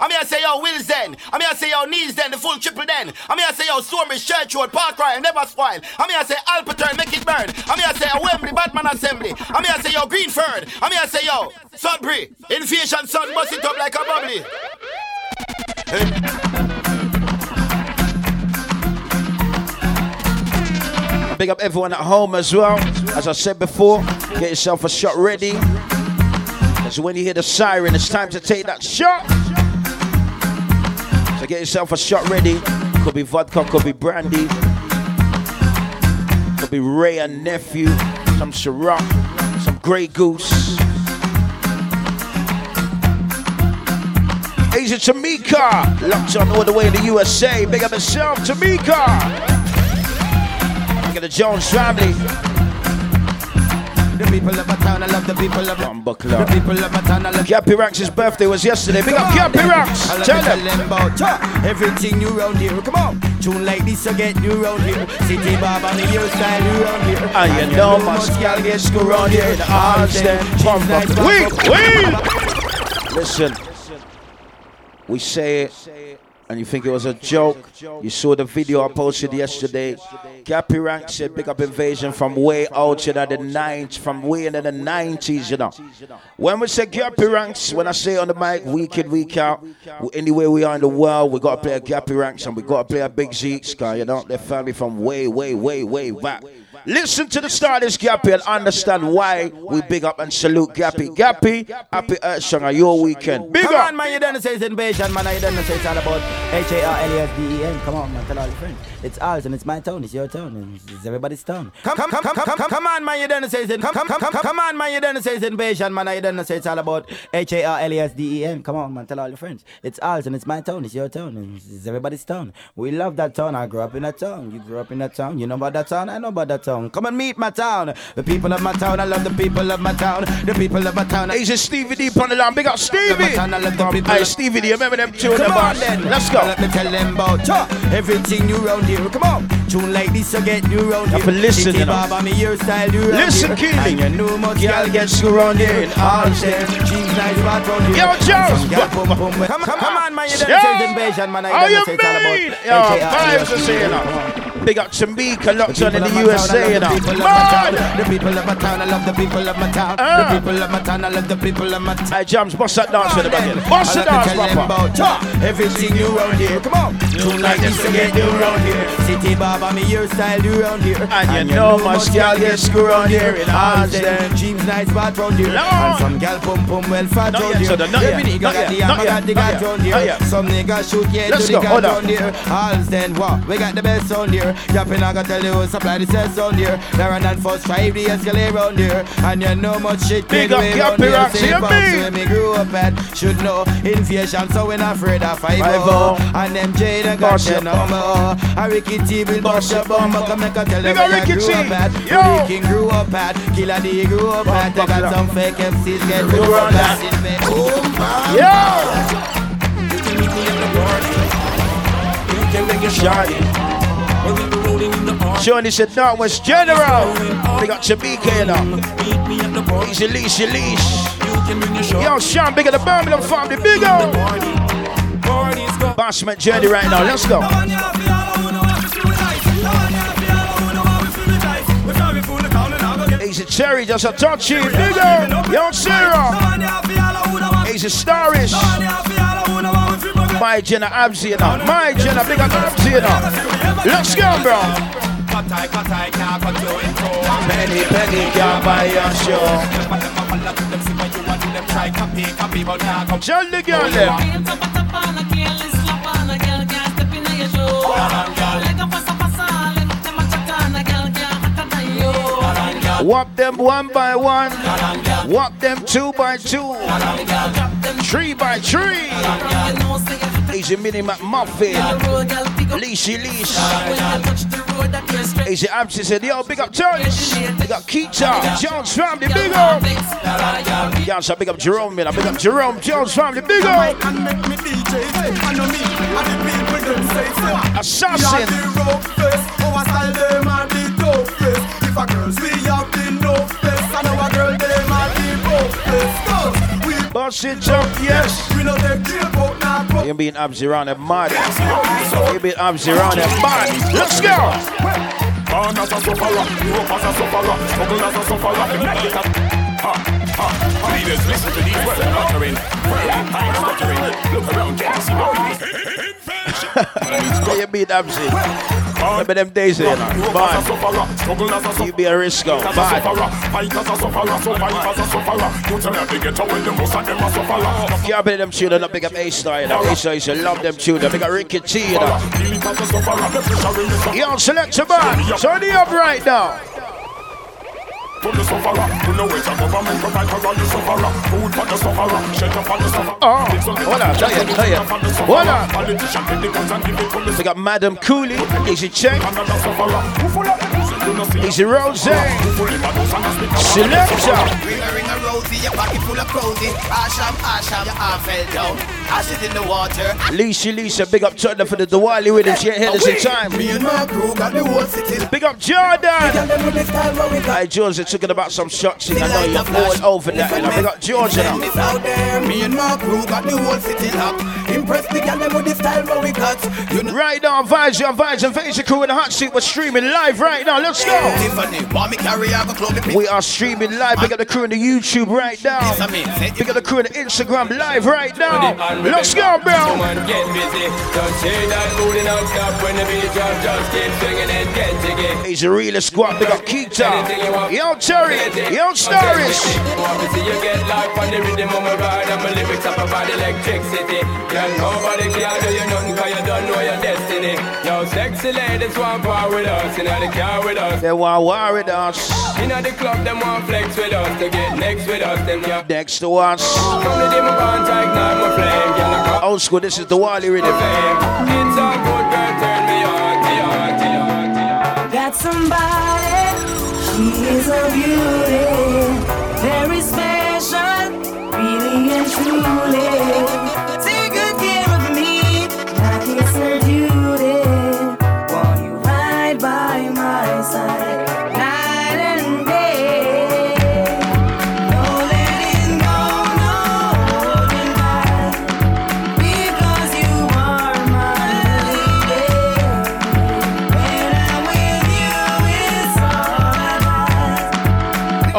I mean I say yo Willesden. I mean I say yo Neasden, the full triple then. I mean I say yo Stonebridge Church Road, Park Royal, never spoil. I mean I say Alperton, make it burn. I mean I say Wembley, Batman Assembly. I mean I say yo Greenford. I mean I say yo Sudbury. Infusion Sun, bust it up like a bubbly. Big up everyone at home as well. As I said before, get yourself a shot ready. Because when you hear the siren, it's time to take that shot. So get yourself a shot ready. Could be vodka, could be brandy, could be Wray and Nephew, some Ciroc, some Grey Goose. Asia Tamika, locked on all the way in the USA. Big up yourself, Tamika. Look at the Jones family. The people of my town, I love the people of. The people of my town, I love Ranks' birthday was yesterday. Big up Gappy Ranks. Tell them. about everything new round here. Come on, tune like this, I get new round here. City Bob and the your style new round here. And you know my gal get screwed around here the arms them. Bumbuckler. Wait, wait. Listen, we say it and you think it was a joke. You saw the video I posted yesterday. Gappy Rank said big up invasion from way out in the 90s, from way into the 90s, you know. When we say Gappy Ranks, when I say on the mic, week in, week out, anywhere we are in the world, we got to play a Gappy Ranks and we got to play a Big Zeke Sky, you know. They're family from way, way, way, way back. Listen to the this Gappy and understand why we big up and salute Gappy. Gappy, happy Earth Song on your weekend. Big Come up. on, man, you don't say it's invasion, man. You don't say it's all about H-A-R-L-E-S-D-E-N. Come on, man, tell all your friends. It's ours and it's my town. It's your town. It's, it's everybody's town. Come, come, come, come, come, come on, man, you don't say it's. Come, come, come, come, come on, man, you don't say it's invasion, man. You don't say it's all about H-A-R-L-E-S-D-E-N. Come on, man, tell all your friends. It's ours and it's my town. It's your town. It's everybody's town. We love that town. I grew up in that town. You grew up in that town. You know about that town. I know about that town. Come and meet my town. The people of my town. I love the people of my town. The people of my town. He's a Stevie D on the line. Big up Stevie. Town, I love the people Hey, Stevie D, remember them two in the Come on then. Let's go. Let me tell them about cha, everything new round here. Come on. Tune like this, I get new round here. listen, you know. Me your style new Listen. Keely. And you know much Girl girl get get round here in all there. She's nice right round here. Yo, Jones. Come, on, man. You say it's invasion, man. You don't say it's all about? Yo, vibes are saying Come on. that. Big up Tamika, locked on in the People of my USA, you know. the people of my town. The people of my town, I love the people of my town. Ah. The people of my town, I love the people of my town. Hey, Jams, bust that dance with the back. Bust the dance, them proper. everything new round here. Come on, tune like this to get new round here. City Baba, me your style new round here. And you know my gal get screwed around here in arms then. Jeans nice bad round here. And some gal pum pum well fat round here. so the- not Every nigga got the hammer, got the gat round here. Some niggas shoot yeah to the gat on. round here. Halls then what? We got the best sound here. Yapping I got tell you who supply the set sound here. There and then first five the escalate round here. And you know much shit Big made up way your round here. pirates, Same hear box me? where me grew up at. Should know inflation, so we not afraid of 5 5-0. And them Jada Bust got your your number. A Ricky T will bust your bum. Come make a tell Big you up where Ricky you grew T. up at. Yo. Who the King grew up at. Killer D grew up at. They got some fake MCs get Grew grew up big up at. at. Yo! Johnny said, no, was General. Big up Jamaica, you know. Leash, your leash. Yo, Sean, bigger the Birmingham family, big up. Bossman journey right now, let's go. Easy Cherry, just a touchy, big up. Yo, Sarah. Easy Starish. My Jenna you know. My Jenna, big up you know. Let's go, bro. Penny, penny, can't buy your show. Tell the girl them. Walk them one by one. Walk them two by two. Tree by tree. Easy Mini McMuffin. Leashy Leash. Easy Absy said, yo, big up Touch. Big up Keita. Jones family, big up. Yeah, so big up Jerome, man. I big up Jerome. Jones family, big up. Assassin. If a girls we have the no face, I know a girl them are the best. We Bust it up, yes. You're being absy around the mud. You're being absy around the mud. Let's go. Born as a sufferer, grew up as a sufferer, struggle as a sufferer, make it. Ha, ha, ha. Leaders, listen to these words I'm uttering. I'm stuttering. Look around, can't see what You beat absy. Remember them days, you know. Man, you be a risk out. Bad. Can't believe them children that big up A-Star, you know. A-Star, you love them children. Big up Ricky T, you know. Yo, select your man. Turn it up right now for the sufferer. You know it's a government provide for all the sufferer. Food for the sufferer, shelter for the sufferer. Oh, hold on, tell you, tell you. Hold on. Politician take the guns and give it to the We got Madam Cooley, Easy Check. Easy Rose. Selector. Ring a ring a rosy, your pocket full of prosy. Asham, asham, your arm fell down. Ashes in the water. Lisa, Lisa, big up Tottenham for the Diwali with him. She ain't here this time. Me and my crew got the whole city. Big up Jordan. Hey, George, talking about some shots. I know you're all over that. And I got Georgia now. Out there, me and my crew got the whole city locked. Impress the gal with the style we got. You know. Right now, Vibes, your Vibes and Face crew in the hot seat. We're streaming live right now. Let's go. We are streaming live. Big up the crew in the YouTube right now. Big up the crew in the Instagram live right now. Let's go, bro. He's a real squad. Big up Keita. Yo, Terry, yo, you get life on the rhythm of my ride and my lyrics up about electricity. Girl, nobody can do you nothing cause you don't know your destiny. Yo, sexy ladies want war with us, in the car with us. They want war with us. In the club, them want flex with us, to get next with us, them yeah. Next to us. From the my bond, I ignite my flame. Old school, this is the Wally rhythm. Got somebody she is a beauty, very special, really and truly.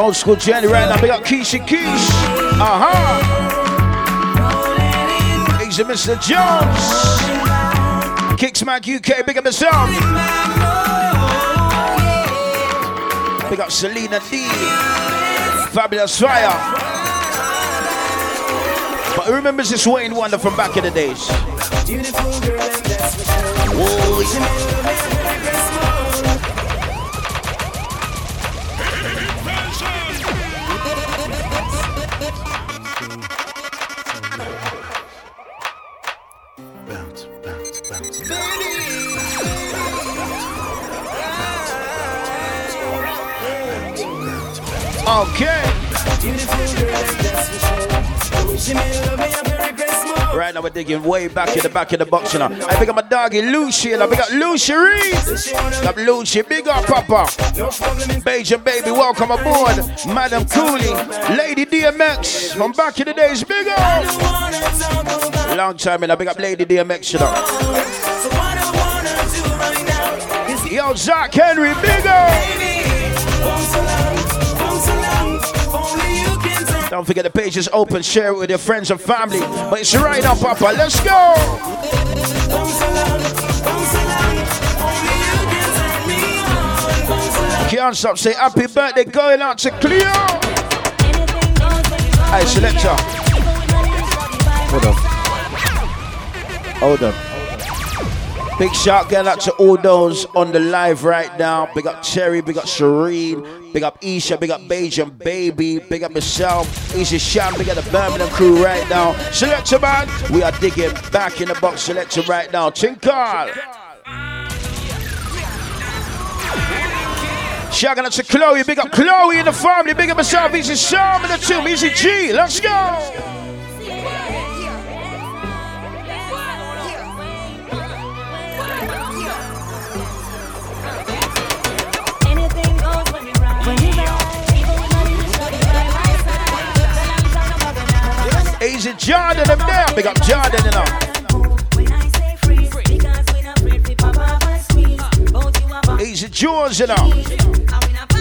Old school Jenny right now. We got Keisha Keish. Uh huh. He's a Mr. Jones. Kicksmack UK. Big up yourself. Big up Selena D. Fabulous Fire. But who remembers this Wayne Wonder from back in the days? Okay. Right now we're digging way back in the back of the box, you know. I pick up my doggy Lucy, and I pick up Lucy Reed. Up Lucy, big up Papa. Bajan baby, welcome aboard. Madam Cooley, Lady DMX from back in the days, big up. Long time, and I pick up Lady DMX, you know. Yo, Zach Henry, big up. Don't forget the page is open. Share it with your friends and family. But it's right now, Papa. Let's go. Can't stop. Say happy birthday going out to Cleo. Hey, selector. Hold on. Hold on. Big shout going out to all those on the live right now. Big up Cherry, big up Shireen, big up Isha, big up Bajan Baby, big up Michelle, Easy Sham, big up the Birmingham crew right now. Selector man, we are digging back in the box selector right now. Tinkal. Shout out to Chloe, big up Chloe in the family, big up myself, Easy Sham in the team, Easy G, let's go. Easy Jordan, them there. Big up Jordan, you know. Easy Jules, you know.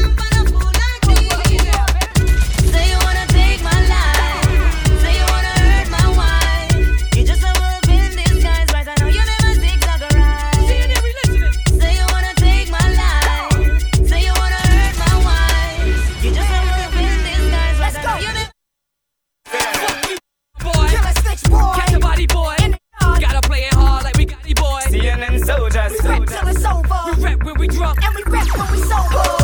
CNN soldiers. We rap till it's over. We rap when we drunk. And we rap when we sober.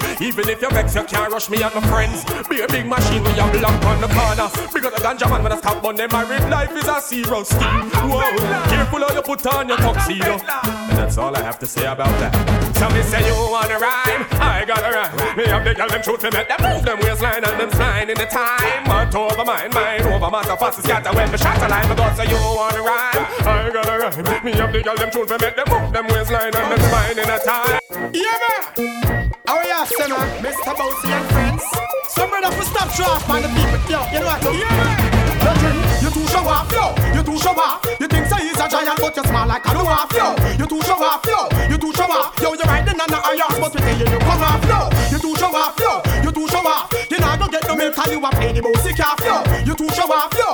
Even if you vex, you can't rush me and my friends. Be a big machine with your block on the corner. Bigger the ganja man when I stop on them. Married life is a zero scheme. Whoa, careful how you put on your tuxedo. And that's all I have to say about that. So me say you wanna rhyme, I gotta rhyme. Me have the girl them shoot me make them move them waistline and them slide in the time. But over mine, mine over matter fast scatter when me shot a line. Go say you wanna rhyme, I gotta rhyme. Me have the girl them shoot me make them move them waistline and them slide in the time. Yeah man, how are you, say man, Mr. Bouncy and friends? Some brother for stop draft on the people, yo, you know what? Yeah man. You too show off, yo. You too show off. You think say he's a giant, but you small like a dwarf, yo. You too show off, yo. You too show off. Yo, you're riding on the iron, but we tell you you come off, yo. You too show off, yo. You too show off. You not go get no milk, cause you a play the bossy calf, yo. You too show off, yo.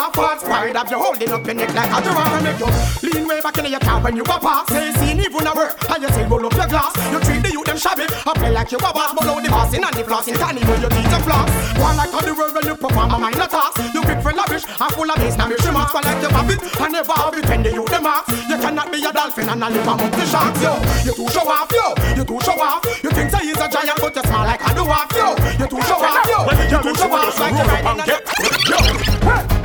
You too show off. False pride of you holding up your neck like a giraffe and make you lean way back in your car when you a pass. Say see even a work, and you say roll up your glass. You treat the youth them shabby. I play like you a boss, but the bossing and the flossing, can't even your teeth and floss. One like how the world when you perform a minor task. You quick for lavish, and full of bass, now you shrimp, like you have it, and never have it when they use the marks. You can not be a dolphin and I live among the sharks, yo. You too show off, yo. You too show off. You think say he's a giant, but you smell like a dwarf, yo. You too show off, yo. You too show off like you're riding a... Yo. I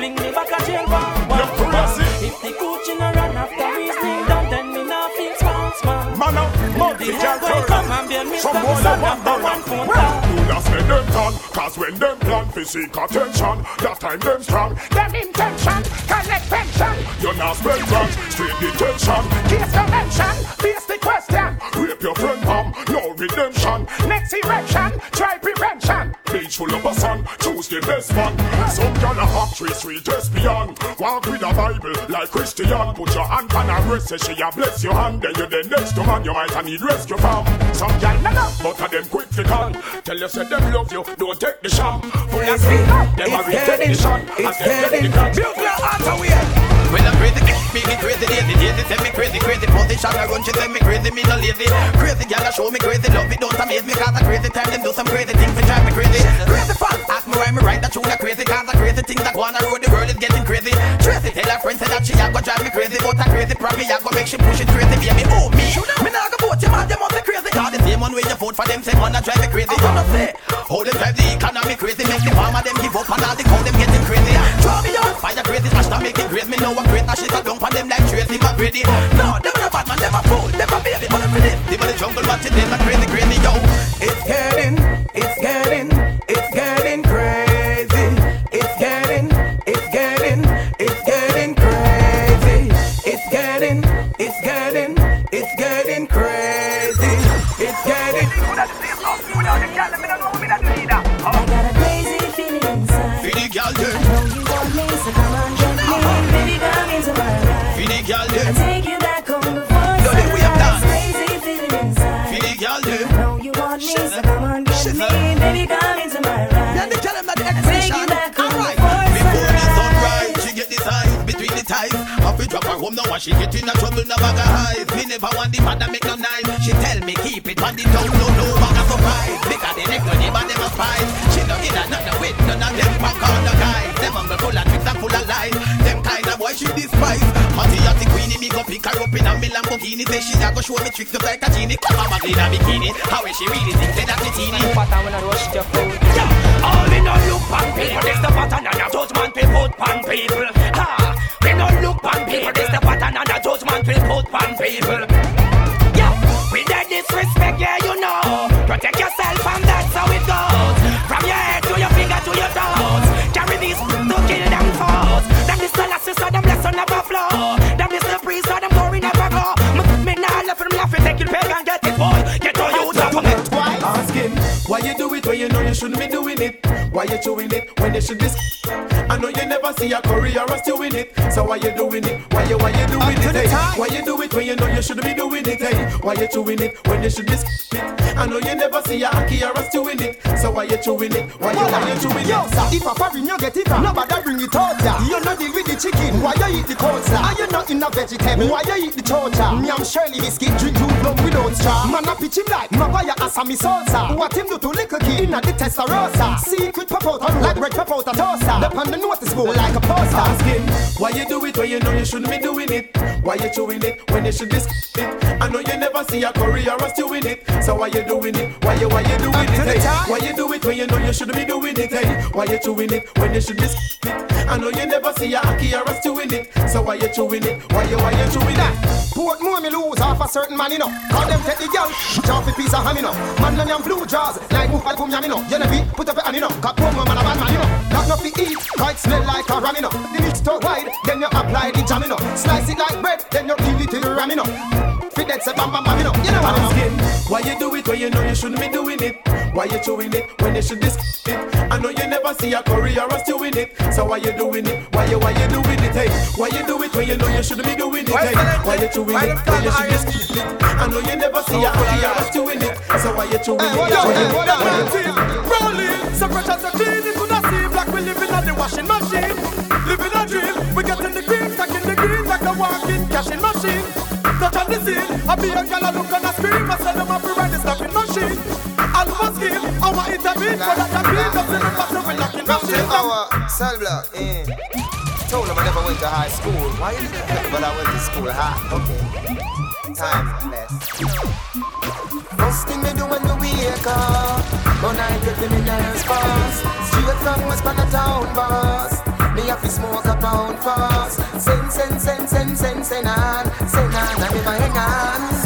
fling me back a jail bar. If the Gucci no run after reasoning down, then me not feel small, small. Man up, The multi hell boy come and bail me Some from boy the that want after the one phone call. Who that's when them done Cause when them plan fi seek attention. That time them strong. Them intention Collect pension You not spend drugs Straight detention. Case no mention. Face the question Rape your friend mom No redemption. Next erection Try prevention. Beach full of a sun Choose the best one Some gal a hot tree Sweet espion. Walk with a Bible Like Christian. Put your hand on her breast Say she a bless your hand. Then you the next to man You might a need rescue from Some gal nah nah But a them quick to con Tell you say them love you Don't take the sham. Full of speed Them a shot And them take the Build your heart away Well, I'm crazy, me me crazy, lazy, lazy, say me crazy, crazy position, I run, she say me crazy, me no lazy. Crazy girl, I show me crazy, love it, don't amaze me, cause I crazy time, them do some crazy things, to drive me crazy. Crazy fun, ask me why me write that tune, I crazy, cause I crazy things that go on the road, the world is getting crazy. Tracy tell her friend, say that she a go drive me crazy, but I crazy, probably I go make she push it crazy, baby, oh me. Me nah go vote you, man, them must be crazy, cause the same one way you vote for them, say man, I drive me crazy. You know say, how them drive the economy crazy, make the farmer them give up, and all the cow them getting it crazy, me know I'm great, I shit a dump on them like Tracy McGrady. No, drop her home now and she get in a trouble, no bag of highs. Me never want the mother make no knife. She tell me keep it on the down, no no bag of surprise. Because the next one, them a spies. She no in a nothing with none of them back on the guys. Them humble full of tricks and full of lies. Them kind of boy she despise. Hotty queenie, me go pick her up in a me Lamborghini. Say she a go show me tricks just like a genie. Come on, in a bikini. How is she really think say that me teeny? Yeah, all in all look pan people, this the pattern and a judgment we put pan people. Ha, we pan people, this the pattern and the judgment we put pan people. Yeah, we dead disrespect, yeah you know. Protect yourself and that's how it goes. From your head to your finger to your toes. Carry these to kill them foes. Them is the last so them blessing never flow. Them is the priest so them glory never go. M- Me nah left them laugh, take it peg and get it boy. Get to you top of it. Ask him why you do it when you know you shouldn't be doing it. Why you chewing it when you should be? I know you see a career or doing it. So why you doing it? Why you why you doing it? Hey? Why you do it when you know you shouldn't be doing it? Hey, why you chewing it when you should be? it? I know you never see a hockey or doing it. So why you chewing it? Why you why you chewing Yo, it? sir, if a foreign you get it nobody bring it out, ya. You not deal with the chicken, why you eat the coleslaw? Are you not in a vegetable, why you eat the chocha? Me I'm Shirley biscuit, drink two plum without straw. Man a pitch him like, my buy a asami salsa. What him do to little kid inna the testarossa? Secret pop out a like bread pop out a toaster. Up on the notice board like a poster. Ask him why you do it when you know you shouldn't be doing it. Why you chewing it when you should be it? I know you never see a career or doing it. So why you doing it? Why you why you doing it? Hey, why you do it when you know you shouldn't be doing it? Hey, why you chewing it when you should be it? I know you never see a hockey or doing it. So why you chewing it? Why you why you chewing it? Port more me lose off a certain man, know. Call them take the girl, jump a piece of ham, know. Man, them blue jaws, like move al kum yam, you know. You beat, put up a hand, know. Cut poor man, a bad man, know. Not enough to eat, kite smell like a ram, you know. The meat too wide, then you apply the jam, you know. Slice it like bread, then you peel it in the ram, you know. Fit that say bam bam bam, you know. You know what I'm saying? Why you do it when you know you shouldn't be doing it. Why you chewing it when you should be it? I know you never see a career or doing it. So why you doing it? Why you why you doing it? Hey, why you do it when you know you shouldn't be doing it? Hey, why you chewing it when you should be it? I know you never see a career or doing it. So why you chewing it? what you- Why you- what you- Rolling, so fresh as a clean, you coulda seen like we living on the washing machine. Living a dream, we getting the green, stacking the green like a walking cashing machine. Touch on the scene, I be a gal a look on a screen, I send them up ride the snapping machine. Alpha scheme, I want intervene, that I beat up in the bottom when knocking to our cell block, eh. Told him I never went to high school. Why you did that? But I went to school high. Okay. Time less. First thing me do when me wake up, but I get me nerves fast. Straight from West Town boss. Me have to smoke a pound fast. Send, send, send, send, send, send on, send on, I never hang on.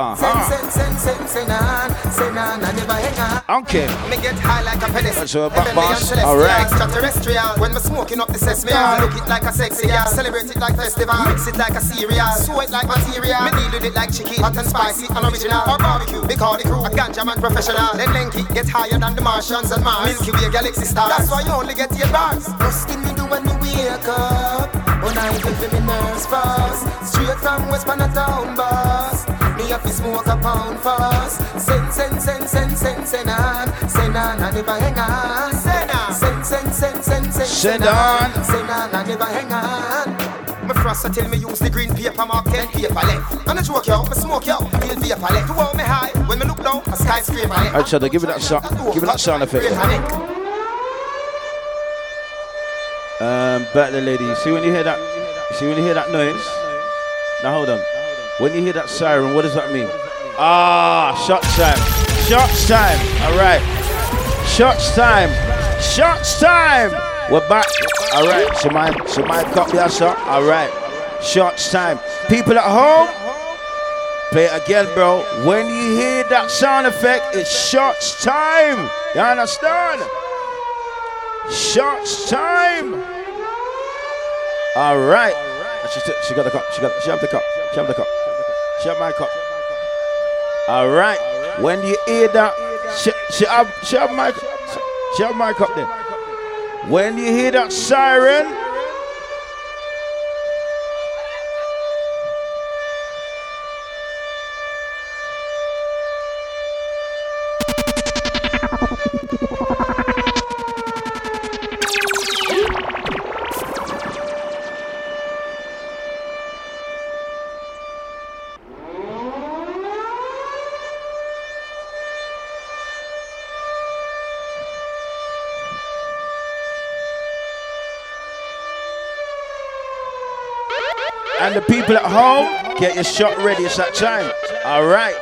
Uh-huh. On, send, send, send, on, on, I never hang on. Okay. Me get high like a pedestal. So a back boss. All right. Extraterrestrial. When me smoking up the sesame, I look it like a sexy girl. Celebrate it like festival. Mix it like a cereal. Sew it like material. Me deal with it like chicken. Hot and spicy and original. Or barbecue. We call the crew a ganja man professional. Then Lenky get higher than the Martians and Mars. Milky Way galaxy stars. That's why you only get eight bars. Thing me do when you wake up. When I get me nerves fast. Straight from West Town boss. Me have to smoke a pound fast. Send, send, send, send, send, send on. Send on, I never hang on. Send on. Send, send, send, send, send, Send on. Send on, I never hang on. My frost tell me use the green paper mark ten paper left. And I joke yo, me smoke yo, feel paper left. To hold me high, when me look down, a skyscraper left. Alright, Cheddar, give me that sound. Give me that sound effect. Um, back the lady. See when you hear that? See when you hear that noise? Now hold on. When you hear that siren, what does that mean? Ah, shots time. Shots time. All right. Shots time. Shots time. We're back. All right. So my, so my copy us up. All right. Shots time. People at home, play it again, bro. When you hear that sound effect, it's shots time. You understand? Shots time. All right. She, she got the cup. She got. She have the cup. She have the cup. Have my cup. All right. When you hear that, have. She have my. Have my cup then. When you hear that siren. The people at home, get your shot ready. It's that time. All right.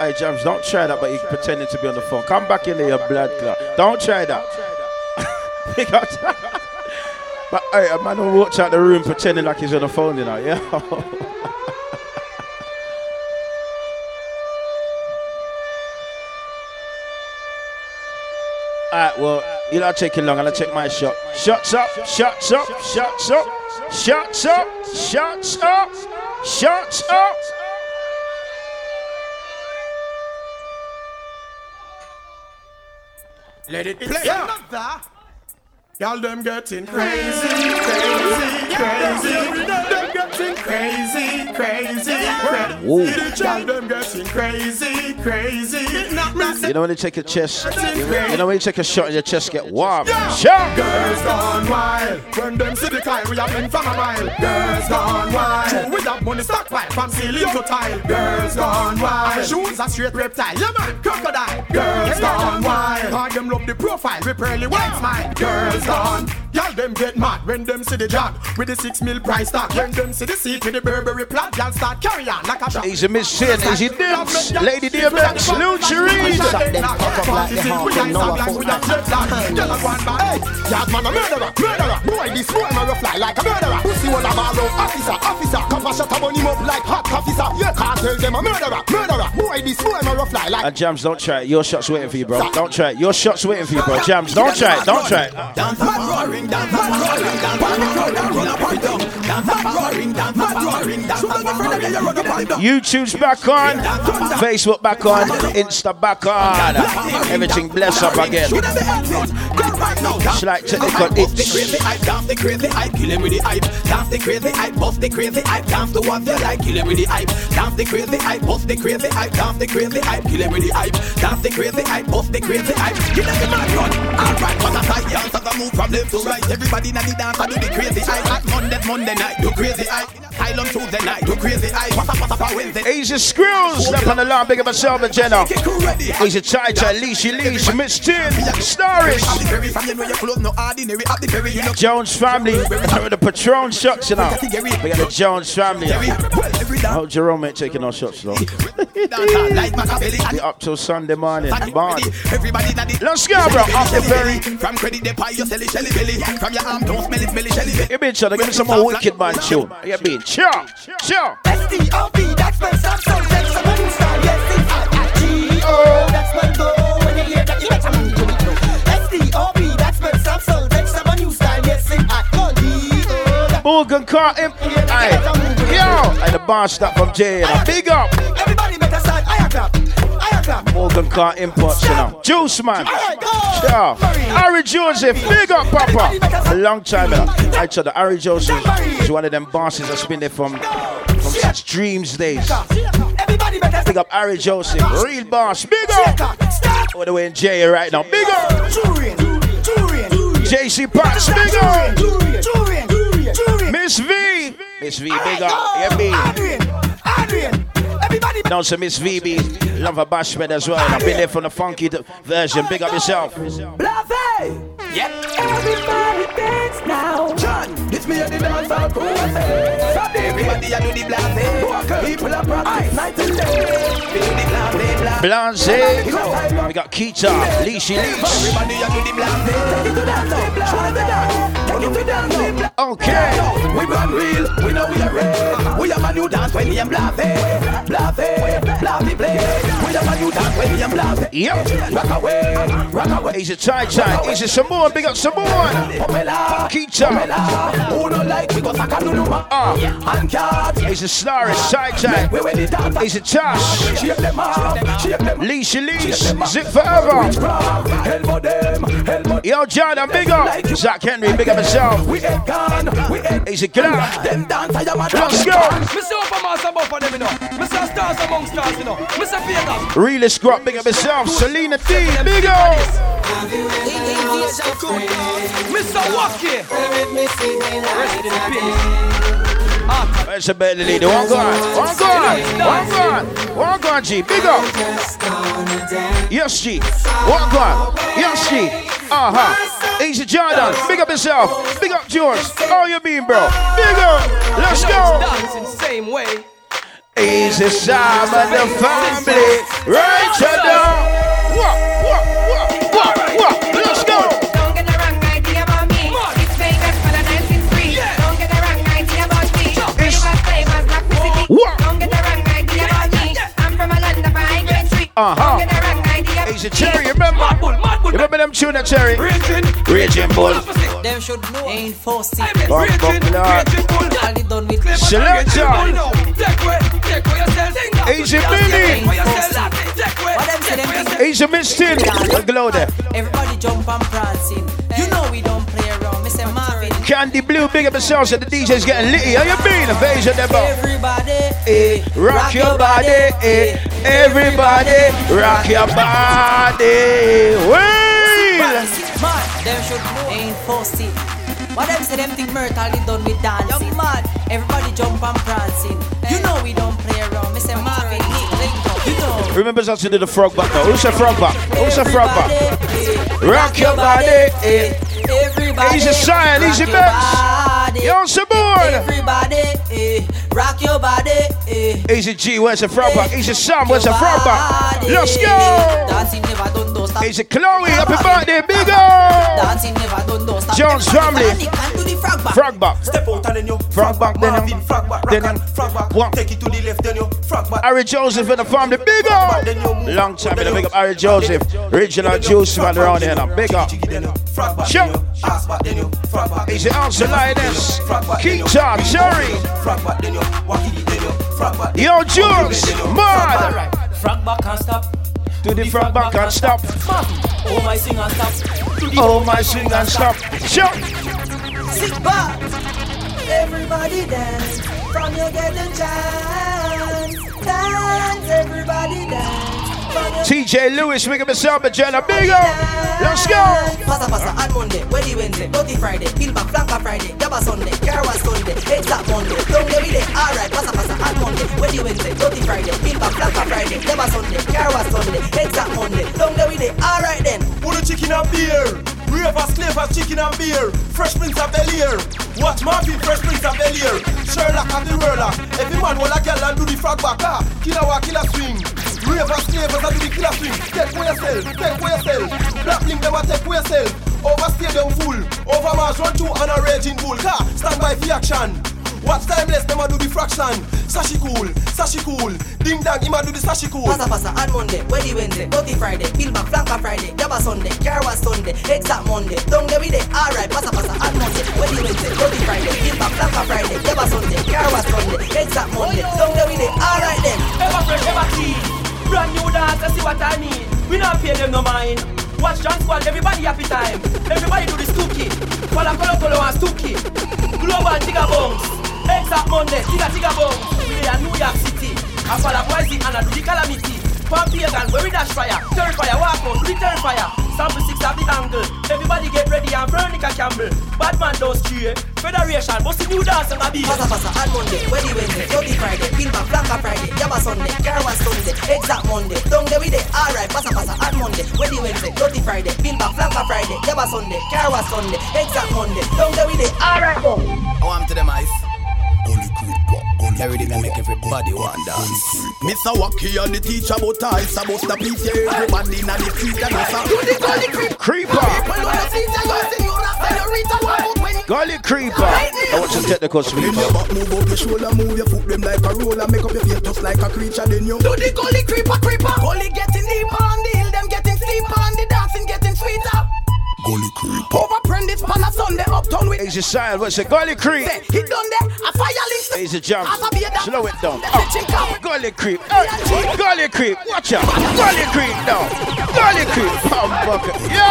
Hey, James, don't try that, but you're pretending to be on the phone. Come back in there, your blood clot. Don't try that. but hey, a man will watch out the room pretending like he's on the phone, you know, yeah? Alright, well, you're not taking long. I'm gonna take my shot. Shots up, shots up, shots up, shots up, shots up, shots up. Shots up. Let it play. Another. Y'all them getting crazy, crazy, crazy. Them getting crazy, crazy, crazy. Whoa. Y'all them getting crazy, crazy. You know when you take a chest, you know when you take a shot and your chest get warm. Shot. Girls gone wild. When them see the kind, we have been from a mile. Girls gone wild. We have money stockpile from ceiling to tile. Girls gone wild. Shoes are straight reptile. Yeah man, crocodile. Girls gone wild. All them love the profile with pearly white smile. Girls gone. Y'all them get mad when them see the job with the six mil price tag. When them see the seat with the Burberry plot, y'all start carry on like a shot. Easy Miss Sin, easy Dims, Lady DMX, Lucha Reed. Hey, yard man a murderer, murderer. Boy, this boy man a fly like a murderer. Pussy one a ball out, officer, officer. Come and shut up on him up like hot officer. You can't tell them a murderer, murderer. Boy, this boy man a fly like. And Jams, don't try it. Your shot's waiting for you, bro. Don't try it. Your shot's waiting for you, bro. Jams, don't try it. Don't try it. Roaring, dance up roaring, dance up roaring, run up and down. Dance up roaring, dance up roaring, dance up roaring. YouTube's back on, Facebook back on, Insta back on. Everything bless up again. Slight technical Dance the itch. crazy hype, dance the crazy hype, kill him with the hype. Dance the crazy hype, bust the crazy hype, dance to what you like, kill him with the hype. Dance the crazy hype, bust the crazy hype, dance the crazy hype, kill him with the hype. Dance the crazy hype, bust the crazy hype, kill him with the mad run. Alright, what a science, as I move from left to right. Alright, everybody in the dance, I do the crazy eye. At Monday, Monday night, do crazy eye. Kyle on Tuesday night, do crazy eye. What's up, what's up on Wednesday? Asia Skrills, up on the line, big up myself and Jenna. Asia Chai Chai, Leashy Leash, Miss Tin, Starish. Jones family, the Patron shots, you know. We got the Jones family. Hope Jerome ain't taking no shots, though. Up till Sunday morning. Bond. Let's go, bro. Off the ferry. From credit, the pie, you sell it, shelly belly. From your arm, don't smell it, smell it, shelly been trying to give me some more wicked man tune. You been chill, chill. S-T-O-P, that's my soul, that's some new style, yes, it's I-I-G-O. That's my go, when you hear that, you better move to it now. That's my soul, that's some new style, yes, it's I-I-G-O. Morgan Car Imp. Aye. Yo, and the bar stop from Jay. Big up. Everybody clap. Morgan Car Imports, you know. Juice man. Yeah. Harry Joseph, big up, Papa. A long time, know. I tell the Harry Joseph is one of them bosses that's been there from, from such dreams days. Everybody make a Big up Harry Joseph, real boss. Big up. All the way in Jay right now. Big up. JC Patch, big up. Miss V. Miss V, big up. Yeah, me. Adrian, Adrian. Now to Miss VB, love her bashment as well. I've been there from the funky version. Big up yourself. yep Everybody dance now. John, it's me and the dance all crew. Everybody I do the blase. People are practice night and day. Do blase, blase. We got Keita, Leashy Leash. Everybody I do the blase. Take it to dance now. Show them the dance. Take it to dance now. Okay. We run real, we know we are real. We have a new dance when we am blase, blase, blase play. We have a new dance when we am blase. Yep. Rock away, rock away. He's a Chai Chai. He's a Samoan. Big up Samoan. Pomela, Keita. Who don't like we go sakanuluma. Ah. And cat, He's a Slarish. Chai Chai. we when the dance. He's a Tash. Shake them up, shake them up. Leashy Leash. Zip forever. Elbow them, elbow Yo, Jordan, big up. Zach Henry, big up himself. We ain't gone, we ain't He's a Glad. them dance. I am a Let's go. Mr. Uppermaster above for them, you know. Mr. Stars among stars, you know. Mr. Vegas. Realist Grot, big up himself. Selena D, big up. Mr. Wacky. Rest in peace. The belly leader? One gone. One gone. One gone. One gone, G. Big up. Yes, G. One gone. Yes, G. Uh huh. Easy Jordan. Big up yourself. Big up George. How you been, bro? Big up. Let's go. Same way. Easy Sam and the family. Right. What? What? What? I ain't Green Street. Uh-huh. Don't get the wrong idea. Easy Cherry, remember? Mad bull, mad bull. You remember them tune that Cherry? Raging. Raging Bull. Them should know. Ain't forced Raging, Bump, bump, raging, raging bull. All it done with Selector. Take away, take away yourself. Easy Take Billy. away yourself. Take away, What them say take them away think- yourself. Easy Miss Tin. The glow there. Everybody jump and prancing. You know we don't Candy Blue, big up yourself. So the DJ's getting litty. How you been? Invasion them up. Everybody, Eh, rock your body, eh. Everybody, rock your body. Wait. Man, them should know. Ain't forced it. What them say them think Myrtle it done with dancing. You mad. Everybody jump and prancing. You know we don't play around. Mr. Marvin, Nick, link up. You know. Remember us to do the frog back now. Who's the frog back? Who's the frog back? Eh. Rock your body, eh. Everybody, Easy rock easy your Benz. body. You on some board? Everybody, eh. rock your body. Eh. Easy G, where's the frog back? Easy Sam, where's the front back? Let's go. Dancing never done, don't stop. Chloe, happy birthday, big up. Dancing never done, don't stop. Jones Everybody family. panic and do the frog back. Frog back. Step out and then you Frog back, then you. frog back, Then you. frog back. One. Take it to the left, then you frog back. Harry Joseph and the family, big up. Long time, in the big up Harry Joseph. Original juice man around here now, big up. Frog back, Sure. then you ass back, then you frog back. Easy answer lioness. Keep talk, Cherry. Frog back, then you walk it, then you frog back. Yo, Jules, mad. Frog back and stop. Do the frog back and stop. Oh my sing and stop. Oh, my swing and stop. Sure. Oh, Sit back. Everybody dance. From you get the chance. Dance, everybody dance. From you TJ Lewis, big up yourself, Jenna. Big up. Let's go. Passa passa on Monday, Wednesday Wednesday, Dirty Friday, Bill back Flanker Friday, Gabba Sunday, Carwa Sunday, Exact Monday, Don't get me there, alright, passa passa on Monday, Wednesday Wednesday, Dirty Friday, Bill back Flanker Friday, Gabba Sunday, Carwa Sunday, Exact Monday, Don't get me there, alright then. Put the chicken and beer. we have Ravers, clavers, chicken and beer. Fresh Prince of Bel Air. Watch Marvin, Fresh Prince of Bel Air. Sherlock and the roller. Every man will a girl and do the frog back. Ah, killer walk, killer swing. Ravers, clavers, and do the killer swing. Take for yourself, take for yourself. Black link them a take for yourself. Over stadium full. Over Mars run two and a raging bull. Car, stand by for action. Watch timeless, them a do the fraction. Sashi cool, sashi cool. Ding dang, him a do the sashi cool. Passa passa on Monday, Wednesday Wednesday, Dirty Friday, Bill back Flanker Friday, Gabba Sunday, Carwa Sunday, Exact Monday, Don't get me there, alright, passa passa on Monday, Wednesday Wednesday, Dirty Friday, Bill back Flanker Friday, Gabba Sunday, Carwa Sunday, Exact Monday, Don't get me there, alright then. Ever fresh, ever clean. Brand new dance, I see what I need. We not pay them no mind. Watch John Squad, everybody happy time. Everybody do the stooky. Kola Kolo Kolo and stooky. Global Tigga Bones. Exact Monday, Tigga Tigga Bones. We are New York City. I follow Boise and I do the calamity. Pump pagan, where we dash fire. Turn fire, walk out, do the turn fire. Sample six of the angle. Everybody get ready and Veronica Campbell. Batman don't stray. Federation, what's the new dance on the beat? Passa passa on Monday, Wednesday Wednesday, Dirty Friday, Bill back Flanker Friday, Gabba Sunday, Carwa Sunday, Exact Monday, Don't get me there, alright, passa passa on Monday, Wednesday Wednesday, Dirty Friday, Bill back Flanker Friday, Gabba Sunday, Carwa Sunday, Exact Monday, Don't get me there, alright. I want to them ice. Every day I make everybody want dance. Mr. Wacky and the teacher about ice about the beat yeah. Everybody in the street and us Do the gully creep. Creeper. People on the street and you sing you rasta you reach a one when you Gully creeper. I want some technical Bend sweep. your move up your shoulder, move your foot them like a roller, make up your face just like a creature. Then you do the gully creeper, creeper. Gully getting deeper on the hill, them getting steeper on the dancing getting sweeter. Gully creeper. Over Prentice pan a Sunday uptown with Asia Sile, what's it? Gully creep. He done there, a fire link. Asia jump. As a beer dance, Slow it down. the Up. Oh, gully creep. Up. Oh, gully creep. Watch out. Gully creep down. Gully creep. Pump bucket. Yo,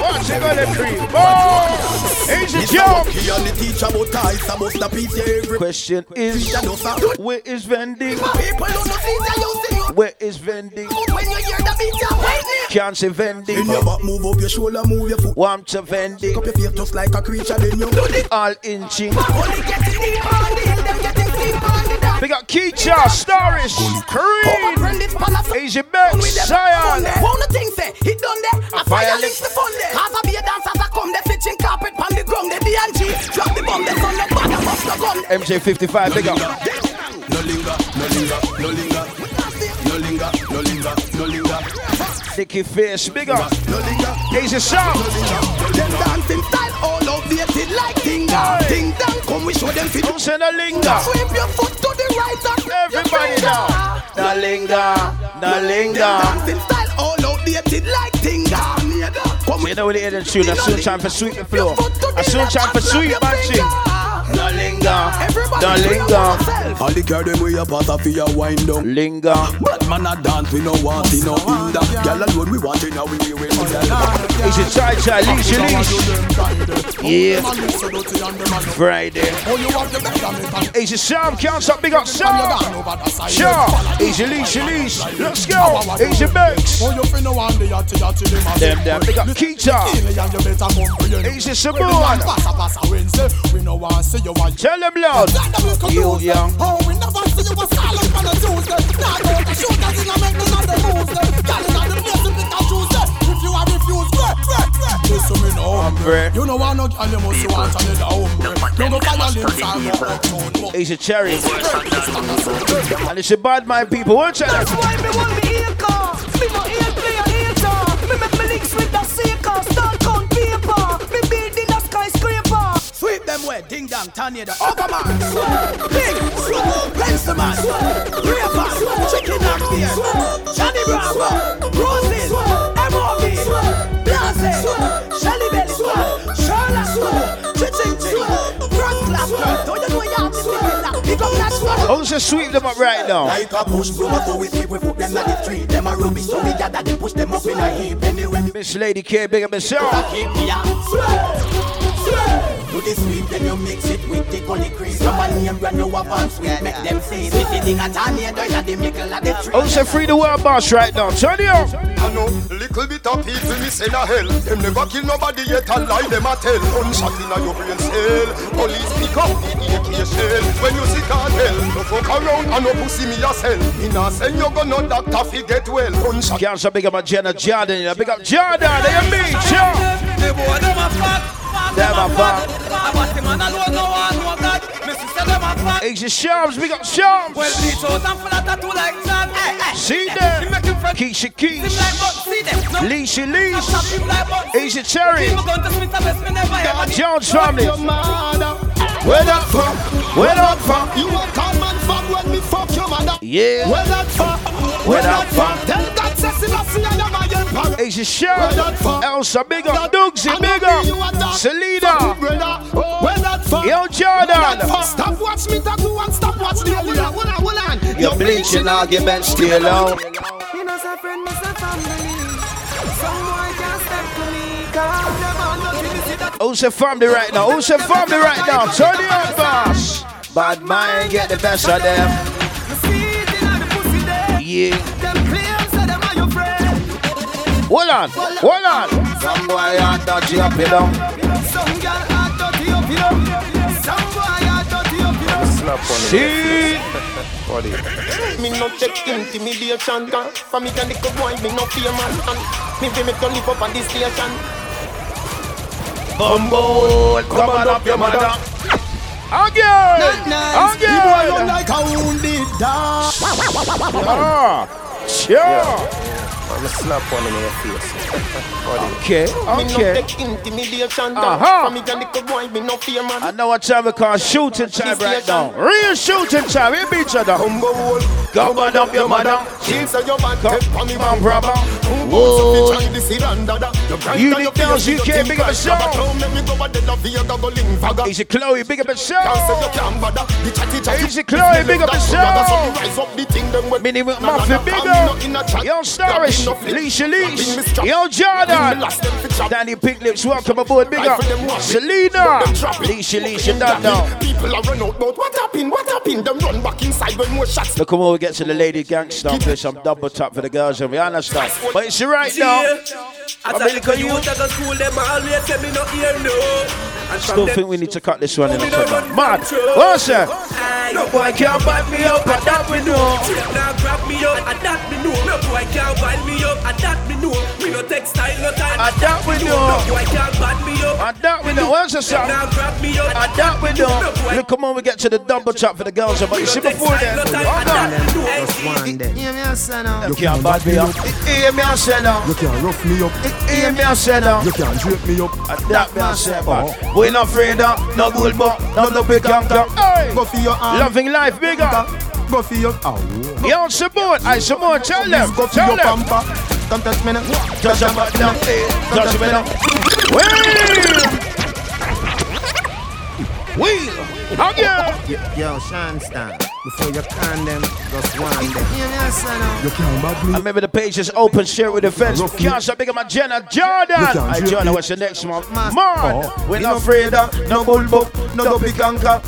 watch the gully creep. Oh, Asia Mr. jump. Wacky and the teacher about ice, about the beat yeah. Every Question is, preacher does a where is vending? People who no see that you sing out Where is vending? when you hear the beat, you wait Can't say vending. Bend your back, move up your shoulder, move your foot. Want to vending. Up your face just like a creature, then you do the All inching. Only getting deeper on the hill, them getting steeper on the dance. We got Keisha, Starish, Kareem, Prentice pan a Sunday Asia Beck, Zion. One the thing say, he done there. A fire fire links the fun there. Cause a beer dancers a come, they stitching carpet on the ground. They D&G, drop the bomb, they son the bag, and bust the gun. MJ55, big up. No linger, no linger, no linger. No linger, no linger, no linger. Nicky Fierce, big up. Linger, Asia Song. Them dancing style all outdated like ding dong. Ding dong, come we show them fit. Don't say no linger. Sweep your foot to the right and Everybody down. No linger, no linger. Dancing style all outdated like ding dong. Come you know it is, tune. I soon time for sweep the floor. I soon time for sweep, man, sing. No linger, no linger. All the girl them way up out of your wind down. Linger. But man a dance, we no want it no hinder. Girl alone we want it now we we we. Asia Chai Chai, leash, leash. Yeah. Friday. Asia Sam, can't stop, big up Sam. Sure. Asia leash, leash. Let's go. Asia Banks. Them, them, big up Keita. Asia Samoan. Tell them loud. You young. Oh, we never see you a style up on a Tuesday. Nah, go to shoot us in a make none of the moves. Girl, in the place to pick and choose. If you are refused, break, break, break. Listen me now. Hombre. You know what, no girl, you must want another hombre. You go fire lips and go uptown. Asia Cherry. And it's a bad mind people. Watch out. That's why me want me ear car. Me want ear play a hater. Me make me them way, ding dong, tornado, Overman, oh, Big, Pensaman, Raper, Chicken and Beer, Johnny Bravo, Roses, M.O.B., Blase, Shelly Belly Squad, Sherlock, Chiching Ching, Front Clap, don't you know you have to pick it up, pick up that squad. I'll just sweep them up right now. Like a push broom, so we sweep, we put them at the tree. Them a rubbish, so we gather them, push them up in a heap. Anyway, Miss Lady K, big up myself. Keep me out. Swear, swear. Do the sweet, then you mix it with the gully cream. Somebody name brand new one sweet, make them say sweet. The thing a tornado, yeah, the mickle of the tree. Oh, say free the world boss right now. Turn it up. I know little bit of people me send a hell. Them never kill nobody yet and lie them a tell. Gunshot in a your brain cell. Police pick up the AK shell. When you see cartel, no fuck around and no pussy me yourself. Me nah send you go no doctor fi get well. Gunshot. Can't say big up my Jenna Jordan. You know, big up Jordan. There you mean, sure. The boy them a fuck. Them a fuck. I want him on alone, no one, no God. Missy say them a fuck. Asia Shams, big up Shams. Well, bleach out and full of tattoo like John. Hey, hey. See He them. make him friend. Keisha Him like see them. No. Leashy Stop Leash. him like Asia Cherry. People going to Smith and West, me never ever. Jones family. Where that from? Where that from? You a fuck when me fuck your mother. Yeah. Where that fuck? Where that fuck? Tell God say Selassie I am my emperor. Asia Shams. Elsa, big up. Dugsy, big up. Selena. Where that fuck? Yo, Jordan. Stop watch me tattoo and stop watch the hold on, hold on, hold on. You're bleaching arguments still low. Me no say friend, me say family. Some boy can't step to me. Cause them all know me see. Who's the family right now? Who's the family right now? Turn it up, boss. Bad mind get the best of them. Me see it in the pussy there. Yeah. Hold on. Hold on. Some boy are dodgy up, you know. Some girl are dirty up, you know. Some boy are dirty up, you know. Slap on him. See? Body. Me no take intimidation girl. For me can little boy, me no fear man And me be me to live up on this station Bumbo, come on up your mother. Again. The boy run Again. like a wounded dog Ah. Sure. I'm gonna slap one in your face. Okay. Okay. take intimidation girl. Uh-huh. For me can little boy, me no fear man I know what time we call shooting time right now. Real shooting time. We beat each other. Come on up your mother. She'll say your man take for me man brother. Whoa. Whoa This is under You bright You and the girls, you can't big up right. yourself. But don't make me go a dead of your go link fagger Easy Chloe, big up Can't say you yourself. can't bother The chatty chatty Easy Chloe, big up yourself. So me rise up the thing them with Minnie with Nah, nah, Muffin, nah, big up. not in a chat. Yo, Starish, Grabbing no flip. Leisha Leash. Grabbing me strap. Yo, Jordan. Last them fi chop. Danny Pink Lips, welcome aboard, big up. Rifle them one. Selena. Them drop it. Leisha Leash, you done now. People are run out but what happened what happened them run back inside when more shots Look, come on, we get to the lady gangster. Play some double tap for the girls, and we understand. But it's right now. I tell you, cause you want to go school, them always say me no hear no. From Still think we need to cut this one in Me a no second. Man, from trouble. what's that? No boy can't back me up, that we know. Now grab me up, that me know. No boy can't wind me up, that me know. Me no take style, no time. And that we know. No boy can't bad me up. And that we know. What's the song? Now grab me up, And that we know. Look, come on, we get to the double tap for the girls, but you see before then. Hold on. You can't back me up. Hear me, I say now. You can't rough me up. Hear me, I say now. You can't drape me up. And that me, I say back. We not afraid of no bull buck, no no big conquer. Hey, Go for your arm loving life bigger. Go for your ow Yo, Simone, I Simone, tell them, Go for your them. Come touch me now. Touch your now, touch me now. Wheel, wheel, again. Yo, Sean Stan, before you can them, just one them. You can't bag me I remember the page is open, share with the friends. Can't stop big up my Jenna Jordan. can't I drip Jordan, what's your next one? Man, Oh. we're not afraid of no bull buck, no dopey conquer.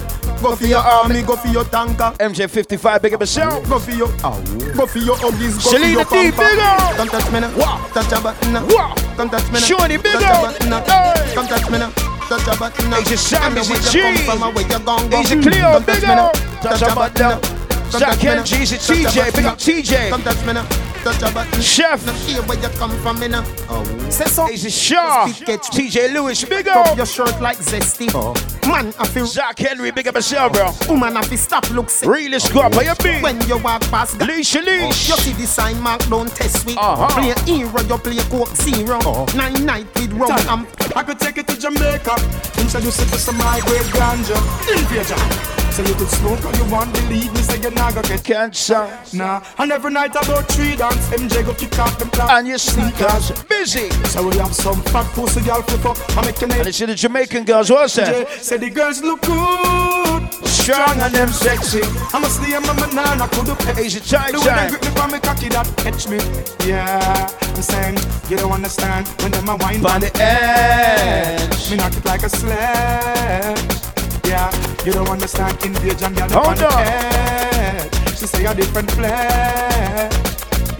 Go for your army Go for your tanker MJ55, big up yourself. Go for your ow Go for your huggies Go for Selena your D, big up. Come touch me now Wow. Touch your button now Wow. Come touch me now Shorty, big Touch up. your button now Hey. Come touch me now Touch your button now Easy Sam, I know easy where you G. come from and where you gon' go. Easy Cleo, big up. Touch your button button now now. Come Jack touch me now. Henry, easy Touch your TJ, big up TJ. Come touch me now Touch your button Chef. Where you come from Oh Say so Easy Shaw. TJ Lewis, big Up your shirt like zesty Man I feel Zach Henry, big up yourself, bro. Woman I feel stop look sick Really squat, you be? When you walk past Leash, leash. You see the sign mark, don't test with. Uh-huh. Play hero, you play coke zero. Nine night with rum I could take it to Jamaica, introduce it to some high grade ganja. Invasion. So you could smoke all you want, believe me, say you're not gonna get Cancer. Nah, and every night about three dance, MJ go kick off them clap. And your sneakers. Busy. So we have some fat pussy girl for fuck. I make an And it's the Jamaican girls, what's that? Say the girls look good. Strong and them sexy. I'm a slim, I'm a banana, could have pet. Easy chai The way they grip me from me cocky that catch me. Yeah, I'm saying, you don't understand when them a wine On the edge. Me knock it like a sledge. Yeah, you don't understand invasion, girl. Hold on the edge. She say a different flesh.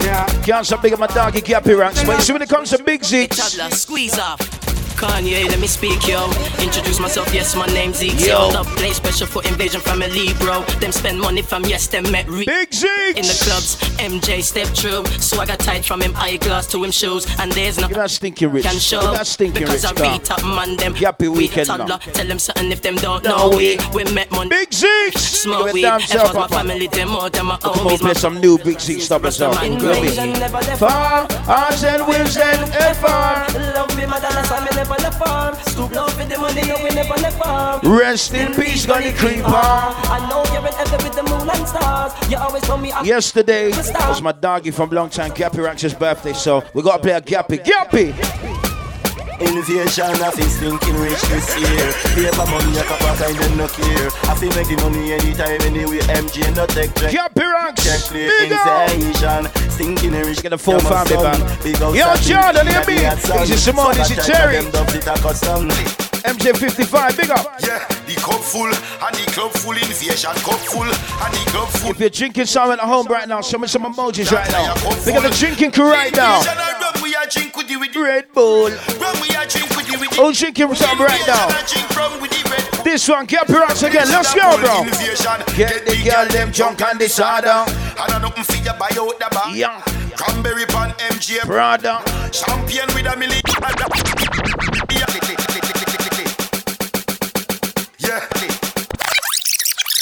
Yeah. Can't stop big up my doggy gappy ranks. But you see when it comes to big Zeeks. Toddler, squeeze off. Kanye, let me speak, yo. Introduce myself, yes, my name's Zeke. Yo. Yo. Up, play special for invasion family, bro. Them spend money from yes, them met re- Big Zeke. In the clubs, MJ step true. So I got tight from him eyeglass to him shoes. And there's no You're not stinking rich. can show. You're not stinking because rich, I beat up top man them. Yappy We weekend toddler, now. Tell them something if them don't No know way. we. We met money. Big Zeeks. Smoke Give it weed. damn If self my up. family, them more than my Come on, play some new big Zeke stuff as well. Invasion never left Far, hearts and wheels and far. Love me, my dollar, so me never left farm. Stoop low for the money, no, we never left farm. Rest in peace, Gunny Creeper. I know you're in heaven with the moon and stars. You always told me I Yesterday was my doggy from long time Gappy Ranks' birthday, so we gotta play a Gappy. Gappy! Invasion of his thinking rich this year. Paper money, a couple kind them no care. I feel make the money anytime, anyway. MG no take check. Gappy Ranks! Check clear Big up! invasion. Stinking rich. Get a full family band. Yo, Jordan, hear me. This is Simone, this is Jerry. MJ55, big up. Yeah, the cup full and the club full invasion. Cup full and the club full. If you're drinking something at home right now, show me some emojis right now. Big up the drinking crew right now. Invasion and rum, we are drink with the with the Red Bull. rum. We are drink with the with the. Who's drinking something right now? Invasion and drink rum with the. This one, Gappy Ranks again. Let's go, bro. Get the girl them drunk and disorder. And I nothing for you buy out the bar. Cranberry pan MJ. Brother. Champion with a million.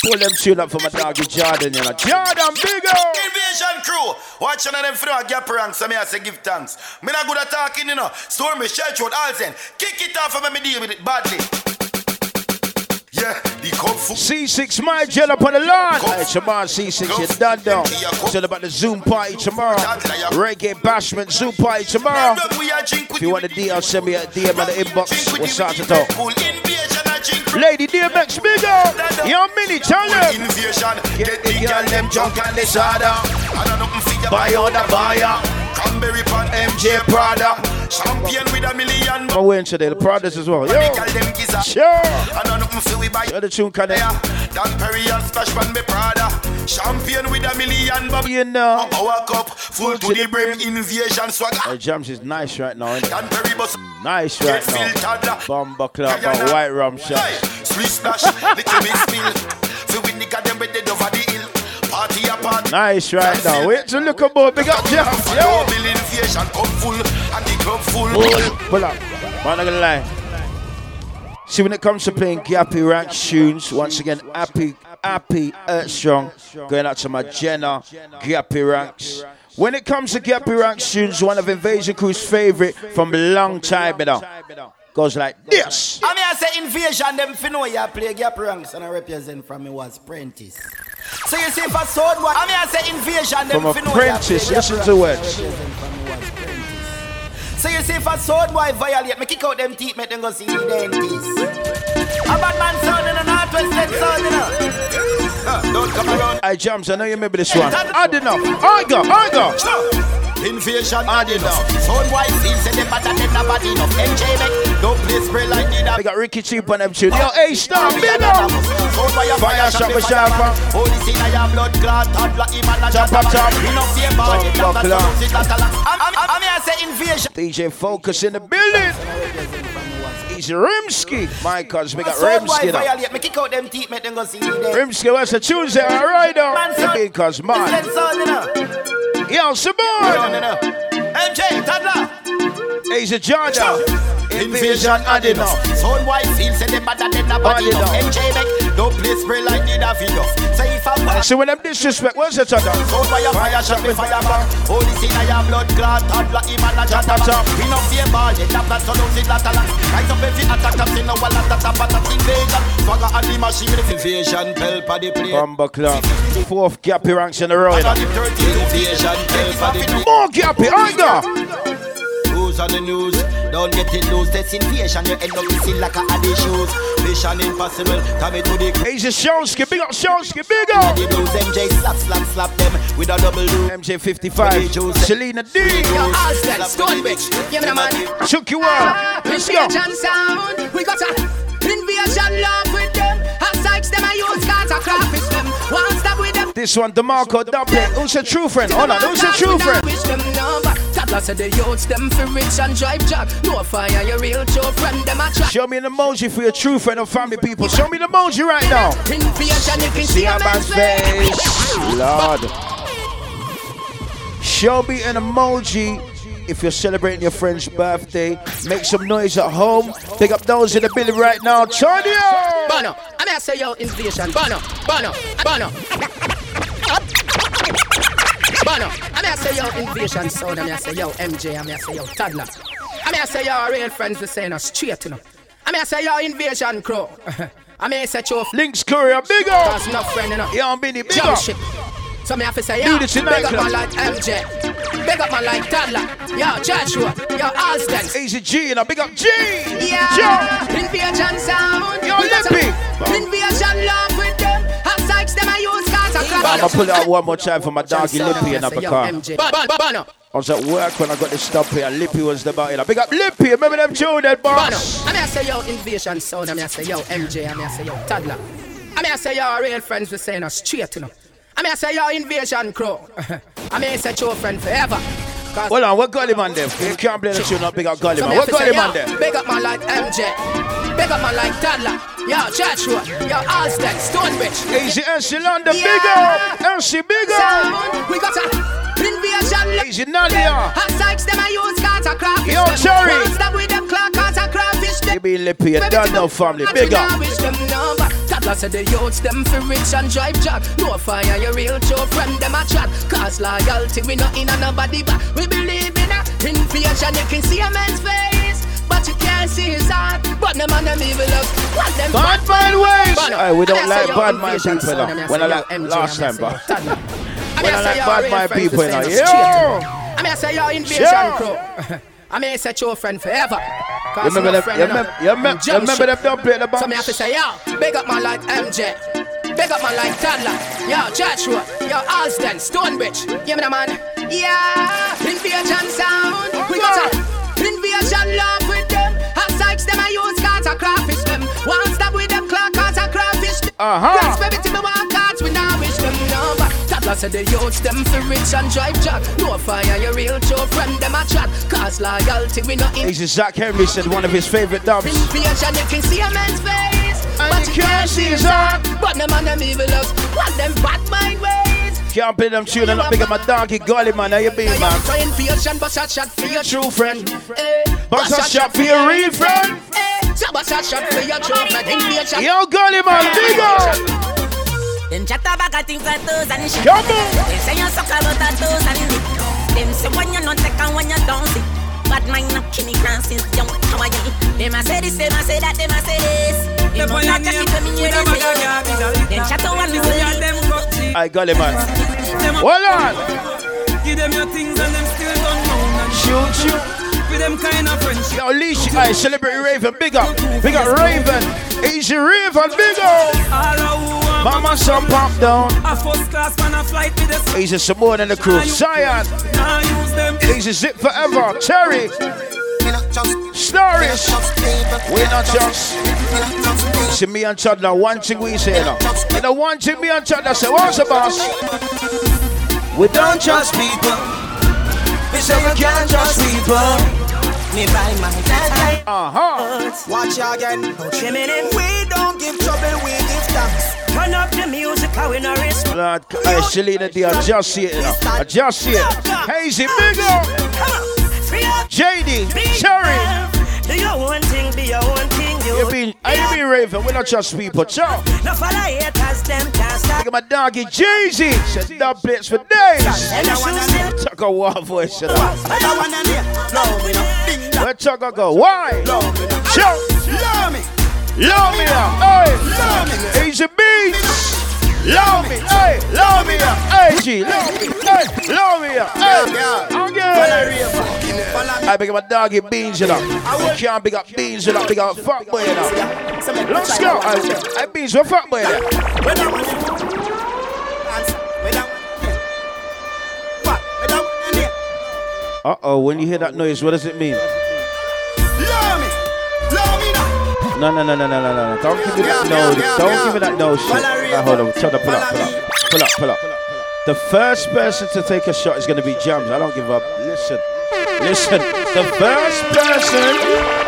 Pull them tune up for my doggy Jordan, you know. Jordan, big up. Invasion crew, watch on them through a gap rank, so me I say give thanks. Me not good at talking, you know. Stormy, Church Road, Harlesden. Kick it off and me deal with it badly. Yeah, the cup full. C6 my gel up on the lawn. Hey, tomorrow C6, you're done down. It's all about the Zoom party tomorrow. Reggae bashment Zoom party tomorrow. We are drink If you want a DM, send me a DM in the inbox. What's out to talk? Lady DMX, big up. Yo, mini, tell them. Invasion, Get the girl them drunk and disorder. I you Buy all the buyer. Cranberry pan MJ Prada. Champion with a million. I'm wearing today, the Pradas as well. The Yo, girl them gizzard. sure. I nothing for we buy. Yo, the tune of, Dan Perry and Splash Pan me Prada. Champion with a million. Bob. you know. Our cup full to the brim. Invasion swagger. Hey, Jams is nice right now. Dan Perry bus. Nice right now. Bomber club, and white rum shot. Splish splash, little bit spill. Fi with nigga them with the over Nice right now. Wait to look about big up Jams. Yo, Yo. bill invasion cup full and the club full. Pull up. Man, I'm gonna lie. See, when it comes to playing Gappy Rank tunes, once again, happy, happy, Earth Strong, going out to my Jenna, Gappy Ranks. When it comes to Gappy Rank tunes, one of Invasion Crew's favorite from a long time, you know, goes like this. I mean, I say invasion, them fi know you play gap ranks and I represent from me was Prentice. So you see for sword boy, I mean, I say invasion, them From fi know you play Apprentice, gap listen ranks to and I words. represent from me was Prentice. So you see for sword boy violate, me kick out them teeth, make them go see the dentist. A bad man sound in the northwest, that sound, you know. Uh, Don't come around. Hey, Jams, I know you remember this one. Add enough. I go, I go. Invasion Add enough. Sound white seals say them better than nobody enough. MJ make don't play spray like the We got Ricky Cheap on them tune. Yo, A star, big up. Sound fire, Fire shot, me sharper. Holy sin, I am blood clot, toddler, him and a Chop, chopper. chop. We no fear body, Bumbo that's clock. a sit like a lot. I'm, I'm, I'm here say invasion. DJ Focus in the building. He's Rimsky. My cuz, we got Rimsky now. me kick out them teeth, make them go see the dentist. Rimsky, what's the Tuesday? All right, now. Man, son. Because, That man. sound, you know. Yo, No, Simone. no, no. MJ, toddler. He's a Georgia. Invasion and enough. Sound white seals say them better than Body nobody enough. MJ make don't play spray like the Davidoff. Say if I So when them disrespect, what's it other? Sound fire, fire, shot me fire back. Holy sin, I am blood clot, toddler, him and a chopper. chop. We no fear ball, they tap that so don't sit like a lot. Rise up every attack, I'm saying no one at the top of the invasion. Swagger and the machine, invasion, bell for the play. Bumba Club. Fourth Gappy ranks in a row. you know. Under the 30 invasion, bell for the play. More Gappy, I go. Who's on the news? Don't get it loose, that's invasion. You end up missing like a addy shoes. Mission impossible, come to the He's a Shonsky, big up Shonsky, big up. The blues, MJ slap, slap, slap them with a double do. MJ 55, Selena D. Yo, Alston, Stonebridge, give me the man. Took you out. Let's go. Sound, we got a invasion love with them. Hot sykes them, I use cards, I crawfish them. One stop with them. This one, DeMarco Dublin. Who's a true friend? Hold on, who's a true friend? Wish them number. Tatla said the youths them for rich and drive job. No fire, your real true friend them a. Show me an emoji for your true friend or family people. Show me the emoji right now. Invasion, you can See a man's face. Lord. Show me an emoji if you're celebrating your friend's birthday. Make some noise at home. Pick up those in the building right now. Tonio! Bono, I'm gonna say yo invasion. Bono, Bono, Bono. Bono, I'm gonna say yo invasion sound. I'm gonna say yo MJ. I'm gonna say yo toddler. I'm gonna say yo real friends are saying us straight you know. I'm gonna say yo invasion crew. I'm gonna say yo Links Courier, big up. Cause no friend you know. Yo, Benny, big Jump up. ship. So me have to say yo, big up man like MJ. Big up man like toddler. Yo Joshua. Yo Alston. Easy G, and a big up G. Yeah, invasion sound. Yo, We got a Lippy. Invasion love I'm gonna pull it out one more time for my doggy Lippy and Say, yo, car. I was at work when I got this stop here. Lippy was the body. Big up Lippy. Remember them Bono. boss? I'm gonna say yo invasion sound. I'm gonna say yo MJ. I'm gonna say yo toddler. I'm gonna say yo real friends We're saying us straight you know. I'm gonna say yo invasion crew. I'm gonna say your friend forever. Hold on, what Gully man them? You can't play the tune, not big up Gully man. What Gully man them? Big up man like MJ. Big up man like Toddler. Yo, Joshua. Yo, Alston. Stonebridge. Easy NC London, big up. NC, big up. We got a invasion. Easy Nadia. Hot sykes them I use cars and crawfish Yo, them. Cherry. One stop with them clock and crawfish them. You be Lippy, you done no family. Big up. Wish them number. Toddler said the youths them for rich and drive job. No fire, your real true friend them a chat. Cause loyalty we not in a nobody but we believe in a invasion. You can see a man's face. But you can't see his heart. But them and them evil love. What them Bad mind ways. Hey, we don't like gonna bad yo mind invasion people, sound, When I like yo last time, I'm bro. gonna say yo Toddler. I'm When I like yo bad real mind friends people, we you know. saying Yo. I'm gonna say yo invasion crew. I'm gonna say your friend forever. You remember them? You remember, you remember, you remember them don't play the So me have to say, yo, big up man like MJ. Big up man like Toddler. Yo, Joshua. Yo, Alston. Stonebridge. Give me the man. Yeah. Invasion sound. We got a invasion love with them. Sykes them I use cars and crawfish them. One stop with them clock and crawfish them. Uh-huh. Baby, to me one cards we now wish them. Toddler said the youths them for rich and drive job. No fire, your real true friend them a chat. Cause loyalty we not in. Zach Henry said one of his favorite dubs. Invasion, you can see a man's face. And but you can't see his heart. But them and them evil. What them bad mind ways. Can't play them tune and not big up my donkey Gully man. How you be, man? you're trying for your shot, but shot shot for your True friend. Eh, But a shot for your real friend. Eh, so but shot shot for your true friend. Invasion. Yo, Gully man, big up. Them chat about a thing for and shit. Come on. They say you suck about a toes and it. Them say when you not take and when you don't see. Bad mind not kill me grand since young. How are you? Them a say this, them a say that, them a say this. Them not like a people me hear they say. Them chat over me I Gully man. Hold on. Give them your things and them still don't know. Shoot, shoot. For them kind of friendship. Yo, Leash, I celebrate Raven, big up, big up Raven, Easy Raven, big up. All a who want Mama, some pop down. a first class man a flight with the Easy some more than the crew. Zion, Now use them. Zip Forever, Terry, Stories. We not just. See me and Chad now, one thing we say now. You know, one thing me and Chad say, what's the boss? We don't trust people. We say we can't trust people. Me buy my dad Uh-huh. Watch you again. No trimming in. We don't give trouble, we give thanks. Turn up the music, how we no risk. Lord, I Shalina D, I just see it now. I just see it. Hazy, big up. JD, Cherry. Do your own thing, be your own thing. You, You been, I been Raven, we not trust people. Ciao. No follow haters, them can't. Look at my doggy Jeezy. Said dub plates for days. And I wanna live. Talk a war voice. You know. I wanna. Love me now. Ding dong. Where talk a go? Why? Love me Love me. Love me now. Hey. Easy beats. Love me, hey, love me, hey, G, love me, hey, love me, hey, okay. I big up my doggy beans, you know. You can't big up beans, you know. Big up fuck boy, you know. Let's go. I, I beans, what fuck boy, you know. Uh oh, when you hear that noise, what does it mean? No, no, no, no, no, no, no, no. Don't give me that no. Don't give me that no shit. Right, hold on. Tell them, pull up, pull up. Pull up, pull up. The first person to take a shot is going to be Jams. I don't give up. Listen. Listen. The first person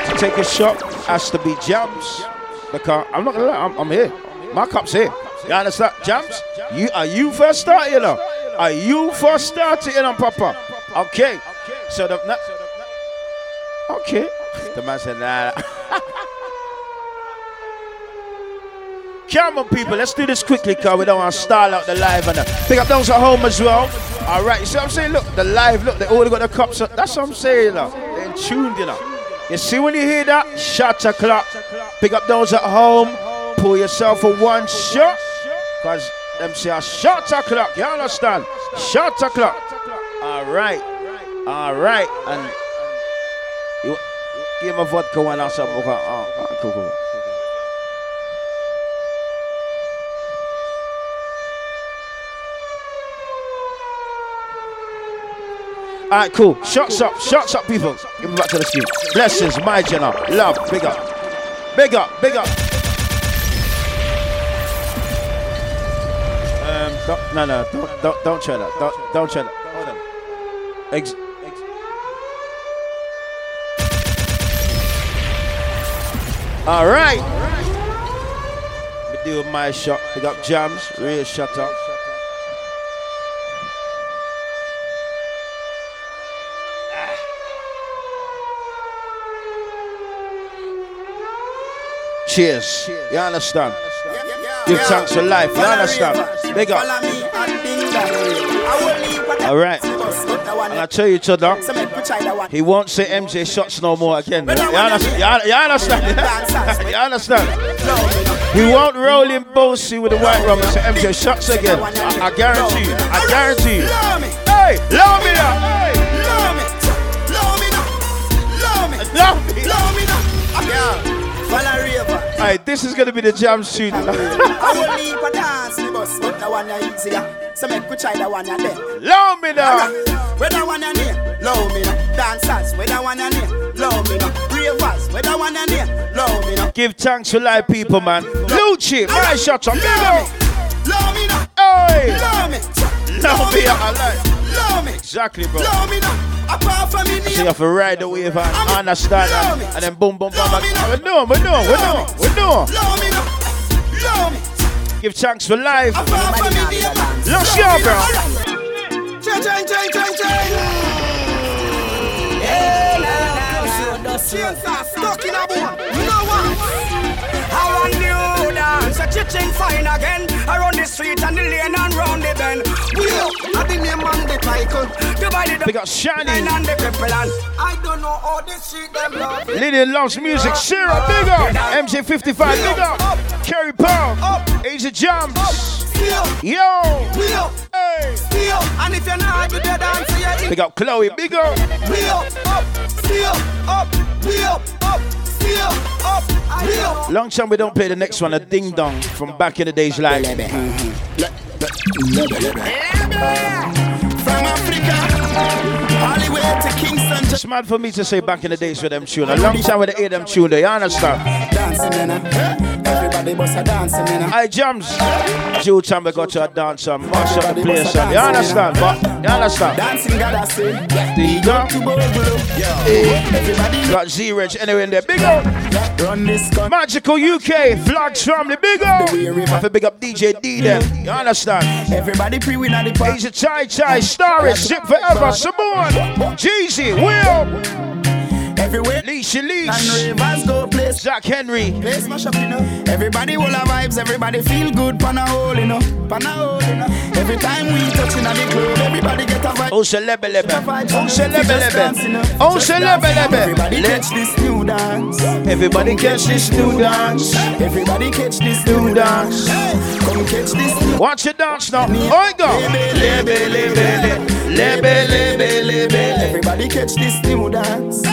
to take a shot has to be Jams. Because I'm not to lie, I'm, I'm here. My cup's here. You understand? Jams? You, are you first started, you know? Are you first starting, you know, Papa? Okay. So the. Na- okay. The man said, nah. Come on, people, let's do this quickly, because we don't want to style out the live. And uh, pick up those at home as well. All right, you see what I'm saying? Look, the live, look, they already got the cups. Up. That's what I'm saying, know. They're tuned, you know. You see when you hear that? Shot o'clock. Pick up those at home. Pull yourself for one shot. Because them say uh, a shot o'clock. You understand? Shot o'clock. All right. All right. And you give a vodka one or something. Okay. Oh, oh, cool, cool. All right, cool. Shots up, shots up, people. Give me back to the screen. Blessings, my general. Love, big up. Big up, big up. Um, don't, no, no, don't, don't, don't try that. Don't, don't try that. Hold on. Ex- ex- All right. Me do my shot. Big up jams. Real shut up. Cheers. You understand? Give thanks for life. You understand? Big up. All right. And I tell you, each other, he won't say MJ shots no more again. You understand? You understand? you understand? He won't roll in Bossy with the white rum and say MJ shots again. I, I guarantee you. I guarantee you. Hey, love me now. Love me. Love me now. Alright, this is gonna be the jam tune. I will leave me boss, this is gonna easier. So make we try the jam. Love me now. Where the one you near, love me now. Dancers, where the one you near, love me now. Ravers, where the one you near, love me now. Give thanks for live people, man. Lucci, my shot on. Me, love me now. Hey, love me, love me. I like. Love me, exactly, bro. Love me now. Apart from me, so you have to ride the wave and understand that, and then boom, boom, boom. Boom. We're doing, we're doing, we're doing, we're doing. Love me now. Love me. Give thanks for life. Apart from me, Let's go, bro. Chang, chang, chang, chang, chang. Hey, la, la, la, la. Stuck in a boat. You know what? I want you dance, a chiching fine again. Around the street and the lane and round the bend. We up, I the name and the title. Divided Big up Shiny. and the cripple and I don't know how this street them love. Lillian loves music. Sarah, big up. MJ55, big up. Kerry Pound. Asia Jams. Yo. Hey. And if you're not the dancer, yeah. Big up Chloe, big up. We up, up, up, up, we up, up. Long time we don't play the next one, a ding dong from back in the days like. It's mad for me to say back in the days with them tune. A long time with the hear them tune, you understand? Everybody bust a dancing in. I jams. Due time we got to a dance and mash up the place, you understand? But you understand? Dancing gotta say, Ding dong. Everybody got Z-Reg anywhere in there. Big up. Run this. Magical UK, Flags family, big up. Have to big up DJ D them. You understand? Everybody pre win at the park. Asia Chai Chai, Starry, Ship Forever, Simone, Jeezy, Will. Everywhere. Leisha Leash. And ravers go place. Zach Henry. Place mash up, you know. Everybody will have vibes. Everybody feel good. Pan a hole, you know. Pan a hole, you know. Every time we touch in the club, everybody get a vibe. Oh, celebe lebe. Oh, celebe lebe. Oh, celebe lebe. Everybody catch this new dance. Everybody catch this new dance. Everybody catch this new dance. Come catch this new Watch your dance now. Oh, go. Lebe, lebe, lebe, lebe, lebe. Everybody catch this new dance.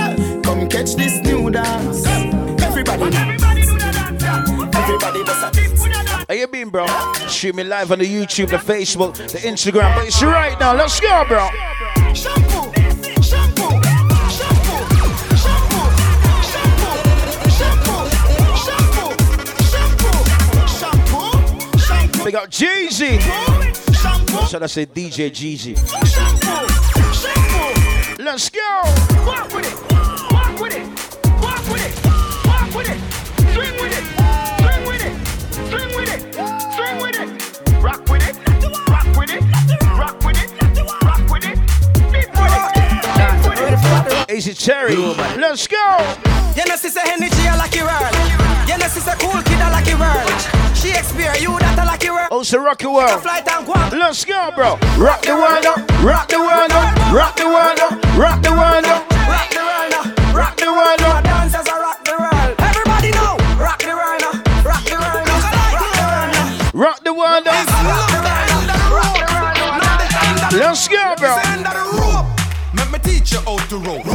Come catch this new dance. Everybody, everybody do the dance. Everybody does a. How you been, bro? Shoot me live on the YouTube, the Facebook, the Instagram, but it's right now. Let's go, bro. Shampoo. They got Jeezy. Should I say DJ Jeezy? Let's go. Easy Cherry. Let's go. You know, sister energy, I like your world. You know, sister cool kid, I like your world. She experience you that I like your world. Oh, so rock the world. Flight and go on. Let's go, bro. Rock the world up. Rock the world up. Rock the world up. Rock the world up. Rock the world now. Rock the world up. Dancers are rock the world. Everybody know. Rock the world now. Rock the world now. Rock the world now. Rock the world. Let's go, bro. Let me teach you how to rope.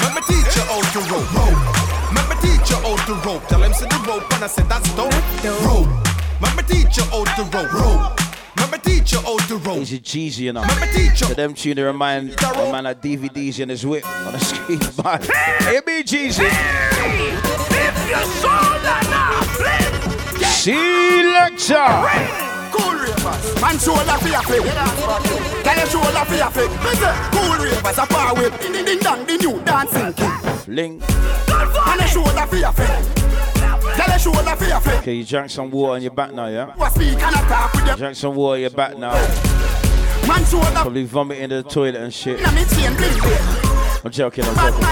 Let me teach you how to rope. Let me teach you how to rope. Tell him see the rope and I said that's dope. Rope. Let me teach you how to rope. Rope teacher how cheesy, you know. Remember teacher. To them tune, they remind a man of DVDs in his whip on a screen. Man, it be cheesy. If you saw that now, Selector. Cool ravers, man show la fi a fi. Tell show la fi a fi. Cool ravers a far away. Ding ding dong, the new dancing king. Link. And they show la fi a fi. Okay, you drank some water on your back now, yeah? What speak and attack Drank some water on your back now. Probably vomit in the toilet and shit. I'm joking, I'm joking.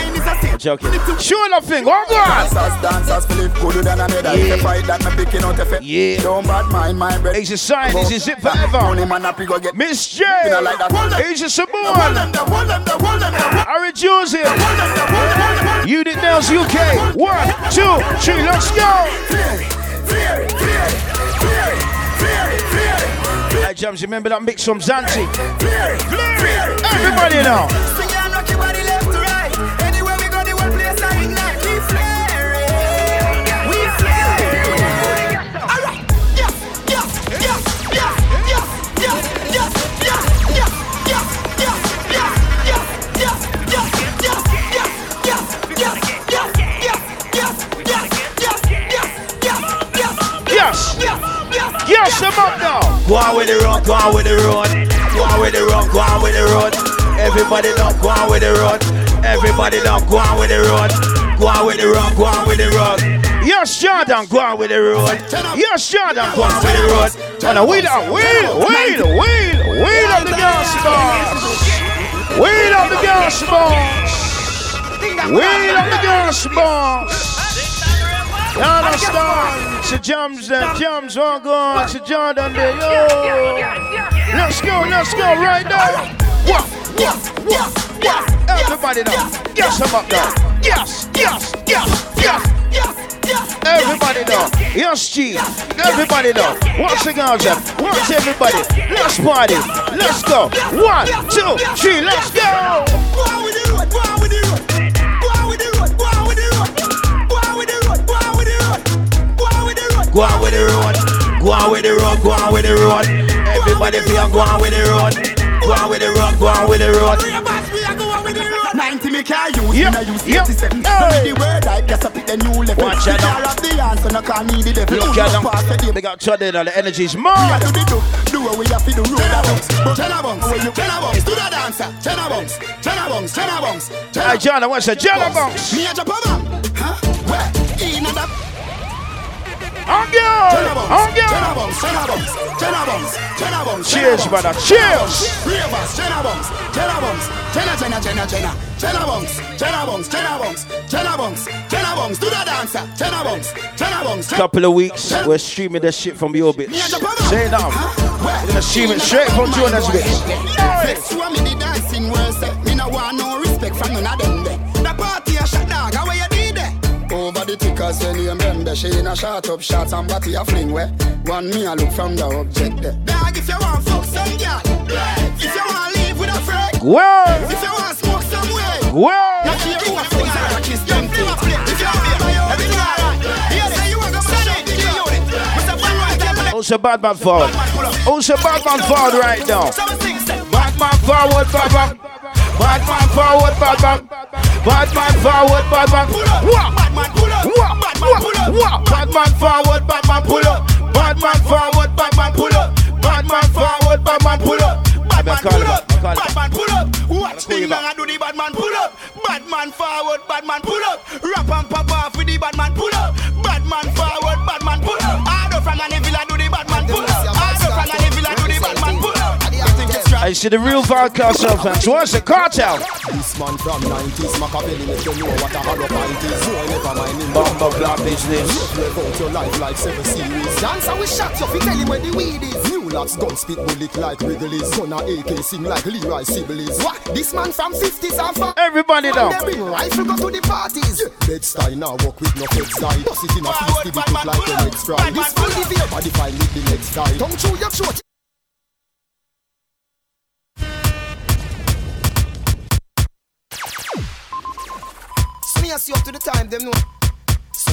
I'm joking. Sure nothing, go on. Dancers, dancers, Philip, cooler than a medal. Yeah. fight that me picking out a fit. Yeah. Don't bad mind my breath. It's sign, this is it forever. Only man happy go get. Miss J. Asia Samoan. Ari Joseph. Unit Nails UK. One, two, three, let's go. Hey, Jams, remember that mix from Zanti? Everybody now. Yes. Them up now. Go on with the road, go on with the road. Go on with the road, go on with the road. Everybody don't go on with the road. Everybody don't go on with the road. Go on with the road, go on with the road. Yes, Jordan, go on with the road. Yes, Jordan, go on with the road. And a wheel, a wheel, wheel, wheel, wheel of the gas bars. Wheel of the gas bars. Wheel of the gas bars. You understand? It's a jams there, jams all gone. It's a Jordan there, yo. Let's go, let's go right now. What? What? What? What? Everybody now. Yes, I'm up now. Yes, yes, yes, yes. Everybody now. Yes, G. Everybody now. What's the girls up? Everybody? Let's party. Let's go. One, two, three, let's go. Go on with the road. Go on with the road, go on with the road. Everybody feel go on with the road. Go on with the road, go on with the road. 90 me can't use, Yep, me nah use yep. 87 Hey. Hey. the word I guess I pick the new level Watch out now. Can't have the answer, no call me the devil Look Who at them. pass the day? They got Todd in, the energy's We a mad. do the do, do what we have to do, roll a bounce But ten a bounce, when you ten a bounce, do the dancer Ten a bounce, ten a bounce, ten a bounce ten a Hey, John, what's a jello box? Me a jump a bang, huh? Where? In a da on girl, on girl. Cheers, brother. Cheers. Ravers, Jenna bums, Jenna bums, Jenna, Jenna, Jenna, Jenna, Jenna bums, Jenna bums, Jenna bums, Jenna bums, Jenna bums. Do the dancer, Jenna bums, Jenna bums. Couple of weeks, we're streaming this shit from your bitch. Say it now. We're gonna stream it straight from Jordan's bitch. Flex, you me the dancing world, me no want no respect from none of them. The tickers when you remember She in a shot up shots and body a fling where One me a look from the object there Dog if you want fuck some girl If you want live with a friend Word. If you want smoke some way Word. Not here who a fuck her a kiss them thing If you want buy your everything alright Here say you want to mash up the unit Mr. Van Right Also bad man forward. Also bad man forward right now. Bad man forward, bad man. Bad man forward, bad man. Bad man forward, bad man. Wah, wah, wah, wah. Bad man forward, bad man pull up. Bad man forward, bad man pull up. Bad man forward, bad man pull up. Bad man pull up. Bad man pull up. Watch me long and do the bad man pull up. Bad man forward, bad man pull up. Rap and pop off with the bad man pull up. I see the real Valcarcel fans. What's the cartel? This man from 90s, Machiavelli make you know what a hollow pint is. So I never mind him. Bumper black business. Live out your life like seven series. Dance Dancer we shot you, fi tell him where the weed is. New lots gun spit bullet like Wrigley's. Gun a AK sing like Leroy Sibbles. What? This man from 50s and from Everybody Man, down. They bring rifle go to the parties. Bed style now walk with no fed side. Bust it in a feast, it look like a next fry. This full the beer body fine with the next guy. Tongue through your throat. Smear you up to the time, them know.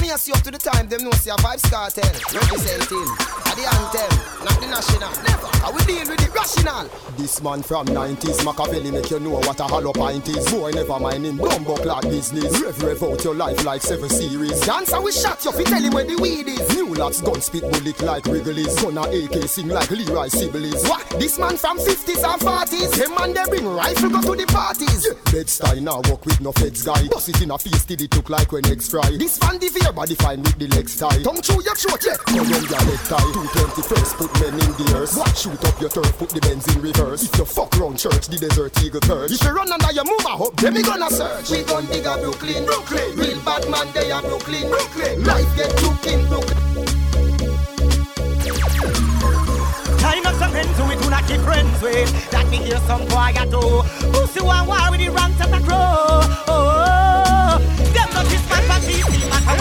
Smear you up to the time, them know. See a Vybz Kartel representing at the anthem, not the national. Never. I will deal with the rational. This man from 90s, Machiavelli make you know what a hollow pint is. Boy, never mind him, bumbo clock business. Rev rev out your life like seven series. Dancer we shot you, fi tell him where the weed is. New lots gun spit bullet like Wrigley's. Gun a AK sing like Leroy Sibbles. What? This man from 50s and 40s. Them man they bring rifle go to the parties. Bed style now walk with no feds guy. Bust it in a feast till it look like when eggs fry. This fan the fear body fine with the legs tie. Tongue through your throat, yeah. Come on your leg tie. 220 first put men in the earth. What? Shoot up your turf, put the Benz in reverse. If you fuck round church, the desert eagle perch. If you run under your move, I hope them me gonna search. We gon' dig a Brooklyn, Brooklyn. Real bad man, they are Brooklyn, Brooklyn. Life get took in Brooklyn. Time up some friends who we do not keep friends with. That me hear some boy a do. Pussy one war with the ranks and the crow. Oh, oh, oh. them not this man for peace. The man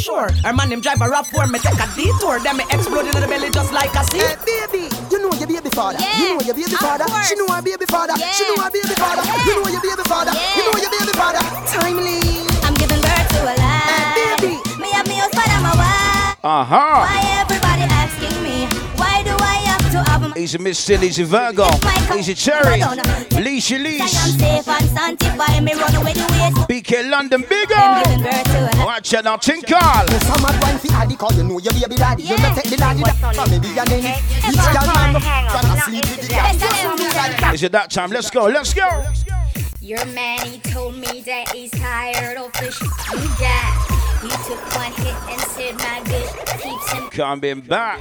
seashore. Her man him drive a rough for me take a detour. Then me explode in the belly just like a sea. Hey, baby, you know your baby father. You know your baby father. She know her baby father. She know her baby father. You know your baby father. You know your baby father. Timely. I'm giving birth to a lie. baby. Me have me husband and my wife. Uh-huh. Why everybody asking me? Why do I have to have a Easy Miss Still, easy Virgo, easy Cherry, Leashy I'm Leash, safe and sanctified. Me run away the ways. BK London, big I'm giving birth to a Watch out now, Tinkle. You some mad wine fi addy cause you know your baby daddy. You not take the daddy that from maybe your nanny. Each girl man gonna sleep with the girl. Is it that time? Let's go, let's go. Your man, he told me that he's tired of the shit you got. He took one hit and said my good keeps him. Coming back.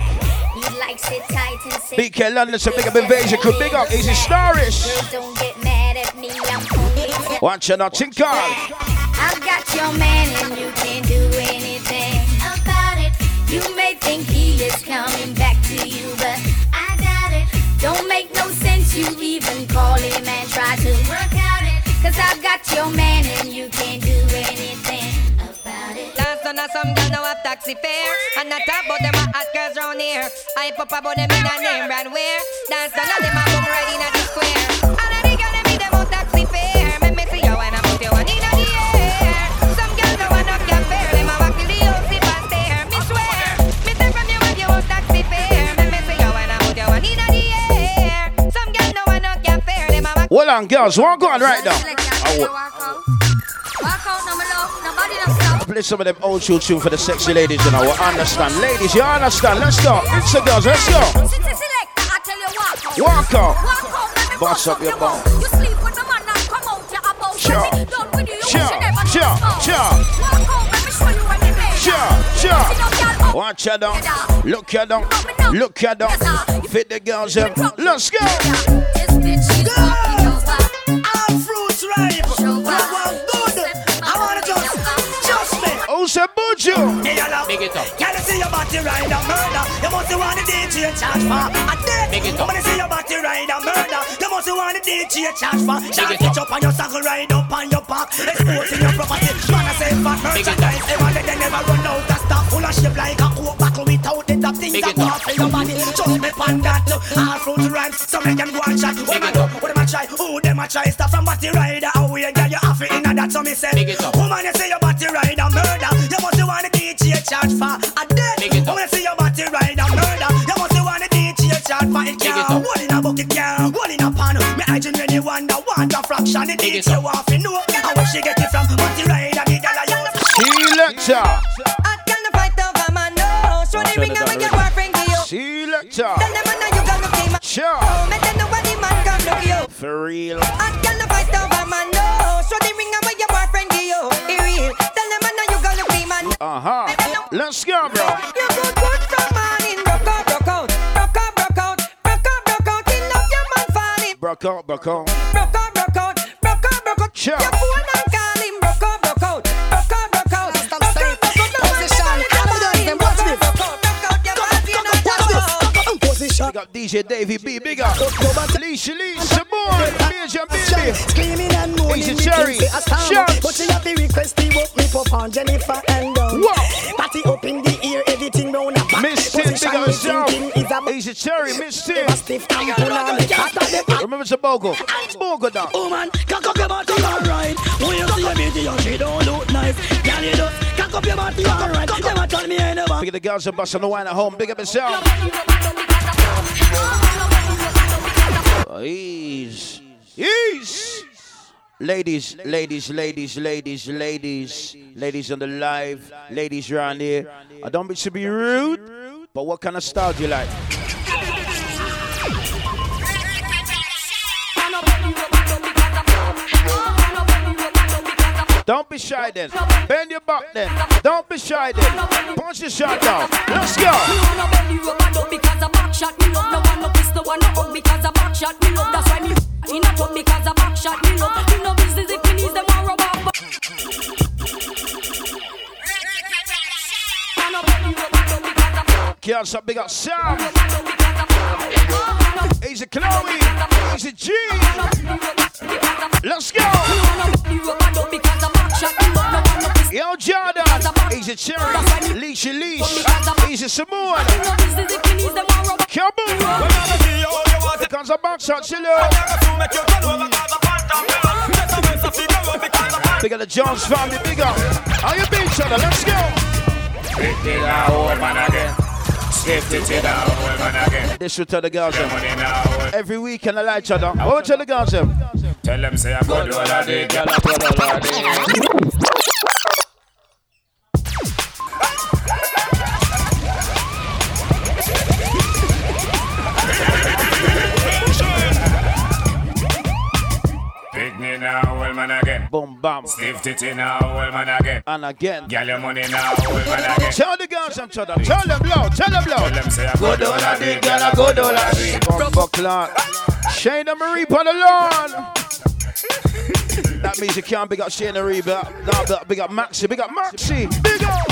He likes it tight and said. BK London, so big up invasion crew, big up, easy Starish. Girls don't get mad at me, I'm only Watch out now, Tinkle. I've got your man and you can't do anything about it. You may think he is coming back to you, but I doubt it. Don't make no sense you even call him and try to work out it. Cause I've got your man and you can't do anything Last night some girl now have taxi fare. And I talk about them a hot girls round here. I pop about them in a name brand wear. Dance of them a boom right in the square. All of the girl them in them out taxi fare. Make me see you when I put you one in the air Some girls no want up your fare Them a walk till the house if I stare. Me swear Me take from you when you out taxi fare. Make me see you when I put you one in the air Some girls no want up your fare Them a walk Hold on, girls, walk on right now. Walk out, no, my love. Nobody don't stop. play some of them old school tune for the sexy ladies, you know. We understand. Ladies, you understand. Let's go. It's the girls, let's go. City selector, I tell you walk out. Walk out. Walk out, let me Bust up your bum. You sleep with the man and come out, you're about Sure. to be done with you. You Sure, should never sure, know. sure. Walk out, let me show you what they made. Sure, sure. Watch her down. Look her down. Look her down. Fit the girls up. Let's go. This bitch, she's walking over. All fruits ripe. Oh, say Buju. Big it up. Can you see your body ride a murder? You must want the DJ charge for a death. Big it up. When you see your body ride a murder, you must want the DJ charge for. Shall it up on your saddle, ride up on your back, exposing your property. Man, I say fat merchandise. Ever let them never run out of stock. Full of shape like a coke buckle without the top things that off in your body. Just me pan that. Look, all fruit rhymes. Some of them go and chat. What a do? What them a try? Who them a try? Start from body rider. We get you off it in that? So me say. Woman, you say your body ride a murder. You must want the DJ charge for a death. When you see your body ride a murder, you the for it. Can't one in a bucket, can't one in a pan. Me I genuinely wonder, wonder fraction. The DJ off you know. And where she get it from? Body rider, the girl I use. Selector. Hot girl no fight over man, no Show the ring and make your boyfriend give you Selector. Tell them I know you got look him Sure. Oh, make them know what the man come look you For real. Hot girl no fight over man, no Show the ring and make your boyfriend give you It real Tell them I know you got look him man Uh huh. Let's go, bro. Broke out, broke out. Broke out, broke out Broke out, broke out Sure. Big up DJ Davey B. Big up. Leisha Lee. Simone. Major Baby. Screaming and moaning, me Cherry. think say a star. Shout. But she have the request to woke me for on Jennifer and uh, down. Party up in the ear, everything round a back. Miss Tim. Big up me yourself. thinking is a Easy Cherry. Miss Tim. stiff and pull on me. After the Remember a Bogo. Bogo down. Oh man, cock up your body alright. When you see a beauty and she don't look nice, girl you just cock up your body alright. Never tell me I never. Big up the girls are busting the wine at home. Big up yourself. Ease. Ease. Ladies, ladies, ladies, ladies, ladies, ladies on the live, ladies around here. I don't mean to be rude, but what kind of style do you like? Don't be shy then. Bend your back then. Don't be shy then. Punch your shot down. Let's go. Because a back shot me love. No one no kiss, no one no hug because a back shot me love. That's why me in a tub because a back shot me love. Me no business if me needs them one rub off. Girls up, big up Sam. Easy Chloe. Easy G. Let's go. Yo, Jordan. Easy Cherry. Leashy Leash. Easy Simone. Kaboom. Here comes a box shot, chill out. Big up the Jones family, big up. How you been, Cheddar? Let's go. Pick it out, woman again. Stiff it in out, woman again. This will tell the girls them. Every weekend I like each other. What tell the girls them? Tell them say I go do all I did, girl, I go do all I did. Pick me now, well man again. Boom bam. Stiff it in now, well man again. And again. Girl, your money now, well man again. Tell the girls them, Cheddar. Tell them loud. Tell them loud. Tell them say I go do all I did, girl, I go do all I did. Bumper clock. Shayna Marie on the lawn. that means you can't big up Shayna Marie, but no, but big up Maxi, big up Maxi, big up.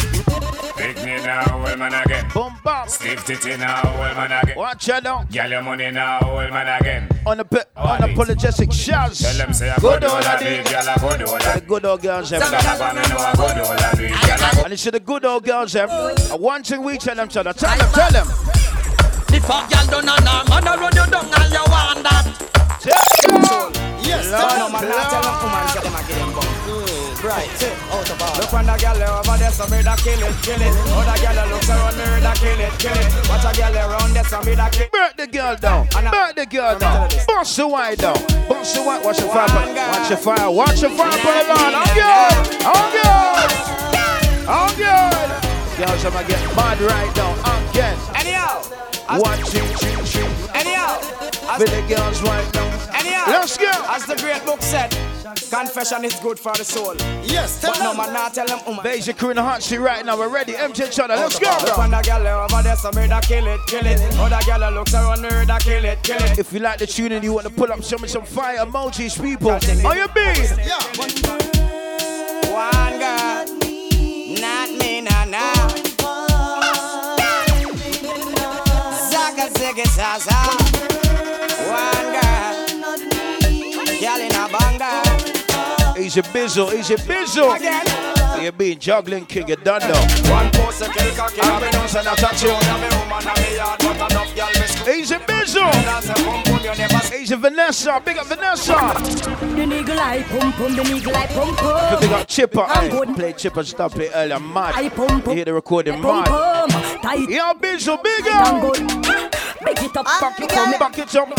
Pick me now, well man again. Boom bam. Stiff it in now, well man again. Watch out now. Girl, your money now, well man again. On the unapologetic shouts. Tell them say I go Good do all old I did, girl, I go do all I The good old girls, them. Tell them I know I go do all I did, girl, I And it's to the good old girls, them. One thing we tell them, tell them, tell them, tell them. The fuck y'all done and a man a run you down and you want that. Yes, no man, not tell them woman say them a give them bum. Out of order. Look on the girl over there, so me da kill it, kill it. Other girl looks around me, da kill it, kill it. Watch a girl around there, so me da kill. Burn the girl down. Burn the girl down. Bust the wine down. Bust the wine. Watch the fire. Watch the fire. Watch the fire. Put it on. I'm good. I'm good. I'm good. Girls, I'm gonna get mad right now. Again. Anyhow. One, two, three, three. Anyhow. For the girls right now. Anyhow. Let's go. As the great book said, confession is good for the soul. Yes, But no man, not tell them woman. Beijing crew in the hot seat right now. We're ready. MJ Channel. Let's go, Look bro. on the girl over there, so me da kill it, kill it. Other girl looks around me, da kill it, kill it. If you like the tune and you want to pull up some some fire emojis, people. How you been? One girl, not me, nah, nah. Zaga, ziggy, zaza. Banga. He's a bizzle. He's a bizzle. You being juggling king, you done though. One post a kill cocky, I'm in house and I touch you. I'm a woman, I'm a yard, but enough girl me screw. He's a bizzle. He's a Vanessa. Big up Vanessa. The nigga like pum pum, the nigga like pum pum. Big up Chipper. I'm eh? play Chipper. Stop play earlier. Mad. I pum You hear the recording. Pum Mad. pum. Tight. Yo, bizzle. Big up. Big it up, back it up. Back it up.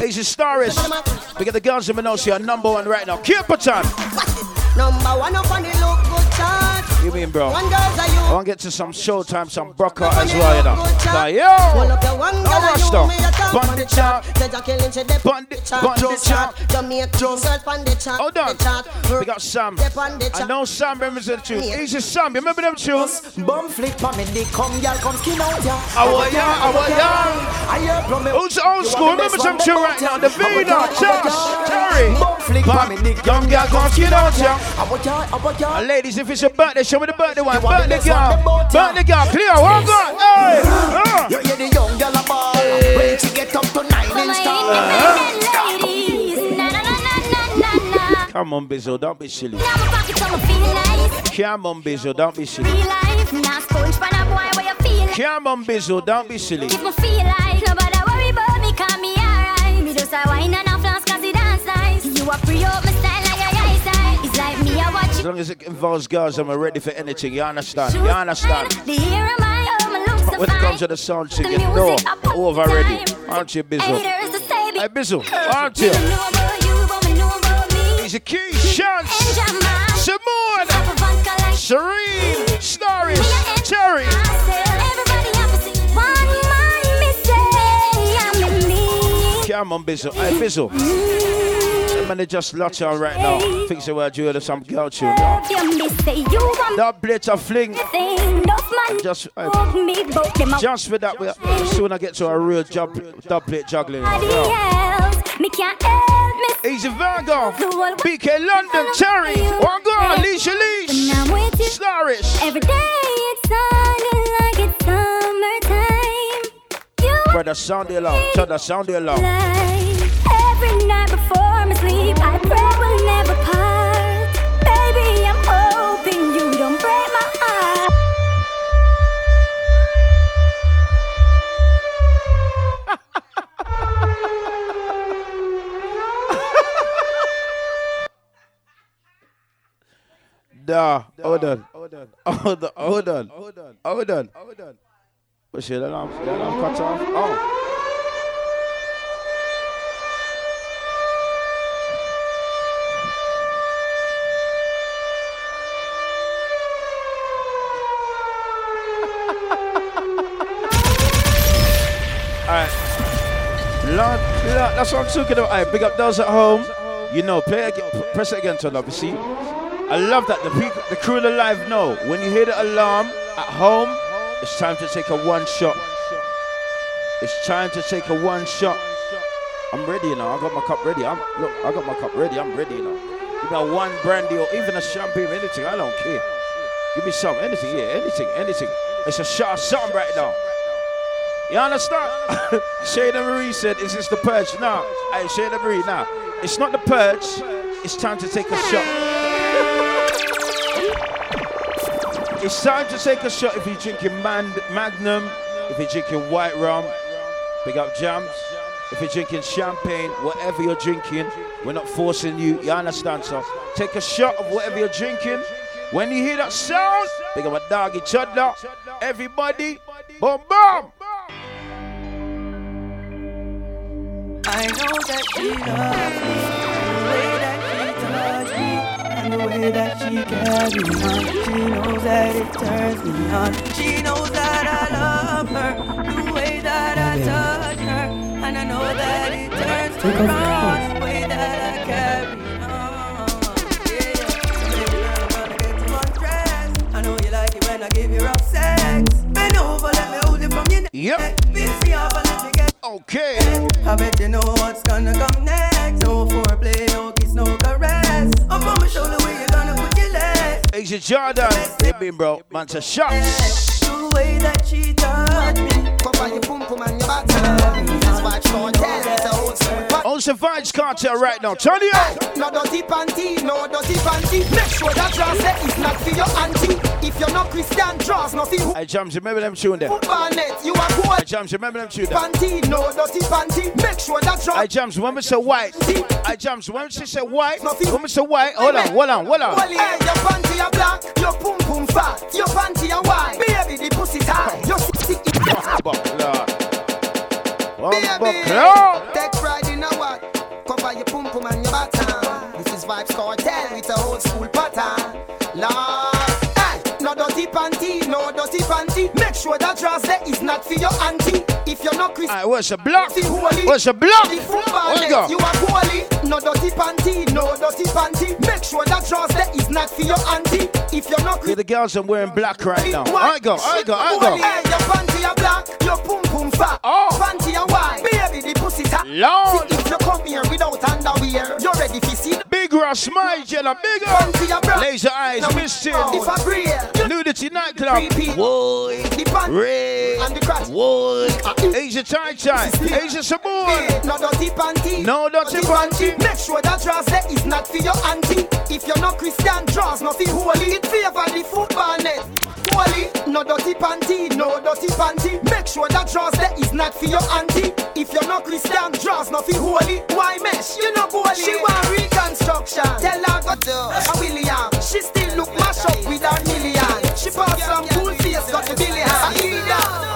He's a starist. Big the girls in Minosia. Number one right now. Capitan. Number one up on the chart. You mean, bro? One girl's a you. I want to get to some showtime, some broker as well, you know. Like, yo, Pull up your one girl How and much you though? me a top Bun on the the chart. Said you killing she dip Bun the- chart. bun the Just chart. Jamaica girls on the chart. Hold on. We got Sam. Dip on the I know Sam remembers the tune. He's a Sam. You remember them tunes? Bum flick pa me dick, come girl, come skin out ya. Our young, our young. I hear from me. Who's old school? Remember some tune right now? The Vina, Josh, Terry. Bum flick pa me dick, Young girl, come skin out ya. Our girl, our girl. And ladies, if it's your birthday, show show me the birthday one. Birthday girl. Birthday girl. Clear. One gun. Hey. You're uh. the young girl about when she get up to nine inch uh-huh. tall. Come on, Bizzle, don't be silly. Come on, Bizzle, don't be silly. Come on, Bizzle, don't be silly. Feel like nobody worry about me, call me alright. Me just a wine and a flask cause it dance nice. You are free long as it involves girls, I'm ready for anything. You understand? You understand? The hero my my looks so When it comes to the sound chick, you know, music up all over the already. Aren't you, Bizzle? Haters to say me. Hey, Bizzle, aren't you? Me know about you, but me know about me. He's a key, Chance, Simone, Serene, Starris, Terry. Everybody have to see one mind me say I'm in me. Come on, Bizzle. Hey, Bizzle. Mm. Man, they just latch on right now. Thinks they were due to some girl tune. No. You me say That blitz a fling. thing, enough man. Just, uh, Love me, both them a just for that, we, soon I get to a real job, dub plate juggling. body Yeah. else. Me can't help me. Easy Virgo, BK London, Terry, God, Alicia Leash, with you, Starrish. every day it's sounding like it's summertime. You Brother, sound the alarm. Tell the sound the alarm. Like every night before me sleep, I pray we'll never part. Baby, I'm hoping you don't break my heart. Nah, hold on. Hold on. Hold on. Hold on. Hold on. Hold on. What's your alarm? The alarm cut off? Oh. Lord, Lord, that's what I'm talking about. Alright, big up those at home. You know, play again, press it again, turn up. You see? I love that the people, the crew the live know when you hear the alarm at home, it's time to take a one shot. It's time to take a one shot. I'm ready, know. I got my cup ready. I'm look. I got my cup ready. I'm ready, now. you know. Give me one brandy or even a champagne, anything. I don't care. Give me some, anything, yeah, anything, anything. It's a shot of something right now. You understand? Shada Marie said, Is this the purge? No. Hey, Shada Marie, now. It's not the purge. It's time to take a shot. It's time to take a shot if you're drinking man- Magnum, if you're drinking white rum, big up jams. If you're drinking champagne, whatever you're drinking, we're not forcing you. You understand, so take a shot of whatever you're drinking. When you hear that sound, big up a dog each other. Everybody, boom, boom. I know that she loves me, the way that she touch me, and the way that she carries on. She knows that it turns me on. She knows that I love her, the way that I touch her, and I know that it turns me on. The way that I carry on. Yeah, baby girl, I'm gonna get you undressed. I know you like it when I give you rough sex. Bend over, let me hold you from your neck. Yep. Fix me let me get Okay. I bet you know what's gonna come next. No foreplay, no kiss, no caress. Up on my shoulder where you gonna put your legs. Asia Jordan, they been bro, man, to shots. The way that she touch me. Cover your pum pum and your bottom. That's why it's called tell. It's a old school. On the Vybz Kartel right now. Turn it up. No dirty panty, no dirty panty. Make sure that dress set is not for your auntie. If you're not Christian, draws nothing. Hey, Jams, remember them tune there? Barnett, you are cool. Hey, Jams, remember them tune there? Panty, no dirty panty. Make sure that dress. Hey, Jams, when we say white. Hey, Jams, when we say white. When we say white. Hold on, hold on, hold on. Yeah, your panty are black, your pum pum fat, your panty are white. Baby, the pussy tight. Your sick Buckler. Take pride in what? Cover your pum pum and your bottom. This is Vybz Kartel with a old school pattern. Lord, hey, no dirty panty, no dirty panty. Make sure that dress there is not for your auntie. You're not Christian, Alright, what's a block? What's a block? Let's go. You are holy. No dirty panty, no dirty panty. Make sure that dress there is not for your auntie. If you're not Yeah, the girls are wearing black right now. I go, I go, I go. Hey, your panty are black, your pum pum fat. Oh. Panty are white, baby, the pussy tight. Lord. See, if you come here without underwear, you're ready to see Big Ross, my Jella, big panty up. Laser eyes, Now, misting. If I breathe, Nudity nightclub. Boy, the panty. Ray. and the crash. Uh, Whoa. Asia Chai Chai. Asia Samoan. No dirty panty. No dirty panty. Make sure that draws there is not for your auntie. If you're not Christian, draws nothing holy. It favor the football net. Holy, no dirty panty, no dirty panty. Make sure that draws there is not for your auntie. If you're not Christian, draws nothing holy. Why mesh? You know holy. She want reconstruction. Tell her go to a William. She still look mash up with her million. She bought some cool face, got the billion. I need.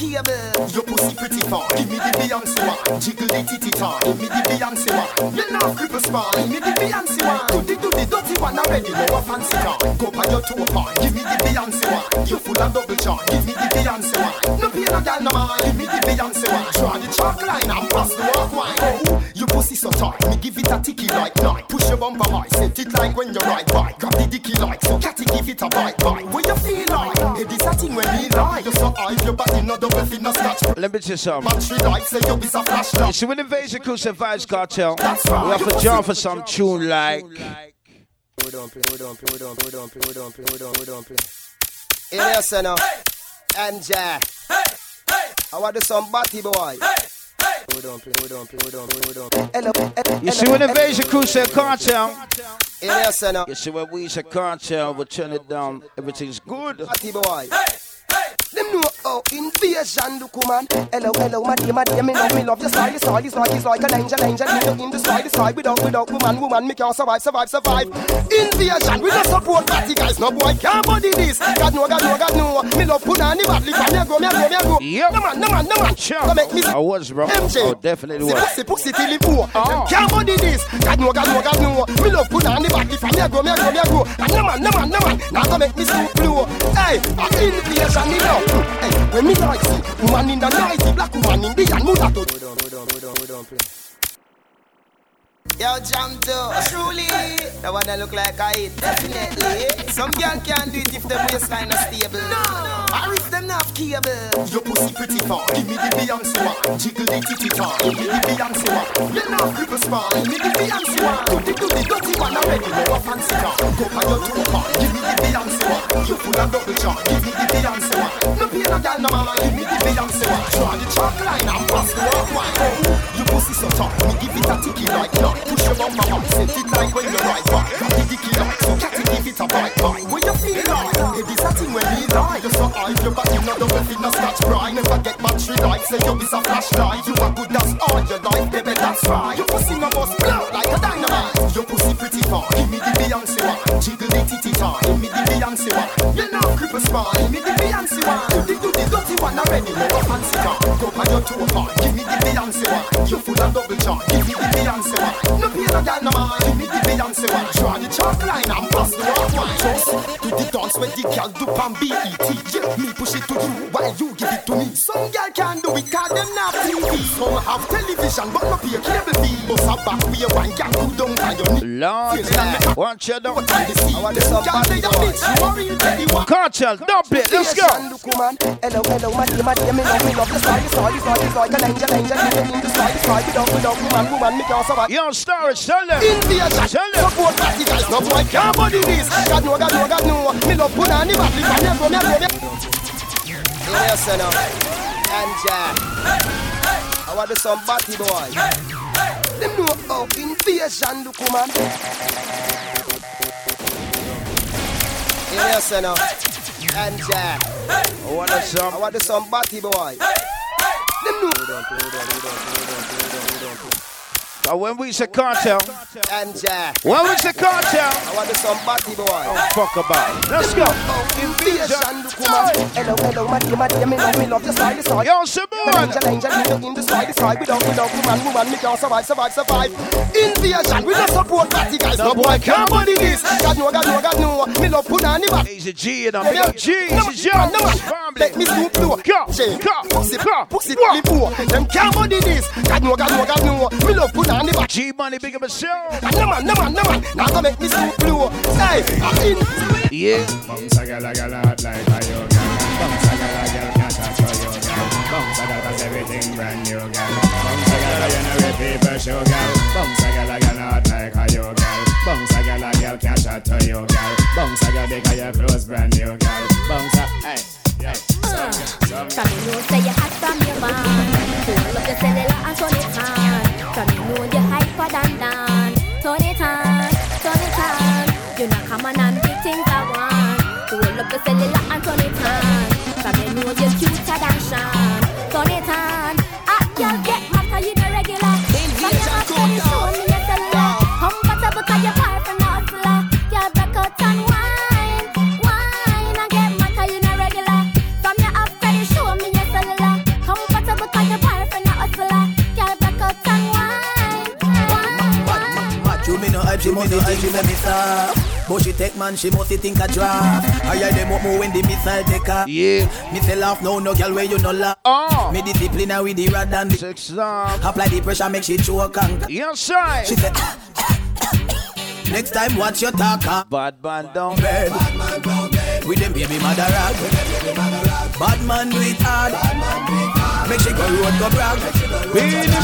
Cable. Your pussy pretty far, give me the Beyonce one. Jiggle the titty tar, give me the Beyonce one. You know cripple spawn, give me the Beyonce one. Do the do the dirty one already, no fancy car. Go by your toe part, give me the Beyonce one. You full of double charge, give me the Beyonce one. No pay no gal no mind, give me the Beyonce one. Draw the chalk line and pass the walk wine. Oh, your pussy so tight, me give it a ticky like night. Push your bumper high, set it like when you ride bike. Grab the dicky like so, catty give it a bite bite. What you feel like? Hey, this a thing when me lie. You're so high, your body no double fin no scratch. Let me tell you something. Battery light say you is a You flashlight. see, when Invasion Crew said Vybz Kartel, we right. have to jump for some tune like. Hold on, play, hold on, play, hold on, hold on, play, hold on, play, hold on, hold on, play. Hey there, son of MJ. I want to some batty boy. Play, play, You see, when Invasion Crew said Kartel, Hey there, son you see, when we said Kartel, we turn it down, everything's good. batty boy. Them know how invasion look, man. Hello, hello, my dear, my dear, me love, me love your style. Your style is like, is like an angel, angel. Me look in the sky, the sky. Without, without woman, woman, me can't survive, survive, survive. Invasion, we don't support party guys. No boy can't body this. God know, God know, God know. Me love put on the badly. From me go, me go, me go. Yep. No man, no man, no man. Don't make me I was, bro. MJ. Oh, definitely was. pussy, pussy till it poor. Ah. Them can't body this. God know, God know, God know. Me love put on the badly. From me go, me go, me go. And no man, no man, no man. Now go make me soup blue. Hey, a invasion, me love. Hey, when me see woman in the night, black woman in the and mulatto. Hold on, hold on, hold on, hold on. Yo, jam to truly. The one that look like I eat, definitely. Some girl can't do it if the waistline is stable. No, or if them not cable. Your pussy pretty far, give me the Beyonce one. Jiggle the titty tar, give me the Beyonce one. You know cripple spawn, give me the Beyonce one. Do the do the dirty one already, no a fancy car. Go by your toe part, give me the Beyonce one. You full of double charge, give me the Beyonce one. No pay no gal no mind, give me the Beyonce one. Draw the chalk line and pass the walk wine. Your pussy so tough, me give it a ticky like nut. Push your bumper up, set it like when you ride back. The like so, give it a bite bite. What you feel like? Hey, this a thing when me lie. You so high, your body no double fit, no scratch bride. Never get battery light, say you is a flashlight. You a good as all your life, baby, that's right. Your pussy no must blow like a dynamite. Your pussy pretty far, give me the Beyonce one. Jiggle the titty tar, give me the Beyonce one. You know cripple spawn, give me the Beyonce one. Do the do the dirty one already, no fancy car. Go by your toe part, give me the Beyonce one. You full of double charge, give me the Beyonce one. No pay no gal no mind, give me the Beyonce one. Draw the chalk line and pass the walk wine. Just do the dance when the gal do pan BET. Yeah, me push it to you while you give it to me. Some can do it 'cause them not TV. Some have television but no pay cable fee. Bust a back way one gal who don't tie your knee. Lord, your dog. I want this up Gal say your bitch, you a real teddy one. Kartel, dump it, let's go. Hello, hello, my dear, my dear, me love, me love the style, the style, the style, the style, an angel, angel, living in the the sky, without, without, woman, woman, me can't survive. Yo, Storage, tell them. Invasion, Tell them. support party guys, no boy can't body this. God know, God know, God know. Me love put on the battery, from me go, me go, me. Yes, son of Anja. I want the some batty boy. Them know how invasion look, woman. Yes, son of Anja. I want some. I want some batty boy. Them know. But when we say cartel, Anja. when we say cartel, I want some batty boy. don't fuck about it. Let's go. Invasion, look, woman. Hello, hello, my dear, my dear, me love, me love your style, the. Yo, Simone. Angel, angel, me look in the sky, the sky. Without, without, woman, woman, me can't survive, survive, survive. Invasion, we don't support party guys. No boy can't body this. God know, God know, God know. Me love the back. He's a G and I'm big G. No, He's a no. Jones. Family. Let me scoop blow. Go, go, Pussy, go, pussy, go. me poor. Them can't body this. God know, God know, God know. Me love put on the back. G Money, big up myself. No man, no man, no man. Now go make me scoop blow. Hey, I'm in. Yeah. Bounce a gal a gal hot like a yoga. Bounce a gal a gal can't touch a yoga. Bounce a gal 'cause everything brand new gal. Bounce a gal you know where people show gal. Bounce a gal a gal hot like a yoga. Bounce a gal a gal can't touch a yoga. Bounce a gal because your clothes brand new gal. Bounce a hey. Yeah, so, so From me know say you cellular and turn it know you cuter than Sean. Turn it on. Get you regular. Body show me your cellular. Comfortable you from the hustler. Girl and wine, wine get you regular. From your show me your. Comfortable you out and wine, wine, you hype, she make me. But she take man, she must think a draft. I hear them up more when the missile take off. Yeah. Me say laugh no no girl where you no laugh. Oh. Me discipline her with the rod and the Six off. Apply the pressure make she choke and Yes, sir. She said Next time watch your talk ah. Bad man down bed. With them baby mother rag. Bad man do it hard. Make she go road go brag.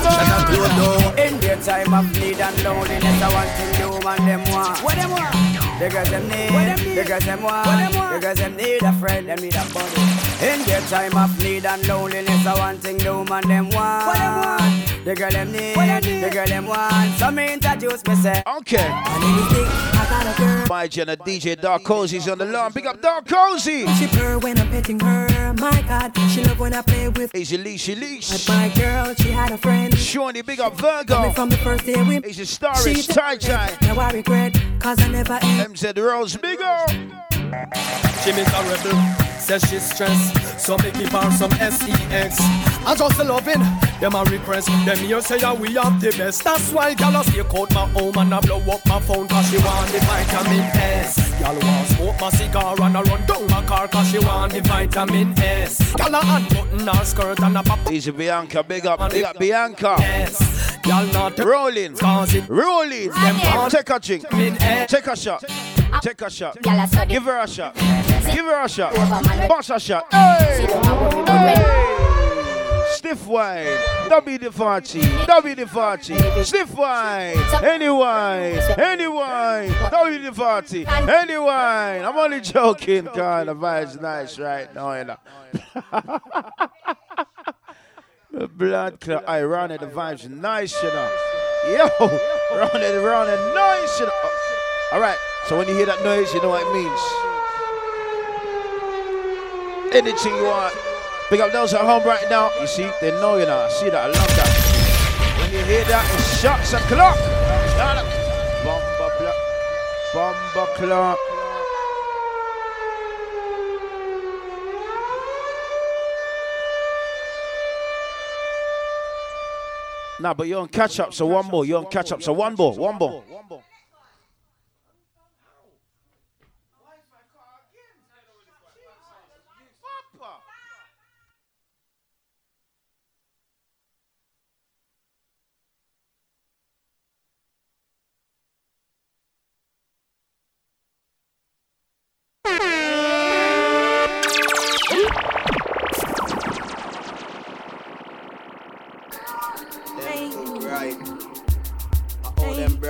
Shut up close door. In their time of need and loneliness, I want to you and them want. What them want? The girls them need. The girls them want. The girls them need a friend. Them need a buddy. In their time of need and loneliness, I want to you and them want. What them want? The girl them need. The girl them want. So me introduce myself. Okay. My name is Dick. I got a girl. My Jenna DJ Dark Cozy's on the lawn. Big up Dark Cozy. She purr when I'm petting her. My God, she love when I play with. Easy leash, leash. My girl, she had a friend. Shawnee, big up Virgo. Coming from the first day we. Easy Starish, tie tie. Now I regret, cause I never. MZ Rose, big up. She miserable, says she's stressed. So make me pour some sex. I just a loving them a request. Them here say yeah, we have the best. That's why gal stay out my home and I blow up my phone cause she want the vitamin S. Gal want smoke my cigar and I run down my car cause she want the vitamin S. Gal a unbutton her skirt and a pop. Easy Bianca, big up, big up Bianca. Yes. Gal not rolling, cause it rolling. Them Take a drink, take a shot, take a shot. Give her a shot, give her a shot, boss a shot. Hey, hey. Stiff wine, W the party, W the party, stiff wine, any wine, any wine, W the any wine. I'm only joking, God, the vibe's nice right now, you know. The blood clot, I it, the vibes nice, you know. Yo, run it, run it, nice, you know. All right, so when you hear that noise, you know what it means. Anything you want. Big up those at home right now. You see, they know you know. I see that. I love that. When you hear that, it's shots o'clock. Shut up. Bomba block. Bomba clock. Nah, but you're on catch up, so one more. You're on catch up, so one more. One more. Right.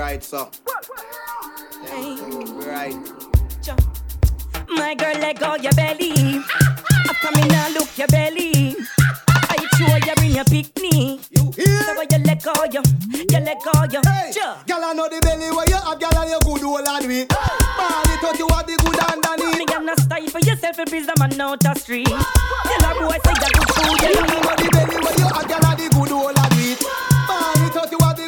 Bright, so. Right. My girl, let go your belly. After me now look your belly. I sure you bring your picnic. You hear? So you let go you, you let go you. Hey, girl, I know the belly where you have, girl, and you good all and we. Body touch you have the good underneath. Me gonna style for yourself and please the man out the street. Tell a boy say you good food. I know the belly where you have, girl, and the good all and we. Body touch you have the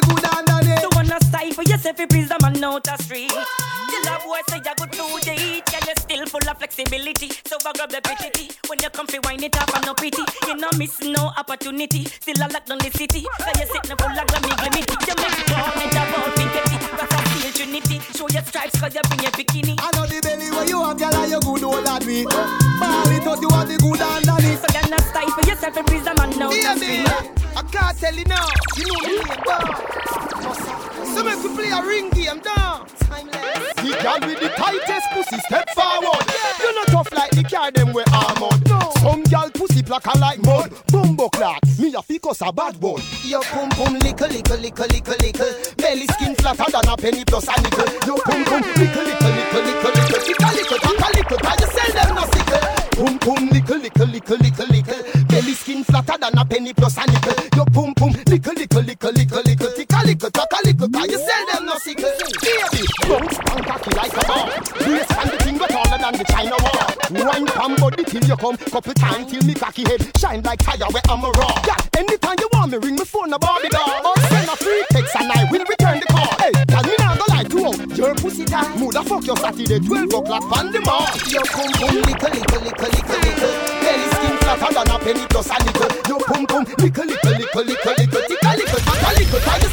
for yourself and please the man out the street. Tell a boy say you good to eat. Yeah, you're still full of flexibility. So I grab the pretty when you come fi wind it up and no pity. You no miss no opportunity. Still I lock down the city. Cause you sitting full of glammy glimity. You make it all in the ball, forget it. Cause I feel Trinity. Show your stripes cause you bring your bikini. I know the belly where you have, girl, and you good all and we. Body touch you have the good underneath. So you're not style for yourself and please the man out the Yeah, street. me. I can't tell you now. You know me, boss. So make we play a ring game, down. Timeless. The girl with the tightest pussy step forward. You're not tough like the car them we armored. Some girl pussy blacker like mud. Bumbo clock. Me a ficus a bad one. Your pum pum lickle lickle lickle lickle lickle. Belly skin flatter than a penny plus a nickel. Your pum pum lickle lickle lickle lickle lickle. Tickle lickle tackle lickle. Cause you sell them no sickle. Pum pum lickle lickle lickle lickle lickle. Belly skin flatter than a penny plus a nickel. Your pum pum, lickle, lickle, lickle, lickle, lickle, lickle, tack a lickle, cause you sell them no sickle. Baby, bounce and cocky like a ball. Brace and the thing taller than the China wall. Wind from body till you come, couple times till me cocky head shine like fire where I'm a raw. Yeah, anytime you want me, ring me phone a Barbie doll. Or send a free text and I will return the call. Hey, tell me now go lie to out. Your pussy mood a fuck your Saturday 12 o'clock on the mall. Your pum pum, lickle, lickle, lickle, lickle, lickle. Belly skin flatter than a penny plus a little. Your pum, lickle, lickle, lickle, lickle, lickle, tick a lickle, tack a lickle, try to sell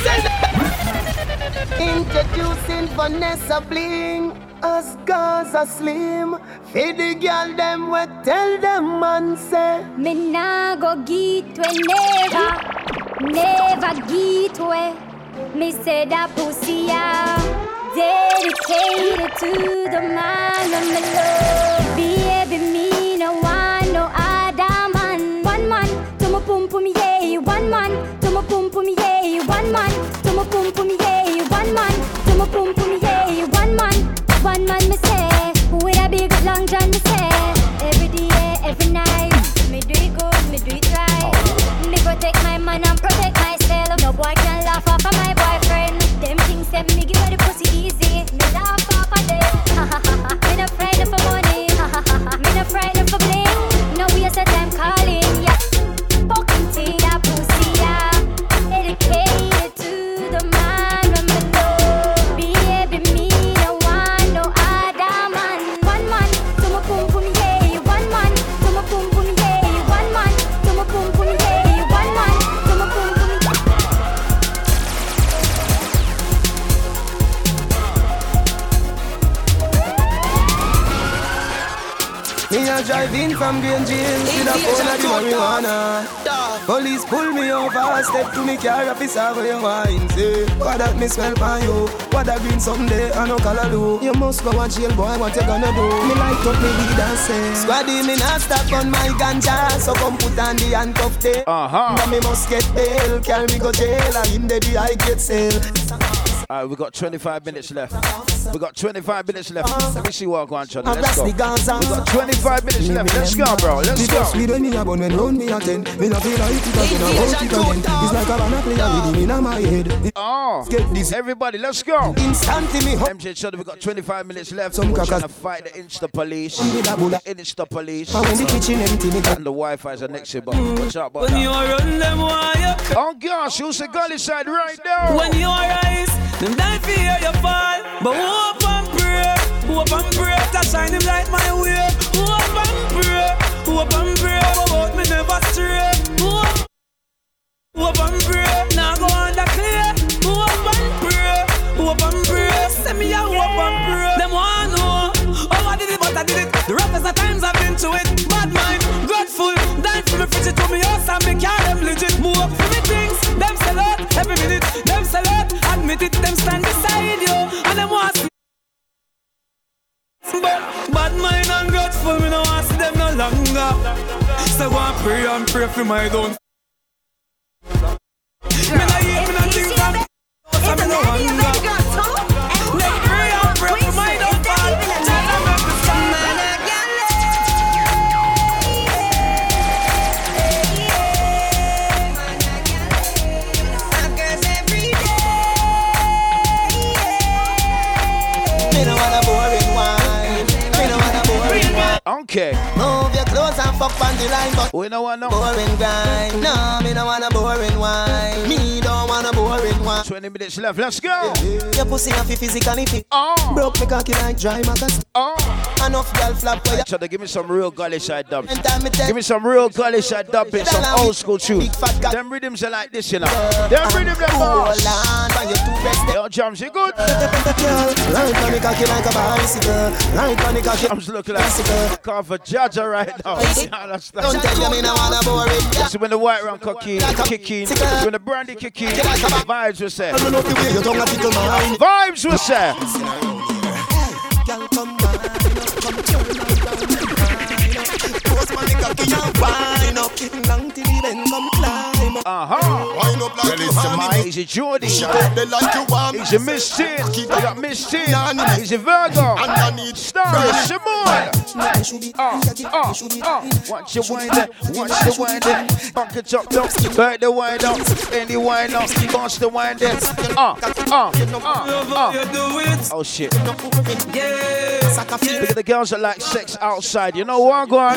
Introducing Vanessa Bling. Us Gaza Slim. Feed the girl them we tell them man say. Me nah go get we never, never get we. Me say that pussy ah, dedicated to the man of me love. Baby, me no want no other man. One man to my pum pum yeah, one man to my pum pum yeah, one man to my pum pum yeah, one man to pum pum yeah, one man, one man me say with a big long john me say every day, every night. Me do it good, me do it right. Me protect my man and protect myself. No boy can laugh off of my boyfriend. Them things say me give her the pussy easy. Me laugh off of them. me no frightened for me from Green James with a phone of the marijuana. Police pull me over, step to me car, officer where you wine say. What that me smell by you? What that green someday I no color do. You must go and jail, boy. What you gonna do? Me light up me weed and say. Squaddy me not stop on my ganja, so come put on the handcuff there. Uh huh. Now me must get bail, carry me go jail, and in the day I get sale. Alright, we got 25 minutes left. We got 25 minutes left. Uh-huh. Let me see what I'm going on. I Let's go. We got 25 minutes left. Let's go, bro. Let's go. first weed when me a bun when round me a ten Me no feel like it again, I want it again It's like a banana play a rhythm inna my head Oh, Get this everybody, let's go. Instantly me hot MJ Chudder, we got 25 minutes left. Some We're trying to fight the Insta police. With a bullet. Insta police. And when the kitchen empty me got And the Wi-Fi's are next to you, but mm. watch out about When you that. run them, why you Oh gosh, who's the gully side right now? When you rise, them die fear you fall. But hope and pray, hope and pray to shine him light my way. Hope and pray, hope and pray, about me never stray. Hope, hope and pray, now go under clear. Hope and pray, hope and pray. Send me a hope and pray. Them want know how I did it, but I did it. The roughest of times I've been to it. Bad mind, grateful, dying for me, fridge to me house and me car them legit. Move up for me things, them sell out every minute. Them sell admit it, them stand beside you, and them want see. But bad mind and grateful, me no want see them no longer. So go and pray and pray for my don't. Me no eat, me no drink from. So me no hunger. Boring Move and fuck on the line But we no want no boring grind. No, me don't want a boring wine. Me don't want a boring wine. 20 minutes left, let's go. Your pussy have physically fit. Oh. Broke me cocky like dry magas Oh. Enough girl flap where you Try to give me some real gully side time Give me some real gully side dubbing, some old school tunes. Them rhythms are like this, you know. Them rhythms are boss. Hold on, when you two best Yo, Jams, you good? Right on the cocky like a bicycle. Right on the cocky Jams look like for Jaja right now. You? Don't tell me me no want a boring This is when the white rum cocky kick in, when the brandy kick in, vibes will say. I don't know the way you don't have to mind Vibes will say. Come come turn Post my cocky and wind up Long till the bend come climb up Uh-huh. Wind up like you Release the honey. mic. Easy Jordy. She got the like you want. Easy Miss Tin. You got Miss Tin. Easy Virgo. Underneath. Star Simone. Uh, uh, uh. Watch your wind up. Watch the wind up. Buck it up, up. Back the wind up. Any wind up. Bounce the wind up. Uh, uh, uh, uh. Oh shit. Look at the girls that like sex outside. You know what, go on?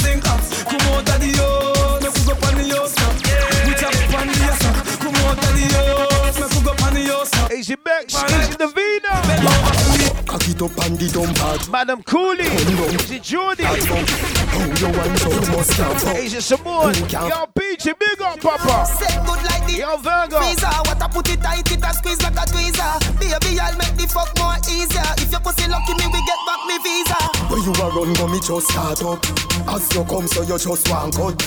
it up and the dump hard. Madam Cooley, easy Jordy. How you want so must have Easy Simone. Peachy, big up, Papa. Set good like the Yo, Virgo. Visa, what I put it tight, it a squeeze like a tweezer. Baby, I'll make the fuck more easier. If your pussy lucky me, we get back me visa. When you are run, go me just start up. As you come, so you just want cut.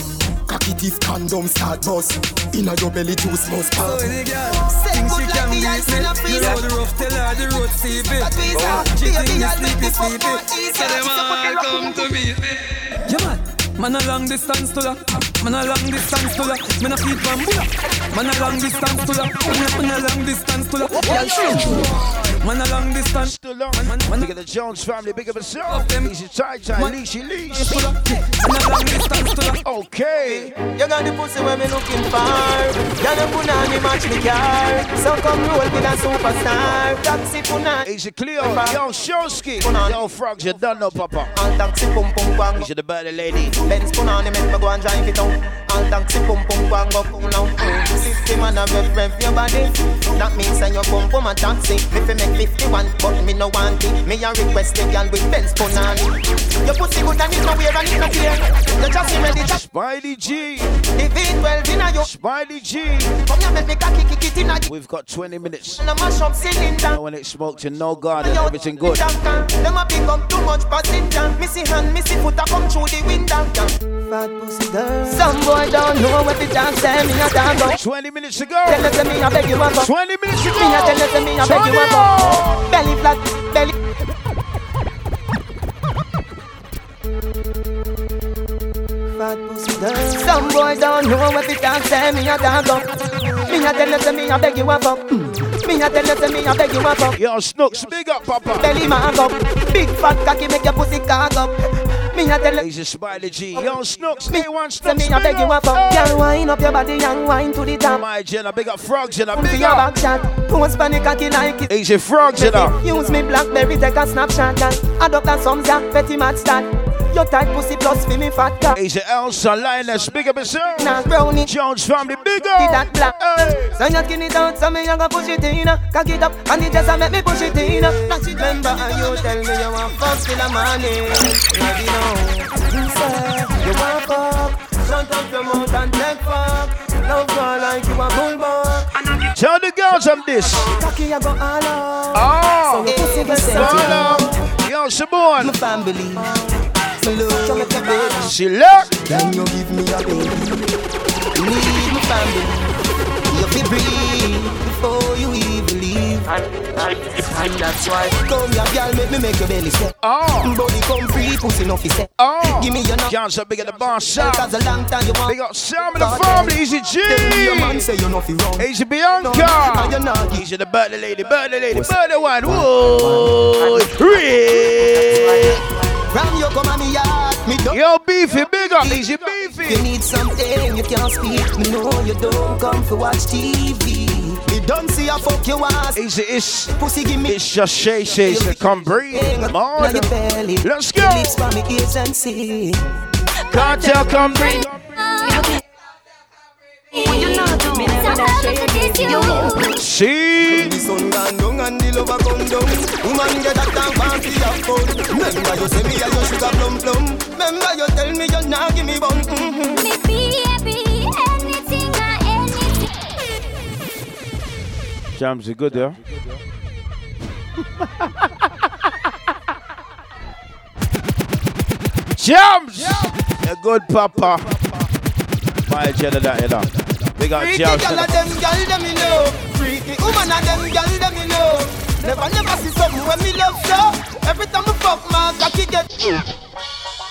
Cocky teeth condom start bust. Inna your belly juice must pop. Think she can beat me. You know the rough, tell her the road steep it. Oh, she think ah, me sleepy sleepy. So them all come to meet me. Yeah man, man a long distance to ya. Man a long distance to ya. Man a on bulla. Man a long distance to ya. Man a long distance to ya. Yeah, sure. Man a long distance to ya. Man, man, Look at the Jones family, big up yourself. Easy tight, tight, leashy, leash. Man a long distance to the. Okay. You got the pussy where me looking for. Girl, you put on me match me car. So come roll with a superstar. Taxi puna. Easy Cleo, yo Showski, yo Frogs, you done no papa. All taxi pum pum bang. Easy the birthday lady. Benz put on him, make me go and drive it out. All taxi pum pum bang go pull out. Mm. Fifty man a rev rev your body. That means that you pum pum a taxi. Me fi make fifty one, but me no want it. Me a request the girl with Benz put on. Your pussy good and it no wear and it no tear. You just ready to Spidey G. The V12 inna you. Spidey G. Come here, make me cocky kick it inna you. We've got 20 minutes. And I mash up cylinder. And when it's smoked in no garden, everything good. Them a pick up too much passenger. Missy hand, missy foot a come through the window. Fat pussy girl. Some boy don't know what the dance say me a dance go. 20 minutes to go. Tell us me a beg you a go. 20 minutes to go. Me a tell us me a beg you a go. Belly flat, belly. Fat pussy girl. Some boy don't know what the dance say me a dance go. Me a tell us me a beg you a go. Me a tell us me a beg you a go. Yo, Snooks, big up, Papa. Belly man up. Big fat cocky make your pussy cock up. Me a tell He's a Spidey G. Yo, Snooks, me Say Snooks, me a beg you a fuck. Girl, wind up your body and wind to the top. My Jenna, big up Frogs, Jenna, big up. back shot, post panic cocky like it. Easy Frogs, Jenna. Use me Blackberry, take a snapshot and adopt a some ya, petty mad stat. Your tight pussy plus me fat cat. Easy Elsa, Linus, big up yourself. Nah, brownie. Jones family, big up. that black. So you skin it out, so me a go push it in. Cock it up, and it just make me push it in. uh. Remember how you tell me you want fuck till the morning. Now. You say you want fuck. Shut up your mouth and take fuck. Love girl like you a bulldog. Tell the girls I'm this. Cocky a go all out. Oh, So your pussy go all out. out. Yo, Simone. My family. My love, make a baby. Select. Then you give me a baby. Need my family. You feel breathe before you even leave. And, and, and that's why. Come here, girl, make me make your belly step. Oh. Body come free, pussy no fi set. Oh. Give me your number. Johnson, big up the boss, Sam. Cause a long time you want. Big up Sam and the family, Easy Tell me your man say you no fi wrong. Easy Bianca. Easy the birthday lady, birthday lady, birthday one. Whoa. Real. From you come on me yard, me don't. Yo, Beefy, big up. Easy You need something you can't speak. Me know you don't come for watch TV. Me don't see a fuck you ass. Easy, it's, Pussy give me. it's just Shay Shay. So come breathe. On. Let's go. Lips for me ears and see. Can't tell, come breathe. See? The sun gone down and the lover come down. Woman get that down fancy have fun. Remember you say me a your sugar plum plum. Remember you tell me you nah give me bun. Mm-hmm. Jams are good, yeah? Jams! A good papa. My agenda that, you know. Big up Freaky Josh. of them gal them me know. Freaky woman of them gal them me know. Never never see something when me love so. Every time I fuck my cocky get.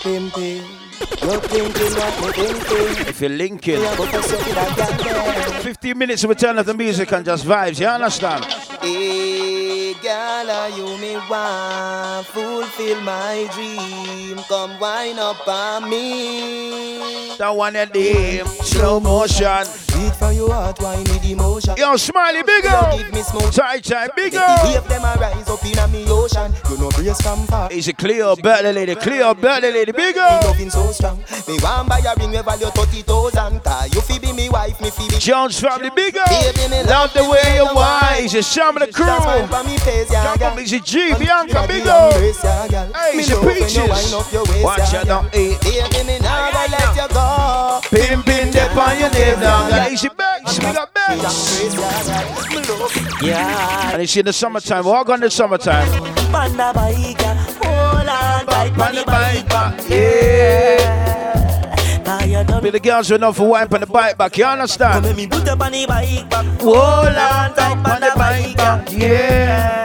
Pimpin'. No thinking what thinking. If you're linking, Me a go for something that gal them. 15 minutes of return of the music and just vibes, you understand? Hey, are you me want fulfill my dream? Come wind up on me. That one at the slow motion. Beat for your heart, wine with emotion. Yo, Smiley, big up. give me smoke. Tight, tight, big The up. wave them a rise up in a me ocean. You know brace from far. Is it clear, birthday lady? Clear, birthday lady, big up. Loving so strong. Me want buy a ring we value thirty thousand. Cause you fi be me wife, me fi be. Jones family, big up. Love the way you wine. It's sham the crew. Smile for me face, Come on, it's a G, Bianca, big up. embrace, yeah, gal. Hey, Me it's the peaches. wind up your waist, Watch gal. don't eat. Baby, me gonna let you go. Pimpin' dip on your name now. Got easy backs, we got backs. Yeah. And it's in the summertime. Walk on the summertime. Panda bike, hold on tight, Panda bike yeah. Be the girls who know for wipe on the bike back, you understand? Let me put up on the bike back. Hold on tight on the bike back, yeah.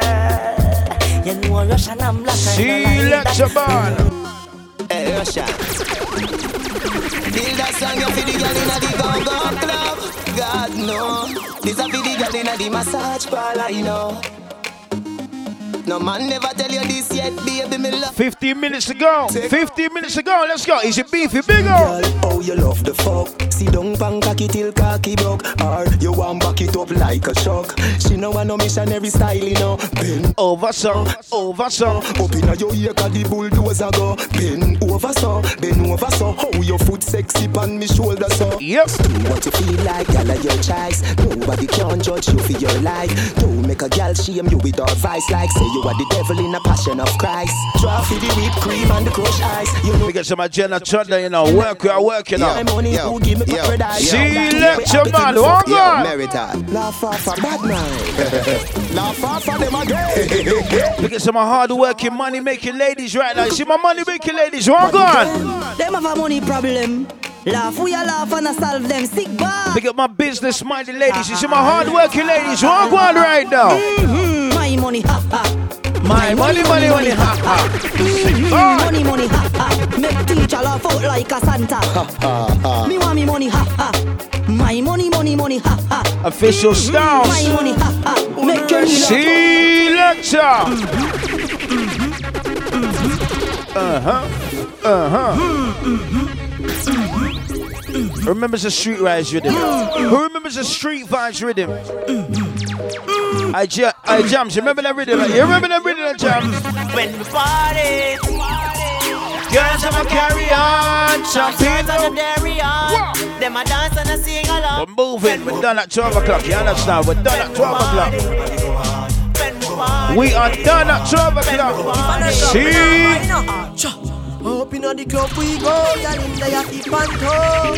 You know Russian I'm black See, let's band. Hey, Russia. Build that song, you for no, this a the girl inna the massage parlor, you know. No man never tell you this yet, baby, me love. 15 minutes to go. 15 minutes to go. Let's go. Is it beefy? Big up. Oh, you love the fuck. Sit down pan cocky till cocky broke. Or you want back it up like a shock. She know I no missionary style, you know. Bend over so, over so. Up inna your ear, cause the bulldozer go. Bend over so, bend over so. How your foot sexy pan me shoulder so. Yep. Do what you feel like, gal your choice. Nobody can judge you for your life. Don't make a gal shame you with advice like say you are the devil in a passion of Christ. Draw for the whipped cream and the crushed ice. You know We get some agenda Chudda, you know. Work, we are working yeah, on. money who give me paradise. See, let your man, walk on. Laugh off a bad man. Laugh off of them again. Look at some hard working, money making ladies right now. You see my money making ladies, walk on. Them have a money problem. Laugh, we a laugh and a solve them sick bar. Pick up my business minded ladies. You see my hard working ladies, walk on right now. Mm-hmm. My money, ha ha. My money, money, money, ha ha. Mm, money, money, ha ha. Make teacher laugh out like a Santa. Ha ha ha. Me want me money, ha ha. My money, money, money, ha ha. Official styles. My money, ha ha. Make your See, lecture. Uh huh. Uh huh. Remembers the street rise rhythm? Who remembers the street vibes rhythm? I, ja- I jams. You remember that rhythm? You remember that rhythm, jams? When we party, Girls, I'ma carry on, champion on the dairy on. Them a dance and a sing along. We're moving. We're done at 12 o'clock. You understand? We're done at 12 o'clock. We are done at 12 o'clock. See? Up inna the club we go, girl in there keep on toe.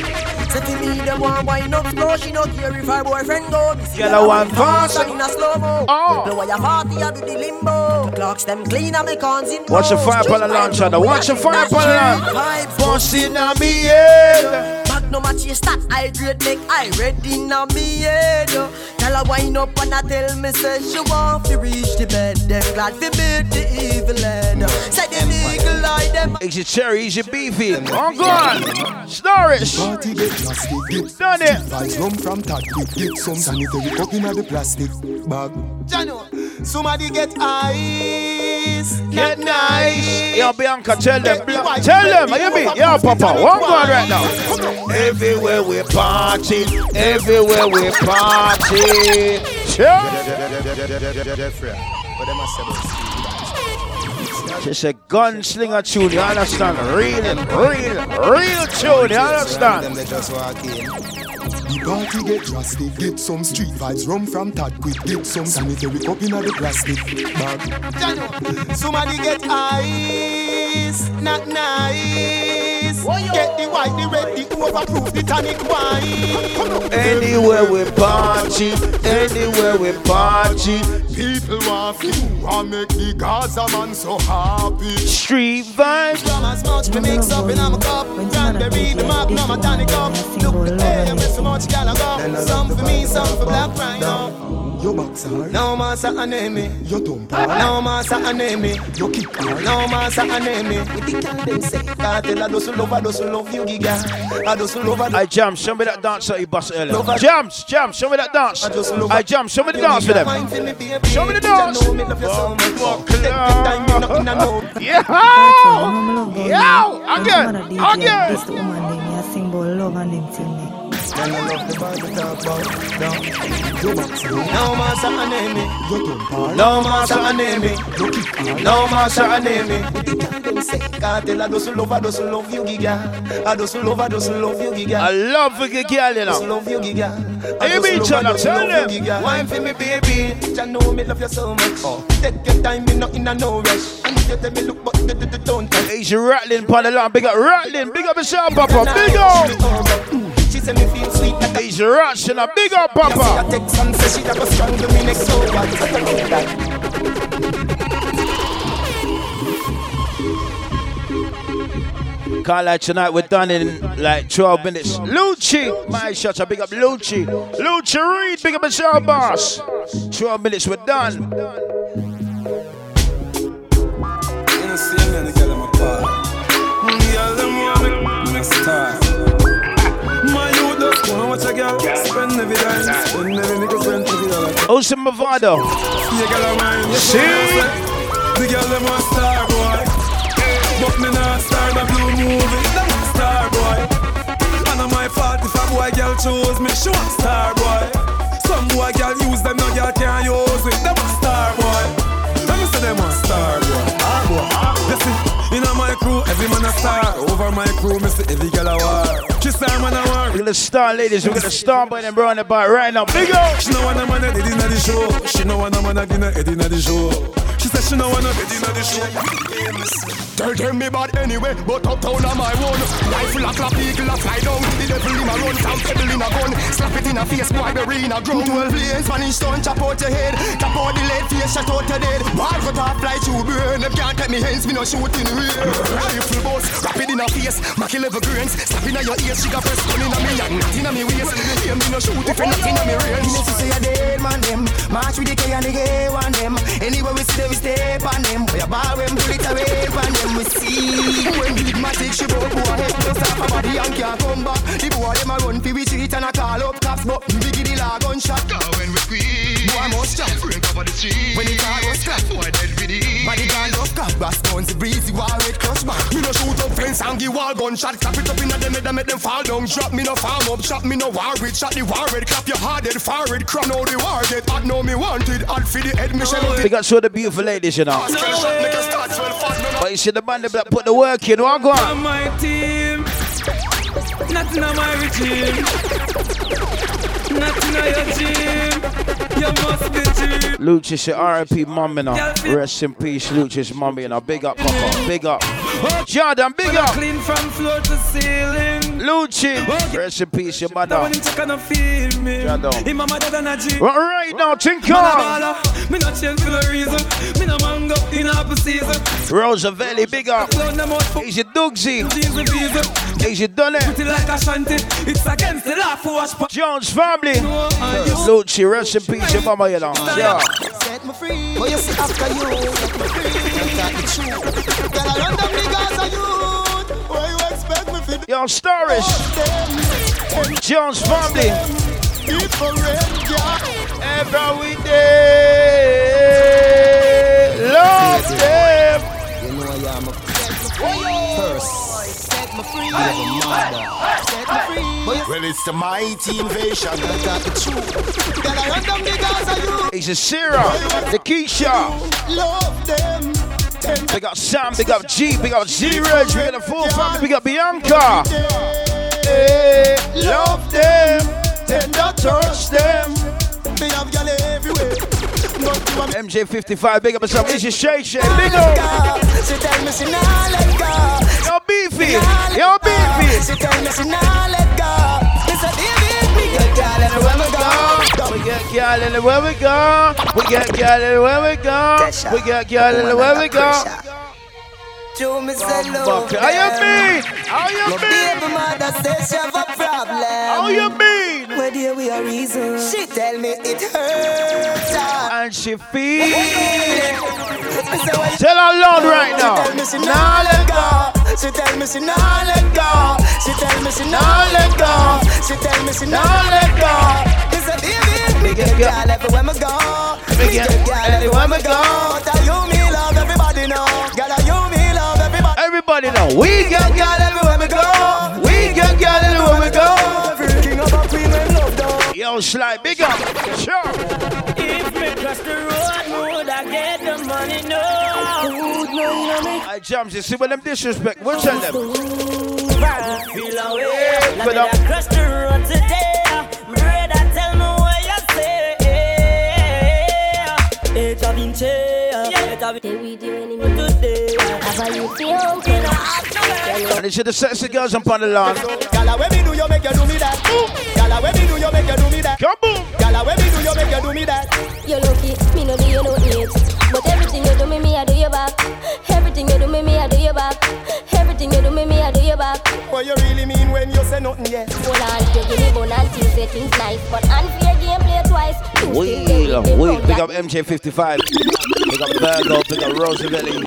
Say to me them want wine up slow, she no care if her boyfriend go. Me see Girl, her I want fast fast. and in a slow mo. Oh. Blow your party, I do the limbo. The Clocks them clean and me cons in. Watch the fire upon the launch, Shada. Watch the fire upon the launch. Busting on me head. Magnum a chase that I grade make I ready now me head. Tell her wind up and I tell me say she want to reach the bed. Them glad fi beat the evil head. Say them eagle eye them. Is it cherry? Is it beefy? Oh, God. Snorrish. Party get plastic, get Done it. Vibes rum from that quick, get some sanitary cup in the plastic bag. Jano, somebody get ice. Get nice. Yo, Bianca, tell them. Tell them. You me? Yo, Papa. One going right now. Everywhere we party. Everywhere we party. It's a gunslinger tune, you understand? Real, real, real tune, you understand? The party get drastic, get some street vibes rum from that quick, get some sanitary cup in the plastic bag. Jano, somebody get ice. Not nice. ice. Get the white, the red, the overproof, the tonic wine. Anywhere we party, anywhere we party. People want flew and make the Gaza man so happy. Street vibes. From as much me mix up in a cup. Cranberry, the map, no my tonic up. Look the air with so much gal go. Some for me, some for black rhino. Your box hard. No massa anemi. Your thump No massa anemi. Your kick hard. No massa anemi. With the gal them say. Can't I do so love, I do so love you, giga. I do so love, I jam, show me that dance that you bust earlier. Jams, jams, show me that dance. I jam, show me the dance for them. Show me the dance. Yeah, yo, again, again. This woman name, me I sing love and them thing me. Girl, I love the Bible talk about down. Your box hard. No massa anemi. Your thump hard. No massa anemi. Your kick. No massa anemi. With the gal them say. Can't tell I do so love, I do so love you, giga. I do so love, I do so love you, giga. I love a good girl, you I know. love you, giga. I Hey, me, love, Chana, I do so tell them. you, giga. Wine for me, baby. You know me love you so much. Oh, take your time, me not in a no rush. And if you tell me look, but the, the, the don't touch. He's rattling upon the line. Big up, rattling. Big up yourself, Papa. Big up. She say me feel sweet like a He's ratching a big up, I Papa. take some say she never strangle me next so bad. Can't lie, tonight we're done in like 12 minutes. Lucci, my shots, I big up Lucci. Lucci Reed, big up yourself, boss. 12 minutes, we're done. You know, see me and the girl in my part. Girl, them want me mm, next time. Watch a girl spend every dime, spend every spend every dollar. Ocean Movado. Yeah, girl, I'm mine. See? The girl, them a star boy. But me not star the blue movie. Them a star boy. And I'm my fault if a boy girl chose me. She want star boy. Some boy girl use them, no girl can't use it. Them a star boy. Let me say them a star every man a star. Over my crew, see every girl a war. She star man a war. We're gonna start, ladies. We're gonna start by them, bro, on the bar right now. Big up. She know man a inna the show. She know man a gonna head inna the show. Said she know inna the show. Tell them me bad anyway, but uptown am my own. Rifle a clap, eagle a fly down. The devil in a run, some pebble in a gun. Slap it in a face, boy, bury in a ground. Twelve lanes, Spanish stone, chop out your head. Tap out the lead, face, shut out your dead. Ball cut off, fly through burn. Them can't take me hands, me no shooting real. Rifle boss, rapid in a face. Mac 11 grains, slap in a your ears. She got first gun in a me and not in a me waist. Hear me no shoot if you're not in a me range. You see a dead man them. March with the K and the gay one them. Anywhere we see them, step on them. We a bar when bullet away from them. We see when big matic she broke boy head just off a body and can't come back. The boy them a run fi we street and a call up cops, but we give the law gunshot. when we squeeze, boy must jump. Break over the street. When the car was scrap, boy dead with it. Body gone just cut, bass guns breezy, war red clutch back. Me no shoot up fence and give wall gunshot. Clap it up inna them head and make them fall down. Drop me no farm up, shot me no war with. Shot the war red, clap your hard head, forward. Crap now the war get hot, now me wanted. Hot for the head, me shell out oh. Big up the beautiful ladies, you know. But you see the band that put the work in. What go On my team, nothing on my regime, nothing on your team. Lucius, R.I.P. mum, you know. Rest in peace, Lucius, mummy, you know. Big up, Papa. Big up. Jordan, big up. clean from floor to ceiling. Lucci, rest in peace, your mother. when him check and feel me. Jordan. Him a mother than a G. Well, right now, think a on. Me not change for no reason. Me no mango in apple season. Roosevelt, big up. Clown them out for Easy Dugsy. jeans and visa. Easy done it. Pretty like a shanty. It's against the law for wash. Jones family. Lucci, rest in peace, your mama, you know. Yeah. Me free. But oh, you see after you, set me free. You got the truth. Girl, I run them niggas a youth. Where you expect me Yo, Starish. Jones family. different, yeah. Every day. Love them. Me free. Set me free. But you Well, it's the mighty invasion. I got the truth. Girl, I run them niggas a youth. He's a Sarah. The Keisha. Love them. Big up Sam, big up G, big up Z-Reg, big up the full family, big up Bianca. Hey, love them, tender touch them. Me have gyal everywhere. But MJ55, big up yourself. This is Shay Shay, big up. She tell me she nah let go. Yo, beefy. Yo, beefy. She tell me she nah let go. Me say, baby, we get girl everywhere we go. We get girl anywhere we go. We get girl anywhere we go. We get girl anywhere we go. To me say love. How you mean? How you My mean? baby mother says she have a problem. How you mean? Where dear we are reason. She tell me it hurts her. And she feel. Tell her loud right now. She tell me now. she nah let go. She tell me she nah let go. She tell me she nah let go. She tell me she nah let go. Me say baby, me get girl everywhere me go. Me get girl everywhere me go. Tell you me love everybody know. Girl, you me love everybody. Everybody know. We get girl everywhere me go. We get girl everywhere we go. Yo, Sly, big up. Sure. If me cross the road, would I get the money? No. I jumps, you see when them disrespect. What's that them? Feel away. Now But, me uh, cross the road today. It's a vinci. It's a vinci. Today. How you feel? Can And they should have sexy girls up on the lawn. Gala, when me do you make you do me that? Gala, when me do you make you do me that? Come on. Gala, when me do you make you do me that? You lucky, me no do you no age. But everything you do me, me I do you back. Everything you do me, me I do you back. Everything you do me, me I do you back. What you really mean when you say nothing yet? Hold on, you give me bone and teeth, say things nice. But unfair game, play twice. You still Wheel, wheel. Big up MJ55. Big up Virgo. Big up Roosevelt.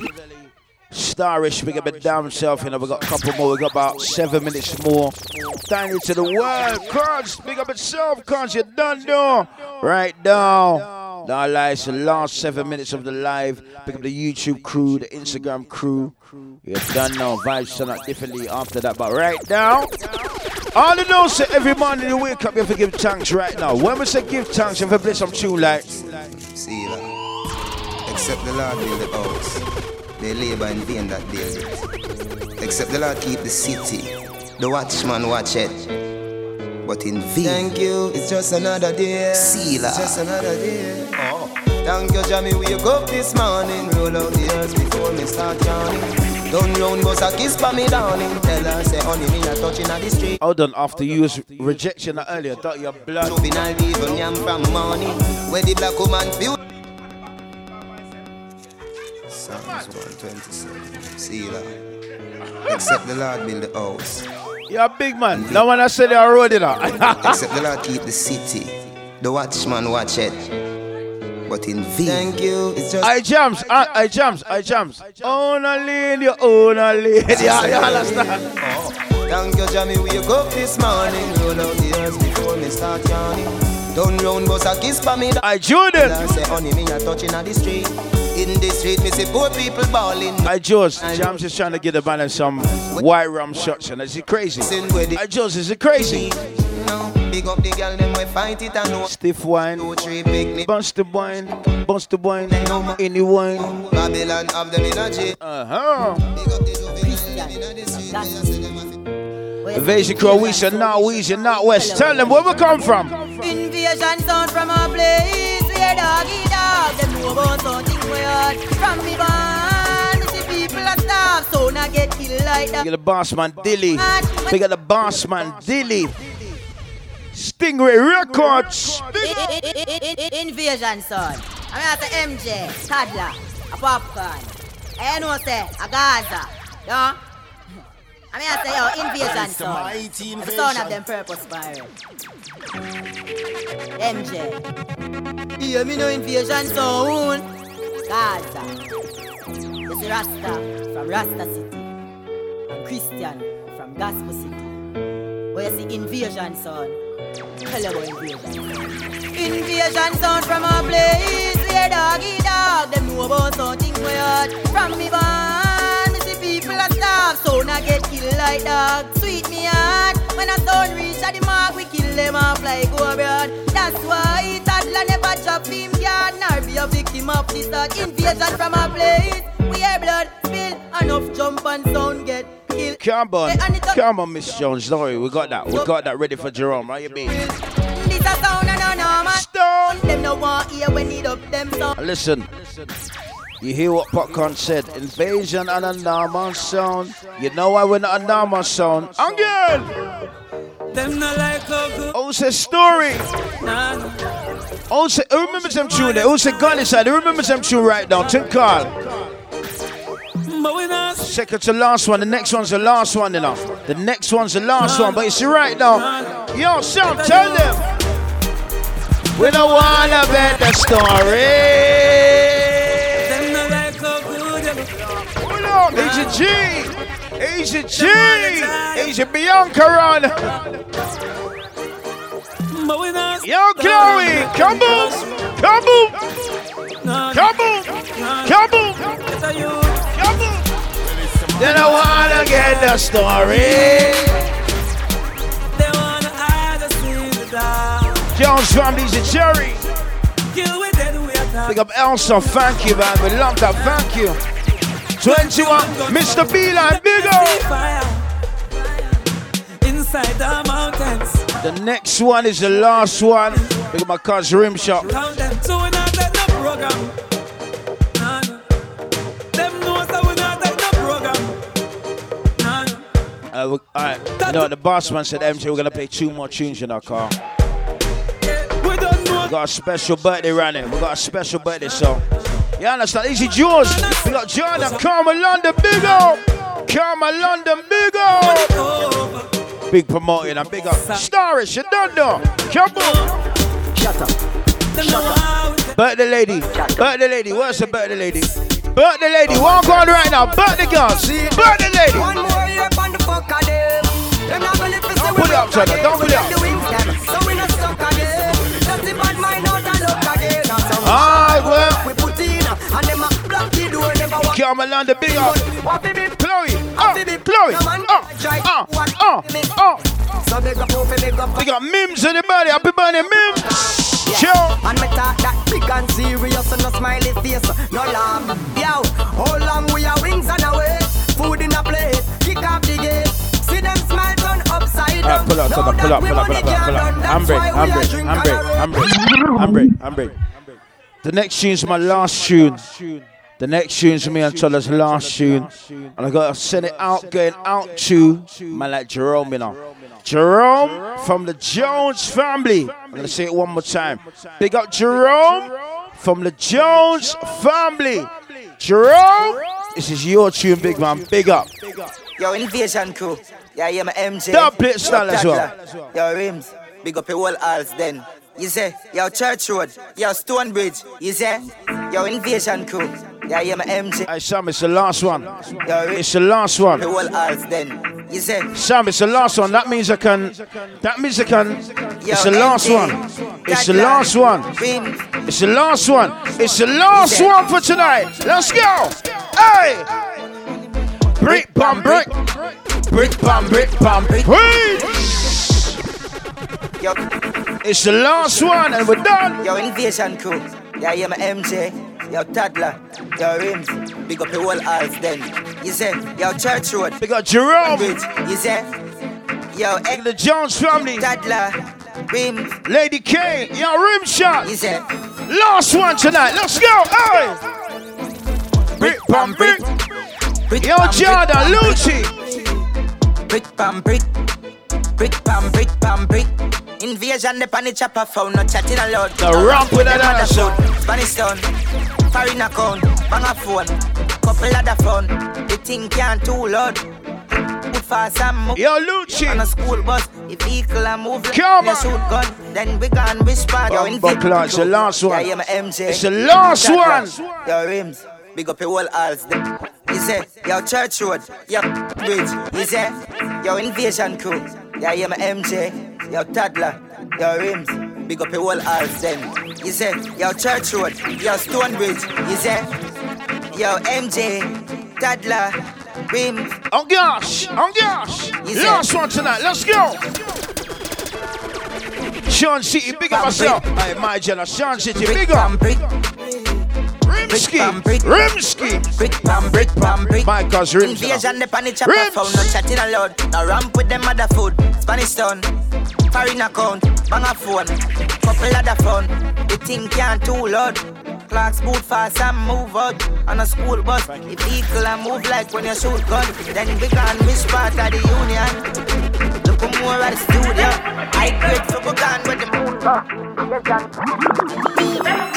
Starish, big up it down himself. You know, we got a couple more. We got about seven minutes more. Down into the world. Crunch, big up itself. Crunch, you're done do. Right down. Now, lies the last seven minutes of the live. Pick up the YouTube crew, the Instagram crew. You're done now. Vibes turn out differently after that. But right now, all you know, say every morning you wake up, you have to give thanks right now. When we say give thanks, you have to play some tune like. See that? Except the Lord build the house. They labor in vain that build it. Except the Lord keep the city. The watchman watch it. But in vain. Thank you, it's just another day. See It's just another day. Oh. Thank you, Jamie. Wake up this morning. Roll out the earth before me start yawning. Turn round, bust a kiss for me, darling. Tell her, say, honey, me a touching at the street. Hold on, after you was rejection earlier, thought your blood. Moving all even yam from morning. Where the black woman feel. Psalms 127. See that? Except the Lord build the house. You're a big man. No one has said they are roading out. Except the Lord keep the city. The watchman watch it. But in vain. Thank you, it's just. I jumps, uh, I, I jumps, I jumps. Own a lady, own a lady. Yeah, you understand? Oh. Thank you, Jamie. Wake up this morning. Roll out the earth before me start yawning. Turn round, bust a kiss for me. I Jordan. I say, honey, me a touching at the street. In the street, me see poor people balling. I George, Jams is trying to get the balance some white rum shots, and is it crazy? I George, is it crazy? No, Big up the girl, them we fight it and no. Stiff wine, bust the wine, bust the wine, any wine. Babylon have them in a jail. Uh huh. Invasion Croatia, not Weezy, not West. Tell them where we come from. Invasion sound from a place where doggy dog them know about something weird. From me born, me see people are starve, so now get killed like We that. got the boss man Dilly. We got the boss man Dilly. Stingray Records. Invasion son. I mean, I say MJ, toddler, a Popcaan. I know say a Gaza, yeah. I mean, I say yo invasion It's the son. mighty The son of them purpose pirate. MJ. Hear me no invasion sound. Gaza. This is Rasta from Rasta City. And Christian from Gospel City. Where you see invasion son. About invasion. Invasion sound from our place where doggy dog them know about something weird. From me born, me see people are starve, so now get killed like dog. Sweet me heart, when a son reach at the mark, we kill them off like go abroad. That's why toddler never chop him yard, nor be a victim of this. Invasion from a place where blood spill, enough jump and sound get killed. Come on, and it a- come on, Miss Jones. Don't worry, we got that. We got that ready for Jerome. Right, you mean? This a sound and a normal. Stop. sound. Them no want hear when need up them sound. Listen. You hear what Popcaan said? Invasion and a normal sound. You know why we're not a normal sound? Again! Them not like. Oh, story. Oh, say, who remembers them tune there? Said God inside? Who remembers them tune right now? Tim Carl. Second to last one. The next one's the last one, you know. The next one's the last one, but it's right now. Yo, Sam, tell them. We don't wanna bet the story. Them not like how. Hold on, Agent G. Agent Bianca run. Yo, Chloe, come boom, come boom, come boom, come boom, come. Then I wanna get the story. Jones family's a cherry. Big up Elsa, thank you, man. We love that, thank you. 21, Mr. Beeline, big up. Inside the mountains. The next one is the last one. Look at my cousin Rim Shop. Count them so we not take no program. Nah, nah. Them know so we not take no program. Nah, nah. Uh, we, all right, know the boss man said, MJ, we're gonna play two more tunes in our car. We. We got a special birthday running. We got a special birthday song. You understand? Easy Jaws. We got John. Jordan, Karma London, big up. Karma London, big up. Big promoting and big up. Starish, you don't know. Come on. Shut up. How we Birthday lady. Birthday lady. Where's the birthday lady? Birthday lady. Walk on right now. Birthday girls. Birthday lady. One more year on the fuck of them. Them not gonna Don't pull it up, Jordan. Don't pull it up. the wings them. So we not stuck again. That's the bad mind out and look again. Alright, well. Never walk. Big up. Chloe. Uh, Chloe. Uh. So big up, up. We got Mims in the body. Happy birthday, Mims. Chill. And me talk that big and serious and no smiley face, no laugh. Yo, how long we are wings on our way? Food in a plate, kick off the gate. See them smile turn upside down. pull up, pull up, pull up, pull up, pull up, pull up, pull up. Handbrake, handbrake, handbrake, handbrake, handbrake, handbrake. The next tune's my last tune. The next tune's me and Toller's last tune. And I gotta send it out, going out to my like Jerome, you know. Jerome from the Jones family. I'm gonna say it one more time. Big up Jerome from the Jones family. Jerome, this is your tune, big man. Big up. Yo, Invasion crew. Yeah, yeah, my MJ. Dub plate style as well. Yo, Rims. Big up your whole halls then. You say, yo, Church Road. Yo, Stonebridge. You say, yo, Invasion crew. Yeah, yeah, my MJ. Hey, Sam, it's the last one. Yo, It's the last one. Your whole halls then. You say, Sam, it's the last one. That means I can. That means I can. It's the last one. It's the last one. It's the last one. It's the last one for tonight. Let's go. Hey. Brick, bam, brick. Brick, bam, brick, bam, brick. Hey. yo, It's the last one, and we're done. yo, Invasion crew. Yeah, yeah, my MJ. Yo, Toddler. Yo, Rims. Big up the whole halls then. You say, yo, Church Road. Big up Jerome. You say, yo, Egg. The Jones family. Toddler. Rims. Lady K. Yo, rim shot. You say, Last one tonight. Let's go. Hey. Brick, bam, brick. Yo, Jordan, Lucci. Brick pam brick, brick pam brick pam brick. Invasion the pan the chopper phone, no chatting a lot. The ramp with that ass up. Spanish town, foreign account, bang a phone, couple the phone. The thing can't too loud. Put fast and move. Yo, Lucci. On a school bus, if vehicle and move. Come me on. shoot gun, then we gone whisper. Yo, in Clark, it's the last one. Yeah, yeah, MJ. It's the last That one. Yo, rims, big up your whole halls. He say, yo, Church Road, yo, Bridge. He say, yo, Invasion Crew. Yeah, yeah, my MJ. Yo, Toddler, yo, Rims. Big up your whole halls then. He say, yo, Church Road, yo, Stonebridge. He say, yo, MJ, Toddler, Rims. Oh gosh, oh gosh. Last one tonight. Let's go. Sean City, big up myself. Hey, my Jenna, Sean City, big up. Rimsky, Rimsky. Brick pam, brick pam, brick. Cause Rims. Invasion the pan the chopper phone, no chatting a loud. No ramp with them other food. Spanish town, foreign account, bang a phone. couple the fun. The thing can't too loud. Clocks boot fast and move out on a school bus. The vehicle and move like when you shoot gun. Then you become miss part of the union. Look more at the studio. I for gun with the moon.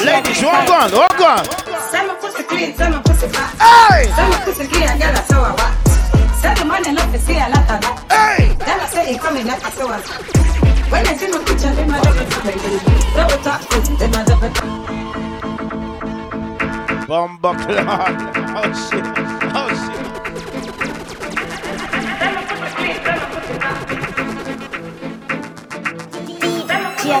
Ladies, walk on, walk on. Say my pussy clean, pussy fat. Hey! Say my pussy clean, I saw what. Say the man love to see a lot of that. Hey! Then I say he coming like a saw When I see my picture, then my double tap. Double tap, then my double tap. Bomba clock. Oh shit. Oh shit. Say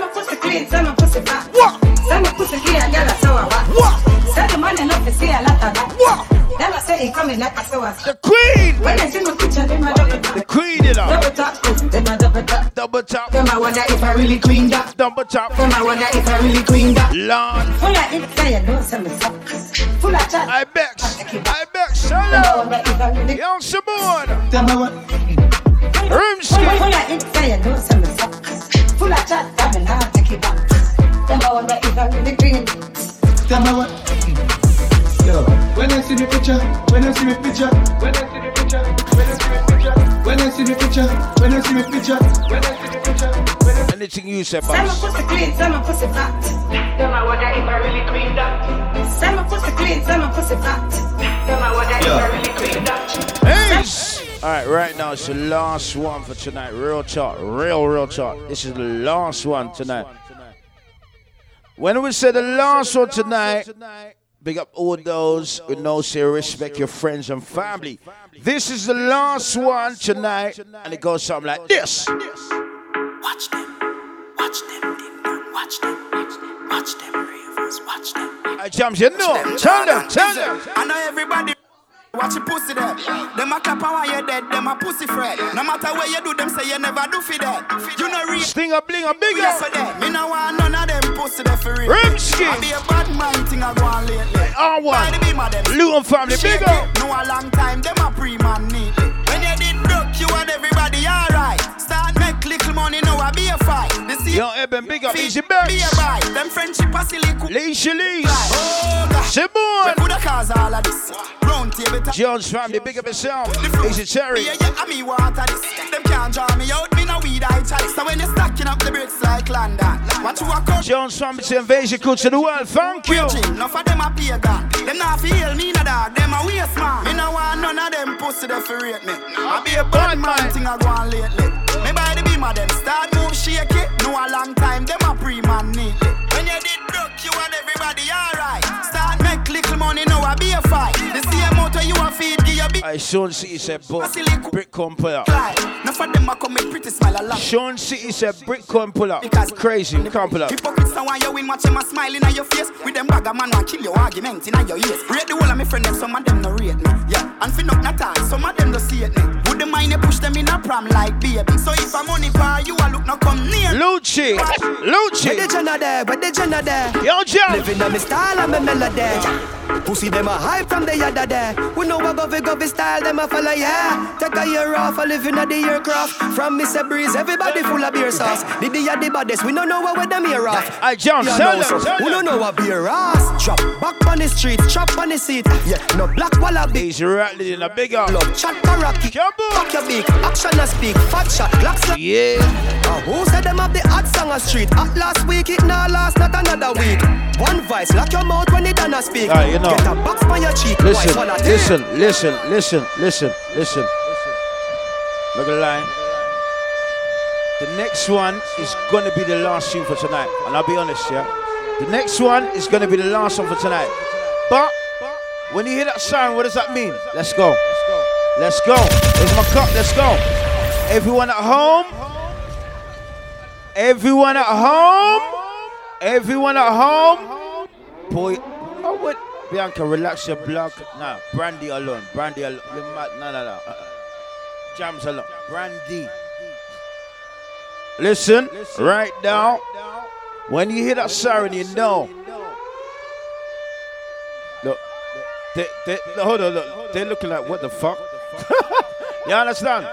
my pussy clean, say my pussy fat. Say my pussy clean, girl, I saw what. Say the man love to see a lot of that. Then I say he coming like a saw The queen. When I see my picture, then my double tap. The queen, you know. Double tap, oh, then my double tap. Double tap. Then I wonder if I really clean that. Double tap. Then I wonder if I really clean that. Lord. Full of it, don't send me socks. Full of chat. I bet. I bet. Shallow. Young Simone. Then I want. Rimsky. Full of it, say you don't send me socks. Full of chat, I'm in hard to keep up. Then I wonder if I really clean. Tell me what. Yo, when I see the picture, when I see the picture, when I see the picture, when I see the picture, when I see the picture, when I see the picture, when I see the picture, Anything you say, boss. pussy clean, my pussy fat. Then I wonder if I really clean that. My pussy clean, my pussy fat. Then I wonder if I really clean that. Hey! All right, right now it's the last one for tonight. Real talk, real, real talk. This is the last one tonight. When we say the last one tonight, big up all those who know, say, respect your friends and family. This is the last one tonight, and it goes something like this. Watch them, watch them, ding dong, watch them, watch them, ravers, watch them. I jumps, you know. Tell them, tell them. I know everybody watch your pussy there. Them a clap and while you're dead, them a pussy fret. No matter where you do, them say you never do for that. You know real. Sting a bling a big Yes, for that. Me no want none of them pussy there for real. Rimsky. I be a bad mind thing I go on lately. R1. By the beam of them. Family, big up. No a long time, them a pre-man neatly. When you did broke, you and everybody alright. Little money, now I be a fight. The see Yo, Eben, big up, Easy Birds. Be a buy. Them friendship a silly. Leisha Lees. Oh, God. Simone. We coulda cause all of this. Round table talk. Jones family, big up yourself. Easy Cherry. Yeah, yeah, I me water this. Them can't draw me out, me no weed I chalice. So when you stacking up the bricks like London, watch you a come. Jones family, invasion coach to the world. Thank you. Enough of them a pagan. Them not feel me no dog. Them a waste man. Me no want none of them pussy there for rate me. I be a bad man thing I go on lately. Me by the beam of them start move shake it. No a long time them a pre man neatly. When you did broke, you and everybody alright. Start make little money, now I be a fight. The same motor you a feed, give you big. I Sean City said, but brick come pull up. Enough of them a come make pretty smile a lot. Sean City said, brick come pull up. Crazy, we can't pull up. Hypocrites now want you win, watch them a smile in your face. With them bag a man want kill your argument in your ears. Rate the whole of my friend, them some of them no rate me. Yeah, and fin up not talk, some of them no see it me. Would the mind you push them in a pram like baby? So if I'm money par, you a look no come near. Lucci, Lucci. Where the Jenna there? Where the Jenna there? Yo, John. Living on me style and me melody. Pussy them a hype from the yada there. We know what govy govy style them a follow yeah. Take a year off, a living at the aircraft. From Mr. Breeze, everybody full of beer sauce. The the the baddest, we don't know what with them here off. I jump, Yeah, tell no, them, so tell We don't know what beer ass. Drop back on the street, chop on the seat. Yeah, no black wallaby. He's rattling in a big up. Love chat karaoke. Back your beak, action and speak. Fat shot, black slap. Yeah. Uh, who said them have the hot song on street? At last week, it now last, not another week. One voice, lock your mouth when it done a speak. Ah, you know. Get a box on your cheek. Listen, listen, listen, listen, listen, listen. Look at the line. The next one is gonna be the last tune for tonight, and I'll be honest, yeah. The next one is gonna be the last one for tonight. But when you hear that sound, what does that mean? Let's go. Let's go. Here's my cup. Let's go. Everyone at home. Everyone at home. Everyone at home. Boy, oh what? Bianca, relax your block. Nah, brandy alone. Brandy alone. No, no, no. Uh-uh. Jams alone. Brandy. Listen, right now. When you hear that siren, you know. Look, they, they, look, hold on, look. They're looking like, what the fuck? you understand?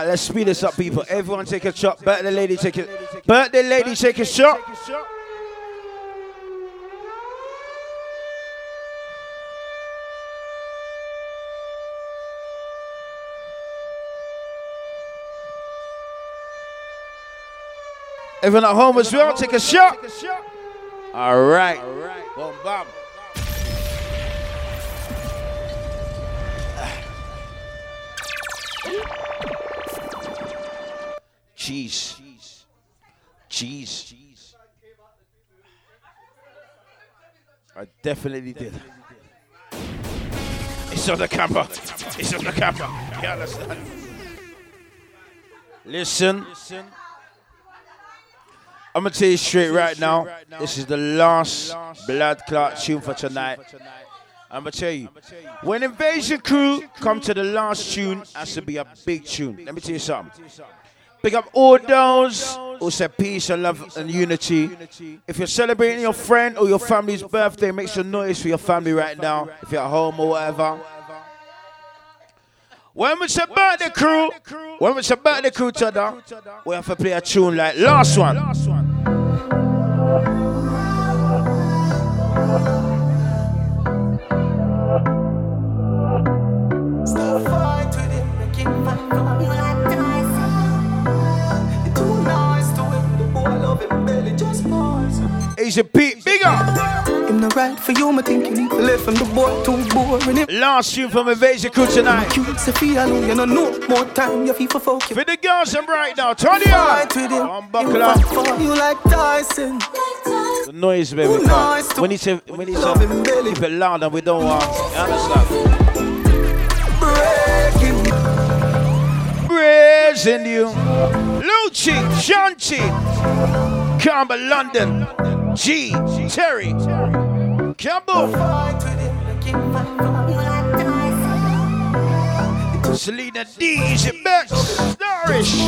Alright, let's speed this up, people. Everyone take a shot. Birthday lady, take a birthday lady, take a shot. Everyone at home as well, take a shot. All right. Boom, bam. Cheese. Cheese. I definitely did. It's on the camera. It's on the camera. You understand? Listen. I'm gonna tell you straight right now. This is the last blood clot tune for tonight. I'm gonna tell you, when Invasion Crew come to the last tune, has to be a big tune. Let me tell you something. Pick up all those who say peace and love and unity. If you're celebrating your friend or your family's birthday, make some noise for your family right now. If you're at home or whatever. When we say birthday crew, when we say birthday crew to other, we have to play a tune like last one. Asian Pete, big up. Him no right for you, you need to live from the boy too boring. Last tune from Invasion Crew tonight. cute, feel alone, you know no more time, you feel for folk. For the girls, I'm right now. Turn it on. Fight with him, One him buckle up. you like Tyson. The noise, baby. Who nice to When he say, when him, say, keep it loud and we don't want. You understand? Praising you. Lucci, Shanti, Camba, London, G, Terry, Campbell, Selena D, Easy Bex, Starish,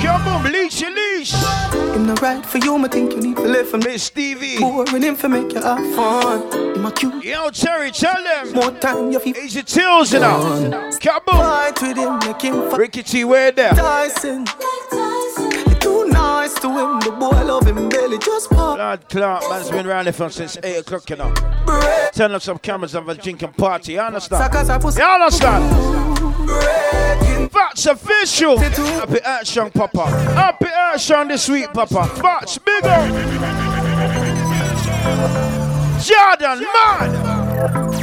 Campbell, Leash, Leash. Him no right for you, me think you need to live from Miss Stevie. boring. Him for make you have fun. Him a cute. Yo, Terry, tell them. More time, you feel Easy Tills, you know. Campbell, fight with him, make him. Ricky T, where there? Tyson. You too nice to him, the boy love him belly just pop. Blood Clark, man's been around here from since 8 o'clock, you know. Turn up some cameras and have a drinking party, you understand? Suckers are pussy. You understand? Facts official. Happy action, Papa. Happy action this week, Papa. Facts bigger. Jordan, man.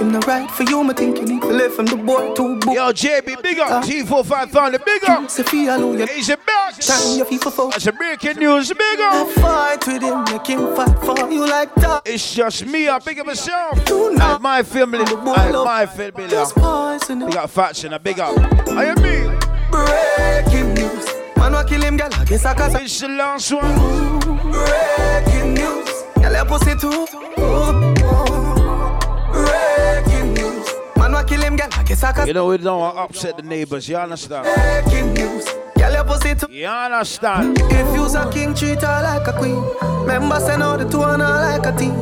Him no right for you, me think you need to live from the boy too boy. Yo, JB, big up. T45 found the big up. Say feel alone, you time you feel for. That's a breaking news, big up. Fight with him, make him fight for you like that. It's just me, I big up myself. Too And my family, and my family. Just poison Big up Faction, a big up. I am me. Breaking news. Man, wa kill him, girl. I guess I cause It's the last one. Breaking news. Your pussy too. Breaking news. Man, wa kill him, girl. I guess I cause You know, we don't want to upset the neighbors, you understand? Breaking news. Girl, your pussy too. You understand? If you's a king, treat her like a queen. Remember, send out the two and her like a team.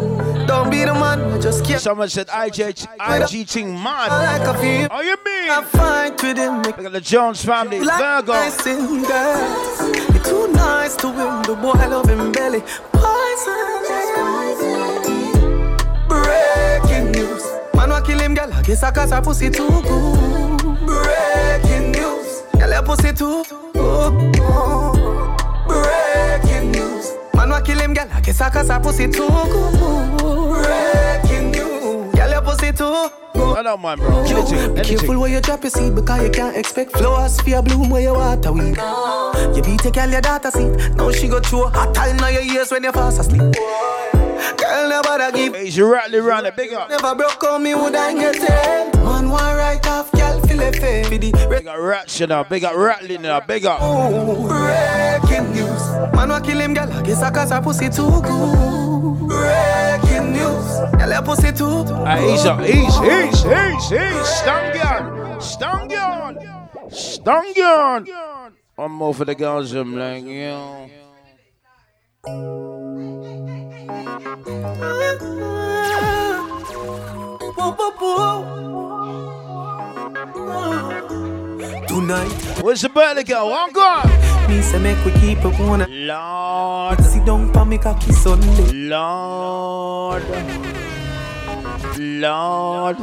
Don't be the man, you just care. Someone said IG, IG thing mad. Like a feel. Oh, you mean? I fight with him. Look at the Jones family, Like Virgo. nice in. You're too nice to him. The boy love him belly. Poison. Man, wa kill him, girl. I guess I cause her pussy too good. Breaking news. Girl, your pussy too. Oh, oh. Breaking news. Man, wa kill him, girl. I guess I cause her pussy too good. Breaking news. Girl, your pussy too. I don't mind, bro. Yo, Anything, be careful where you drop your seed because you can't expect flowers for your bloom where you water weed. You beat a girl your daughter seat. Now she go through a hot time now your ears when you fast asleep. Girl never give. Hey, you rattling around it, big up. Never broke on me would I get it. Man one right off, girl feel it fair. Big up rats, you know. Big up rattling, know. Big up. breaking news. Man wa kill him, girl. I guess I cause her pussy too good. Breaking news. Girl your pussy too. Hey, ease up, ease, ease, ease, ease. Stangion, Stangion, Stangion. One more for the girls, I'm like, yo. Tonight. Where's the birthday oh, girl? I'm gone. Me say make we keep it one. Lord. Sit down pa me cocky Sunday. Lord. Lord.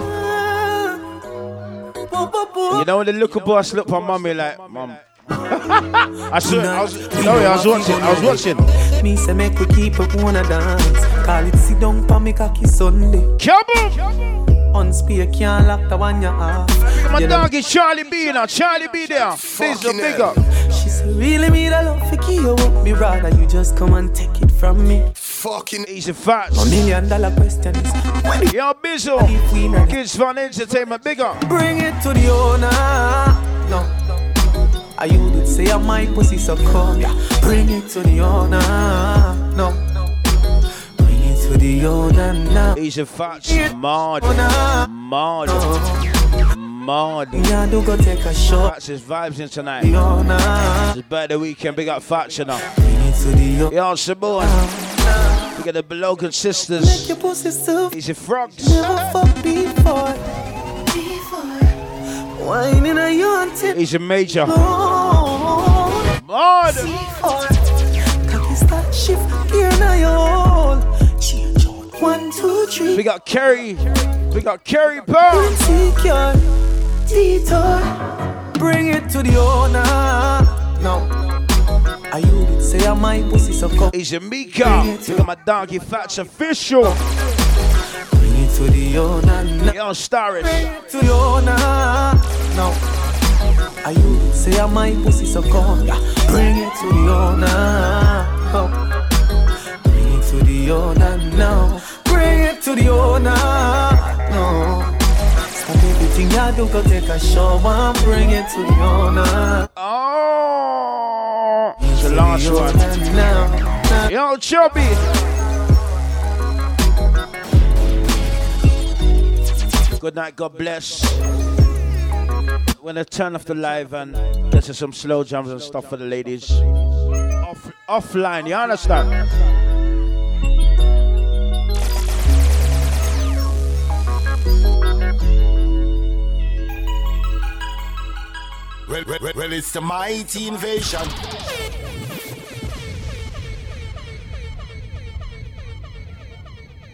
You know when the little boss look for mommy like, mom. I saw I was, sorry, I was watching. I was watching. Me say make we keep it one dance. Call it sit down pa me cocky Sunday. Kaboom! Unspear can't lock the one you have. My You know- dog is Charlie B now. Charlie B there. Please, a big up. She said, really me the love for you up. Me rather you just come and take it from me. Fucking easy facts. A million dollar question is when Yo, Bizzle. Kids Fun Entertainment, big up. bring it to the owner. No. I you did say I my pussy so come, yeah. Bring it to the owner. No. To the owner now. Easy facts. Mod. Mod. Mod. Yeah, do go take a shot. Facts is vibes in tonight. It's birthday weekend. Big up the owner. Yo, Simone. We got the Belogan sisters. So Easy frogs. never fuck before. In a major. Mod. Cocky start shift gear now you hold. Change out. One, two, three. We got Kerry. We got Kerry Pearl. Secure. Detour. Bring it to the owner. No. I you did say I'm my pussy so come. Easy Mika. We got my doggy Facts official. Bring it to the owner. now. Yo, Starrett. to the owner. No. I you did say I'm my pussy so come. Yeah. Bring it to the owner. No. Bring it to the owner now. Bring it to the owner. No. Stop everything you do, go take a shower and bring it to the owner. Oh. It's the last one. Now. Yo, Chubby. Good night, God bless. When I turn off the live and to some slow jams and stuff for the ladies. Off, offline, you understand? Well, well, well, it's the mighty invasion.